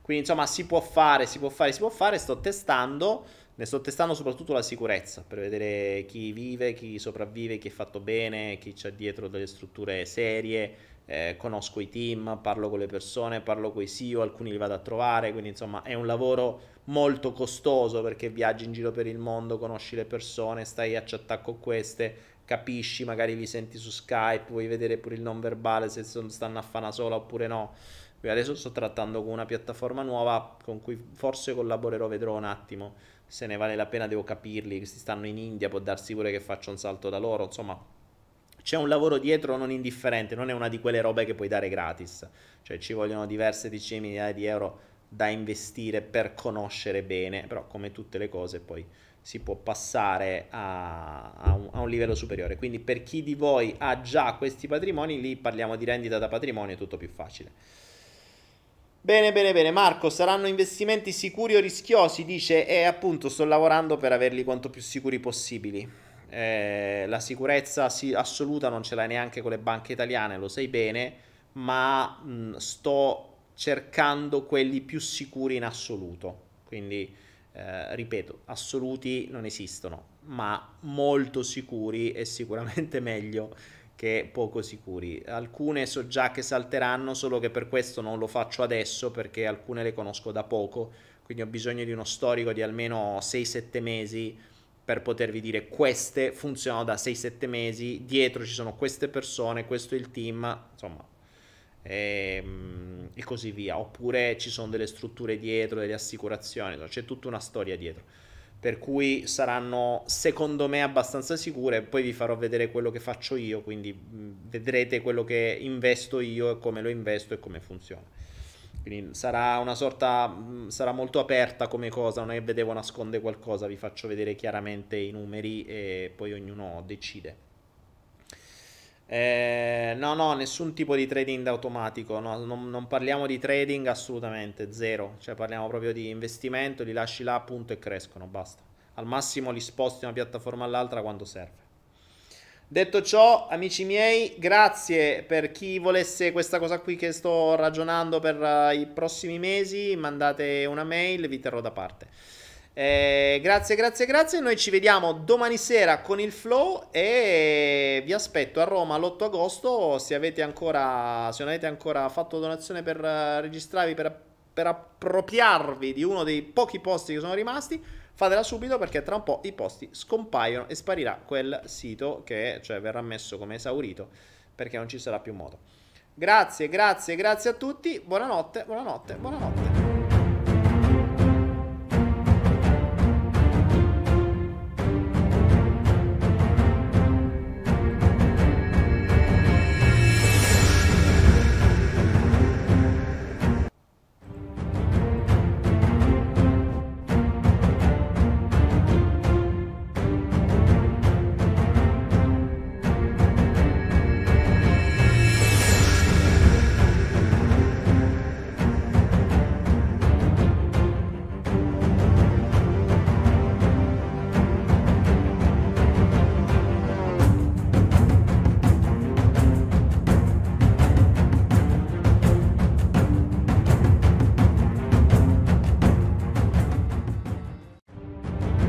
Quindi insomma si può fare, si può fare, si può fare, sto testando, ne sto testando soprattutto la sicurezza per vedere chi vive, chi sopravvive, chi è fatto bene, chi c'è dietro delle strutture serie, eh, conosco i team, parlo con le persone, parlo con i CEO, alcuni li vado a trovare, quindi insomma è un lavoro molto costoso perché viaggi in giro per il mondo, conosci le persone, stai a chattare con queste, capisci, magari li senti su Skype, vuoi vedere pure il non verbale se stanno a fare una sola oppure no. Adesso sto trattando con una piattaforma nuova con cui forse collaborerò, vedrò un attimo se ne vale la pena, devo capirli, questi stanno in India, può darsi pure che faccio un salto da loro, insomma c'è un lavoro dietro non indifferente, non è una di quelle robe che puoi dare gratis, cioè ci vogliono diverse decine di migliaia di euro da investire per conoscere bene, però come tutte le cose poi si può passare a, a, un, a, un, livello superiore. Quindi per chi di voi ha già questi patrimoni, lì parliamo di rendita da patrimonio, è tutto più facile. Bene, bene, bene. Marco, saranno investimenti sicuri o rischiosi? Dice, e appunto sto lavorando per averli quanto più sicuri possibili eh, la sicurezza sì, assoluta non ce l'hai neanche con le banche italiane, lo sai bene, ma mh, sto cercando quelli più sicuri in assoluto. Quindi, eh, ripeto, assoluti non esistono, ma molto sicuri è sicuramente meglio che poco sicuri. Alcune so già che salteranno, solo che per questo non lo faccio adesso perché alcune le conosco da poco, quindi ho bisogno di uno storico di almeno 6-7 mesi per potervi dire queste funzionano da 6-7 mesi, dietro ci sono queste persone, questo è il team, insomma, e, ehm, e, così via. Oppure ci sono delle strutture dietro, delle assicurazioni, c'è tutta una storia dietro. Per cui saranno secondo me abbastanza sicure. Poi vi farò vedere quello che faccio io, quindi vedrete quello che investo io e come lo investo e come funziona. Quindi sarà una sorta, mm, sarà molto aperta come cosa, non è che vedevo nasconde qualcosa, vi faccio vedere chiaramente i numeri e poi ognuno decide. Eh, no, no, nessun tipo di trading automatico, no, non, non, parliamo di trading assolutamente, zero, cioè parliamo proprio di investimento, li lasci là appunto e crescono, basta. Al massimo li sposti da una piattaforma all'altra quando serve. Detto ciò, amici miei, grazie per chi volesse questa cosa qui che sto ragionando per uh, i prossimi mesi, mandate una mail, vi terrò da parte. Eh, grazie, grazie, grazie. Noi ci vediamo domani sera con il flow e vi aspetto a Roma l'8 agosto. Se, avete ancora, se non avete ancora fatto donazione per uh, registrarvi, per, per appropriarvi di uno dei pochi posti che sono rimasti, fatela subito perché tra un po' i posti scompaiono e sparirà quel sito che cioè, verrà messo come esaurito perché non ci sarà più modo. Grazie, grazie, grazie a tutti. Buonanotte, buonanotte, buonanotte.